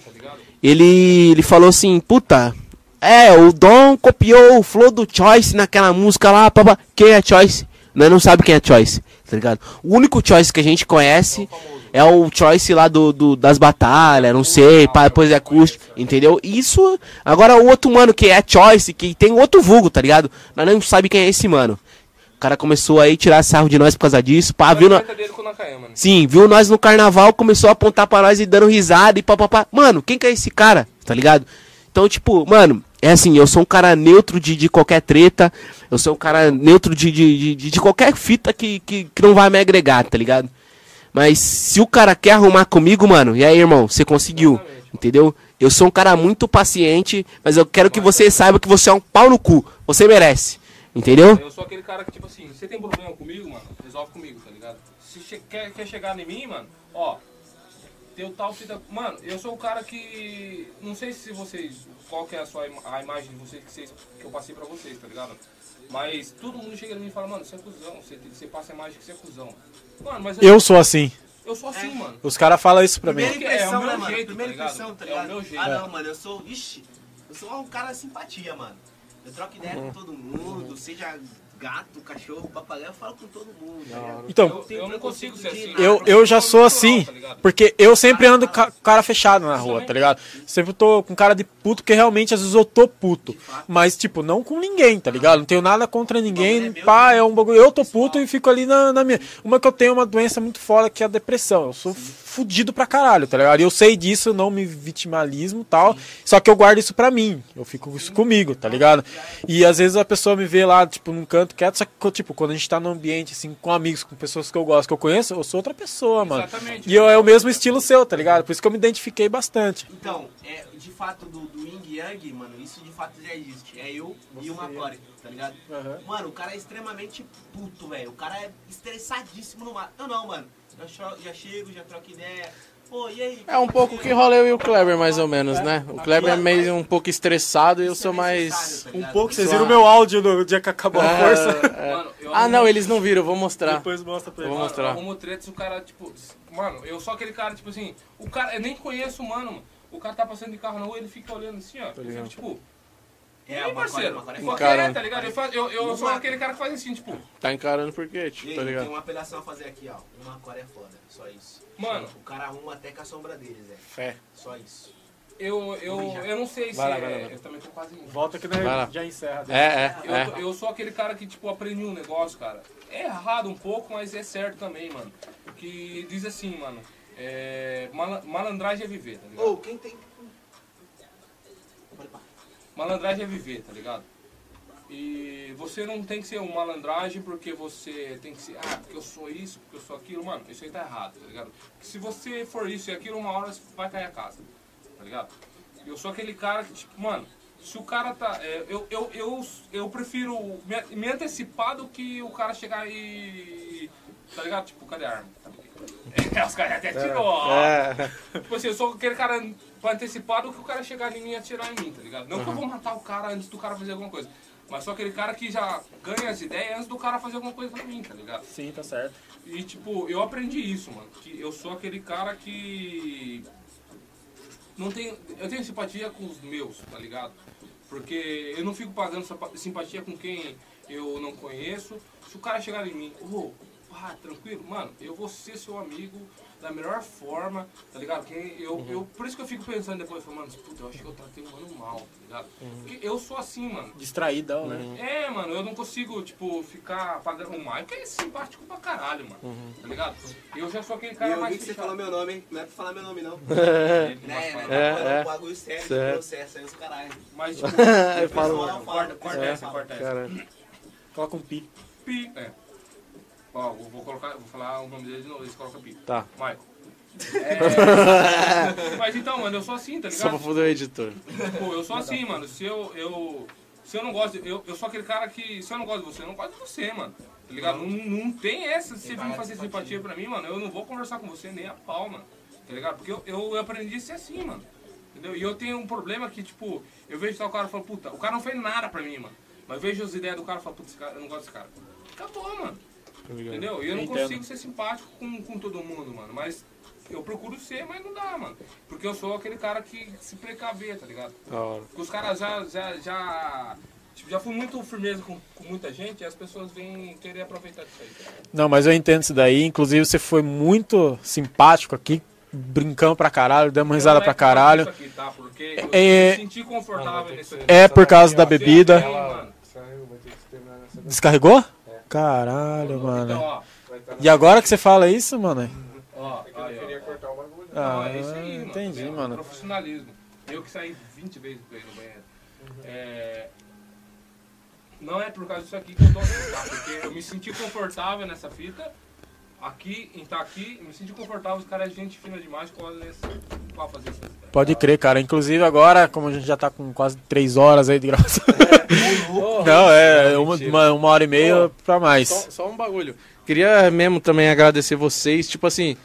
Ele, ele falou assim, puta, é, o Dom copiou o flow do Choice naquela música lá, papá. Quem é Choice? Nós não sabe quem é Choice, tá ligado? O único Choice que a gente conhece é o Choice lá do, do- das batalhas, não sei, pá, depois é acústico, entendeu? Isso, agora o outro mano que é Choice, que tem outro vulgo, tá ligado? Nós não sabe quem é esse mano. O cara começou aí a tirar sarro de nós por causa disso, pá, viu? na- né? Sim, viu nós no carnaval, começou a apontar pra nós e dando risada e papapá. Mano, quem que é esse cara? Tá ligado? Então, tipo, mano, é assim, eu sou um cara neutro de, de qualquer treta, eu sou um cara neutro de, de, de, de- de qualquer fita que, que, que não vai me agregar, tá ligado? Mas se o cara quer arrumar comigo, mano, e aí, irmão, você conseguiu, entendeu? Eu sou um cara muito paciente, mas eu quero que você saiba que você é um pau no cu. Você merece. Entendeu? Eu sou aquele cara que, tipo assim, você tem problema comigo, mano, resolve comigo, tá ligado? Se che- quer, quer chegar em mim, mano, ó, teu tal fita. Mano, eu sou o cara que. Não sei se vocês. Qual que é a sua a imagem de vocês que, vocês que eu passei pra vocês, tá ligado? Mas todo mundo chega em mim e fala, mano, você é cuzão, você, você passa a imagem que você é cuzão. Mano, mas Eu sou assim. eu sou assim, mano. Os caras falam isso pra mim. Primeira Porque é o impressão, meu né, mano? jeito, Primeira tá ligado? impressão, tá É o ligado? meu jeito. Ah, não, mano, eu sou. Ixi, eu sou um cara de simpatia, mano. Eu troco ideia com todo mundo, seja gato, cachorro, papagaio, eu falo com todo mundo. tá ligado? Então, Eu, eu não consigo ser assim. Eu, eu já sou assim, porque eu sempre ando com a cara fechada na rua, tá ligado? Sempre tô com cara de puto, que realmente às vezes eu tô puto. Mas, tipo, não com ninguém, tá ligado? Não tenho nada contra ninguém, pá, é um bagulho. Eu tô puto e fico ali na, na minha. Uma que eu tenho uma doença muito foda que é a depressão. Eu sou fudido pra caralho, tá ligado? E eu sei disso, eu não me vitimalismo e tal. Só que eu guardo isso pra mim. Eu fico isso comigo, tá ligado? E às vezes a pessoa me vê lá, tipo, num canto quieto, só que, tipo, quando a gente tá num ambiente, assim, com amigos, com pessoas que eu gosto, que eu conheço, eu sou outra pessoa, mano. Exatamente. E eu, é o mesmo estilo seu, tá ligado? Por isso que eu me identifiquei bastante. Então, é, de fato, do, do Yin Yang, mano, isso de fato já existe. É eu e o Macore, tá ligado? Mano, o cara é extremamente puto, velho. O cara é estressadíssimo no mar. Eu não, mano. Já, chego, já troco ideia. Pô, e aí? É um pouco que rola eu e o Kleber, mais ou menos, né? O Kleber é meio um pouco estressado e eu sou mais. Tá Um pouco, vocês viram o meu áudio no dia que acabou a força. Mano, eu Ah, não, eles não viram, eu vou mostrar. Depois mostra pra Eu vou ele. Mano, mostrar. eu arrumo treta se o cara, tipo. Mano, eu sou aquele cara, tipo assim. O cara, eu nem conheço o mano, mano. O cara tá passando de carro na rua, ele fica olhando assim, ó. Eu fico, tipo, É, aí, o Macore, parceiro? Macore é é, Cara, tá ligado? Eu, faço- eu, eu sou Uma- aquele cara que faz assim, tipo, Tá encarando por quê, E tio? aí, Tá tem ligado? uma apelação a fazer aqui, ó. O Macore é foda, só isso. Mano. O cara arruma até com a sombra deles, é. Fé. Só isso. eu, eu, eu não sei se. Vai lá, é- vai lá, vai lá. Eu também tô quase indo. Volta que nós já encerra. É, é, Eu, é. eu sou aquele cara que, tipo, aprendi um negócio, cara. É errado um pouco, mas é certo também, mano. Que diz assim, mano. É, mala- malandragem é viver, tá ligado? Ô, quem tem. Malandragem é viver, tá ligado? E você não tem que ser um malandragem porque você tem que ser, ah, porque eu sou isso, porque eu sou aquilo, mano, isso aí tá errado, tá ligado? Porque se você for isso e aquilo, uma hora vai cair a casa, tá ligado? Eu sou aquele cara que, tipo, mano, se o cara tá. é, eu, eu, eu, eu prefiro me, me antecipar do que o cara chegar e. Tá ligado? Tipo, cadê a arma? É, os caras até tirou. É. Tipo assim, eu sou aquele cara pra antecipar do que o cara chegar em mim e atirar em mim, tá ligado? Não que eu vou matar o cara antes do cara fazer alguma coisa. Mas sou aquele cara que já ganha as ideias antes do cara fazer alguma coisa pra mim, tá ligado? Sim, tá certo. E tipo, eu aprendi isso, mano. Que eu sou aquele cara que. Não tenho. Eu tenho simpatia com os meus, tá ligado? Porque eu não fico pagando simpatia com quem eu não conheço. Se o cara chegar em mim, ô, ah, tranquilo, mano, eu vou ser seu amigo da melhor forma, tá ligado? Que eu, eu, por isso que eu fico pensando depois, falando, mano, puta, eu acho que eu tratei o mano mal, tá ligado? Porque eu sou assim, mano. Distraídão, né? É, mano, eu não consigo, tipo, ficar pagando o Maio, que é simpático pra caralho, mano. Tá ligado? Eu já sou aquele E cara eu mais vi que você falou meu nome, hein? Não é pra falar meu nome, não. Não Né, vai né? É, Tá falando é. um bagulho sério de Certo. processo aí, os caralho. Mas, tipo, Eu falo, corta, corta essa, corta essa. Coloca um pi. Pi. É. Ó, vou, vou colocar, vou falar o nome dele de novo, eles colocam Pi. Tá. Michael. É, mas então, mano, eu sou assim, tá Só pra ligado? foder o editor. Pô, eu sou assim, mano. Se eu, eu, se eu não gosto, de- eu, eu sou aquele cara que, se eu não gosto de você, eu não gosto de você, mano. Tá ligado? Não, não tem essa, se você vir fazer simpatia pra mim, mano, eu não vou conversar com você nem a pau, mano. Tá ligado? Porque eu, eu aprendi a ser assim, mano. Entendeu? E eu tenho um problema que, tipo, eu vejo tal cara e falo, puta, o cara não fez nada pra mim, mano. Mas eu vejo as ideias do cara e falo, esse cara, eu não gosto desse cara. Acabou, mano. Entendeu? E eu não Entendo. consigo ser simpático com, com todo mundo, mano. Mas eu procuro ser, mas não dá, mano. Porque eu sou aquele cara que se precaver, tá ligado? Porque os caras já, já, já, tipo, já fui muito firmeza com, com muita gente e as pessoas vêm querer aproveitar disso aí. tá? Não, mas eu entendo isso daí. Inclusive, você foi muito simpático aqui. Brincamos pra caralho, demos risada Não é pra caralho. Aqui, tá? Porque eu É- me senti confortável nesse aqui. É por causa da bebida. mano. Descarregou? Caralho, Então, mano. ó, E agora que você fala isso, mano? ó, aí, ó. Ah, Não, é isso aí, mano. entendi, É, mano. Profissionalismo. Eu que saí 20 vezes pra ir no banheiro. É, Não é por causa disso aqui que eu tô assim, tá? Porque eu me senti confortável nessa fita aqui, em estar aqui, me senti confortável, os caras é gente fina demais. Pra fazer isso. Pode crer, cara. Inclusive agora, como a gente já tá com quase três horas aí de gravação. Não, é uma, uma, uma hora e meia pra mais. Só, só um bagulho. Queria mesmo também agradecer vocês, tipo assim,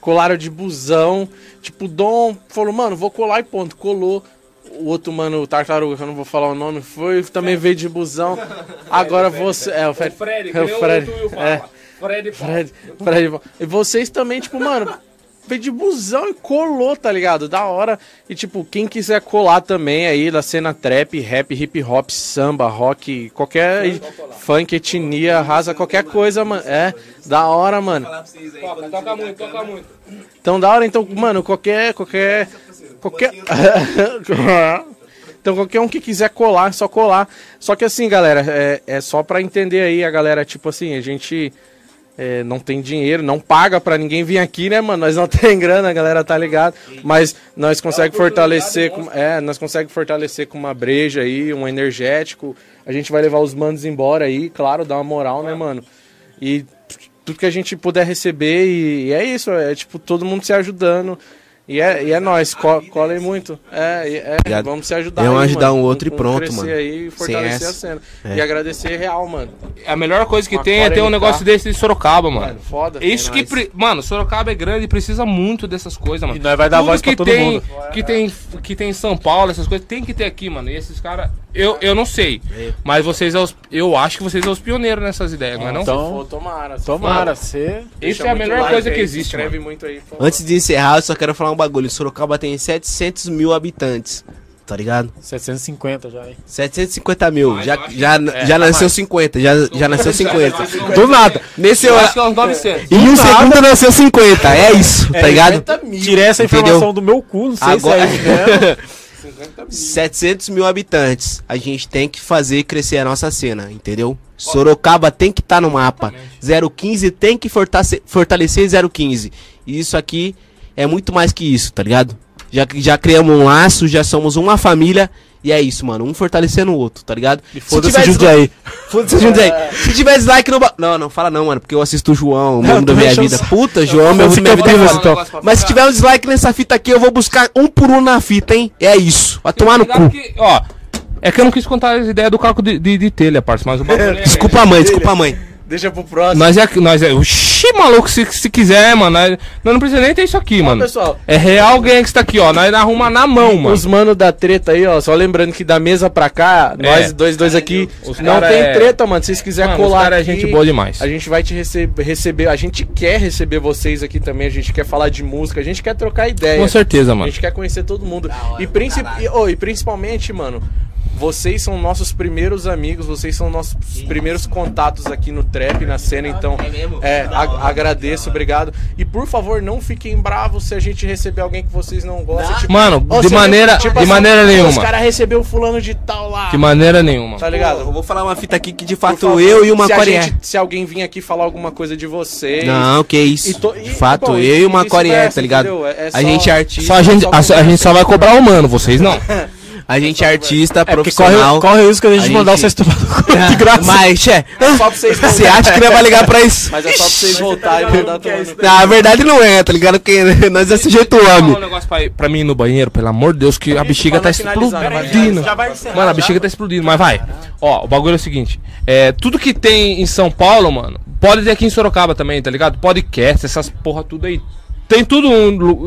colaram de busão. Tipo, o Dom falou, mano, vou colar e ponto. Colou. O outro mano, o Tartaruga, que eu não vou falar o nome, foi, também veio de busão. Agora você. É, o Fred. Fred, é, o nem o Fred. outro Will fala. É, Fred, Fred, Fred. E vocês também, tipo, mano, veio de busão e colou, tá ligado? Da hora. E, tipo, quem quiser colar também aí da cena trap, rap, hip hop, samba, rock, qualquer funk, etnia, raça, qualquer coisa, mano. É, da hora, mano. Toca, muito, toca muito. Então, da hora, então, mano, qualquer. qualquer. qualquer. então, qualquer um que quiser colar, é só colar. Só que assim, galera, é, é só pra entender aí, a galera, tipo assim, a gente. É, não tem dinheiro, não paga pra ninguém vir aqui, né, mano? Nós não tem grana, a galera tá ligado. Mas nós consegue fortalecer com, é, nós consegue fortalecer com uma breja aí, um energético. A gente vai levar os manos embora aí, claro, dar uma moral, né, mano? E tudo que a gente puder receber e, e é isso, é tipo todo mundo se ajudando. E é, e é nós, co colhem muito. É, é, vamos se ajudar. É um aí, ajudar mano. um outro e Vamos pronto, mano. aí e fortalecer essa. a cena. É. E agradecer real, mano. A melhor coisa que Uma tem é ter um negócio desse de Sorocaba, mano. Mano, foda. Isso É que. nóis. pre- Mano, Sorocaba é grande e precisa muito dessas coisas, mano. E nós vai dar Tudo voz pra que todo tem, mundo. Que tem, que tem em São Paulo, essas coisas, tem que ter aqui, mano. E esses caras. Eu, eu não sei. Mas vocês é os, Eu acho que vocês são os pioneiros nessas ideias, não é não? Então, Pô, tomara. se tomara, for. você. Isso é a melhor coisa aí, que existe, inscreve mano. muito aí. Antes de encerrar, eu só quero falar um bagulho. Sorocaba tem 700 mil habitantes, tá ligado? 750 já, hein? 750 mil. Mas Já, eu acho já, é, já tá nasceu mais. 50. Já, já nasceu 50. Do nada. Nesse Eu hora. acho que é uns 900. Em um segundo nasceu 50. É isso, tá ligado? Tirei essa informação Entendeu? do meu cu, não sei Agora- se é isso. 700 mil habitantes. A gente tem que fazer crescer a nossa cena, entendeu? Sorocaba tem que estar no mapa. 015 tem que fortalecer, fortalecer 015. E isso aqui é muito mais que isso, tá ligado? Já, já criamos um laço, já somos uma família. E é isso, mano. Um fortalecendo o outro, tá ligado? E foda-se Jundiaí. Foda-se Jundiaí. Se tiver dislike no. ba- Não, não fala não, mano. Porque eu assisto o João, o mundo da minha vida. Puta, João, meu mundo da minha vida. Campinas, então. Mas se tiver um dislike nessa fita aqui, eu vou buscar um por um na fita, hein? É isso. Vai tomar no cu. Que, ó, é que eu não quis contar as ideias do caco de, de, de telha, parça, mas o bagulho é... Desculpa a mãe, desculpa a mãe. Deixa pro próximo. Nós é, nós é, oxi, maluco, se, se quiser, mano, nós, nós não precisa nem ter isso aqui, Ó, mano. pessoal, É real gangsta aqui, ó, nós arruma na mão, mano. Os mano da treta aí, ó. Só lembrando que da mesa pra cá, nós dois, dois aqui, Os não tem é- treta, mano. Se vocês quiserem colar cara é gente boa demais. A gente vai te receber, receber. A gente quer receber vocês aqui também. A gente quer falar de música. A gente quer trocar ideia. Com certeza, A mano. gente quer conhecer todo mundo. hora, e, caralho. e, oh, e principalmente, mano, vocês são nossos primeiros amigos, vocês são nossos primeiros contatos aqui no trap, na cena, então. É mesmo? É, Da a- hora, agradeço, hora. obrigado. E por favor, não fiquem bravos se a gente receber alguém que vocês não gostam. Tipo, Mano, de maneira, tipo de assim, maneira Os nenhuma. caras recebeu fulano de tal lá. De maneira nenhuma. Tá Pô, ligado? eu vou falar uma fita aqui que de fato favor, eu e uma se a Core gente- Se alguém vir aqui falar alguma coisa de vocês. Não, que isso. E to- e- de fato, bom, eu e uma Core vice-versa, tá ligado? É- é a só- gente é artista. Só a gente, a, a gente só vai cobrar o mano, vocês não. A gente é artista, É porque profissional. corre, corre o risco de a gente A mandar gente- vocês tomar no cu de graça. Mas, che, É só pra vocês você acha que não vai ligar pra isso? Mas é só pra vocês voltarem e mandar tomar no cu. Na verdade não é, tá ligado? Porque nós desse jeito Fala um homem. negócio pra, pra mim no banheiro, pelo amor de Deus, que a bexiga tá né? explodindo. Já vai encerrar, Mano, a bexiga tá explodindo, mas vai. Ó, o bagulho é o seguinte: é, tudo que tem em São Paulo, mano, pode ter aqui em Sorocaba também, tá ligado? Podcast, essas porra tudo aí. Tem tudo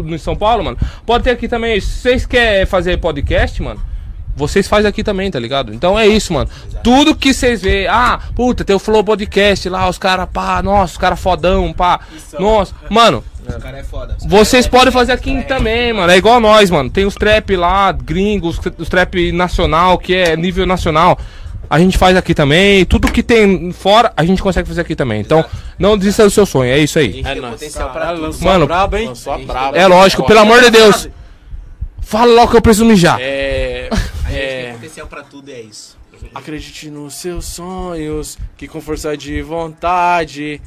em São Paulo, mano. Pode ter aqui também. Se vocês querem fazer podcast, mano. Vocês fazem aqui também, tá ligado? Então é isso, mano. Tudo que vocês vê, ah, puta, tem o Flow Podcast lá, os caras, pá, nossa, os caras fodão, pá. Nossa, mano, O cara é foda. vocês podem fazer aqui também, mano. É igual nós, mano. Tem os trap lá, gringos, os trap nacional, que é nível nacional. A gente faz aqui também. Tudo que tem fora, a gente consegue fazer aqui também. Então, não desista do seu sonho. É isso aí. É tem potencial pra tudo. Mano, brabo, hein? É lógico, pelo amor de Deus. Fala logo que eu preciso mijar. É. A gente é tem potencial pra tudo e é isso. acredite nos seus sonhos, que com força de vontade.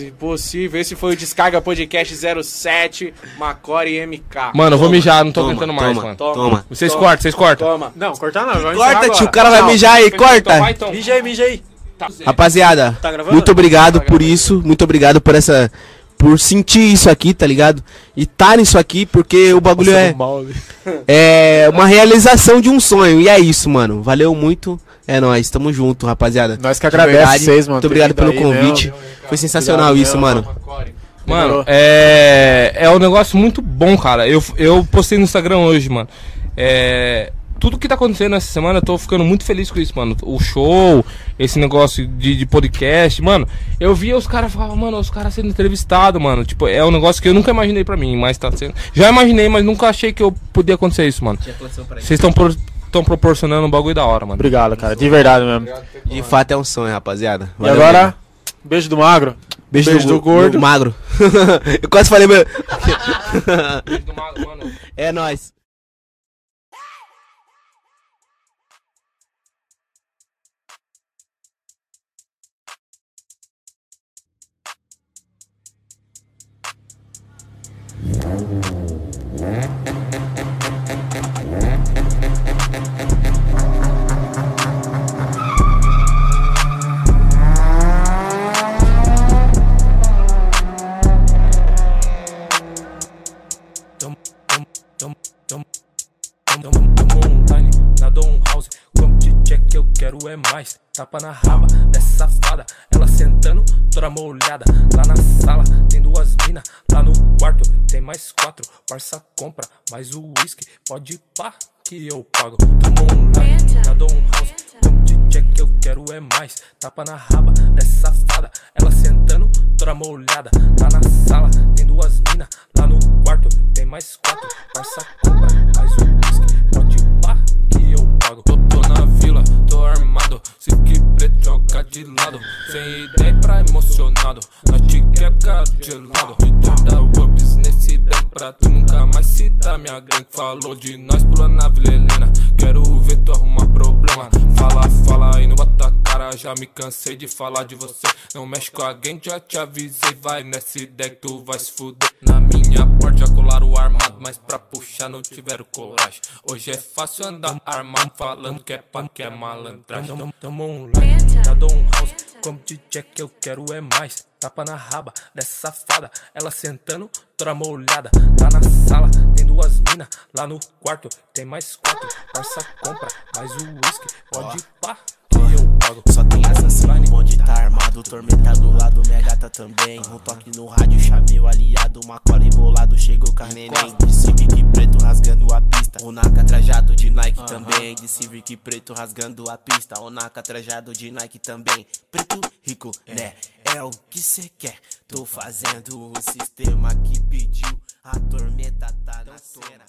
Impossível. Esse foi o Descarga Podcast 07, Macore MK. Mano, eu vou mijar, não tô Toma, aguentando mais, toma, mano. Toma. Vocês Toma. cortam, vocês cortam. Toma. Não, cortar não. Corta, agora. tio, o cara vai mijar aí, vai, corta. então. Mija aí, mija aí. Rapaziada, Tá muito obrigado Tá por isso, muito obrigado por essa. Por sentir isso aqui, tá ligado? E tá nisso aqui, porque o bagulho é, é uma realização de um sonho. E é isso, mano. Valeu muito. É nóis, tamo junto, rapaziada. Nós que De agradece verdade, vocês, mano. Muito obrigado pelo aí convite. mesmo. Foi sensacional Obrigado isso, mesmo. mano. Mano, é, é um negócio muito bom, cara. Eu, eu postei no Instagram hoje, mano. É, tudo que tá acontecendo essa semana, eu tô ficando muito feliz com isso, mano. O show, esse negócio de, de podcast, mano. Eu via os caras falavam, mano, os caras sendo entrevistados, mano. Tipo, é um negócio que eu nunca imaginei pra mim, mas tá sendo. Já imaginei, mas nunca achei que eu podia acontecer isso, mano. Vocês estão pro, tão proporcionando um bagulho da hora, mano. Obrigado, cara. De verdade mesmo. De fato é um sonho, rapaziada. E Valeu agora, mesmo. beijo do magro. beijo, beijo do, do gordo. do magro. Eu quase falei, meu. Mano, É nóis. Quero é mais. Tapa na raba dessa safada. Ela sentando, toda molhada. Lá na sala tem duas minas. Lá no quarto tem mais quatro. Parça compra mais o whisky. Pode pá que eu pago. Tamo online na Dom House. Como de check eu quero é mais. Tapa na raba dessa safada. Ela sentando, toda molhada. Lá na sala tem duas minas. Lá no quarto tem mais quatro. Parça compra mais o whisky. Pode pá que eu pago. Se que preto joga de lado. Sem ideia pra emocionado. Nós te quebra de lado. De toda o business dá pra tu nunca mais citar minha gangue. Falou de nós pulando na Vila Helena. Quero ver tu arrumar problema. Fala, fala e não bota a cara. Já me cansei de falar de você. Não mexe com alguém, já te avisei. Vai nessa ideia que tu vai se fuder. Na minha porta já colaram armado. Mas pra puxar não tiveram coragem. Hoje é fácil andar armado. Falando que é pano, que é malandragem. Tamo, tamo online, da Dom House. Como de check eu quero é mais. Tapa na raba dessa safada. Ela sentando, toda molhada. Lá na sala tem duas minas. Lá no quarto tem mais quatro. Parça compra mais o whisky. Pode pá que eu pago. Só tem assassino, bonde tá armado, tormenta do lado, minha gata também. Um toque no rádio, chamei o aliado, uma cola embolado, chegou com a neném. De Civic preto rasgando a pista, o Naka trajado de Nike também. De Civic preto rasgando a pista, o Naka trajado de Nike também. Preto rico, né? É o que cê quer. Tô fazendo o sistema que pediu. A tormenta tá na cena.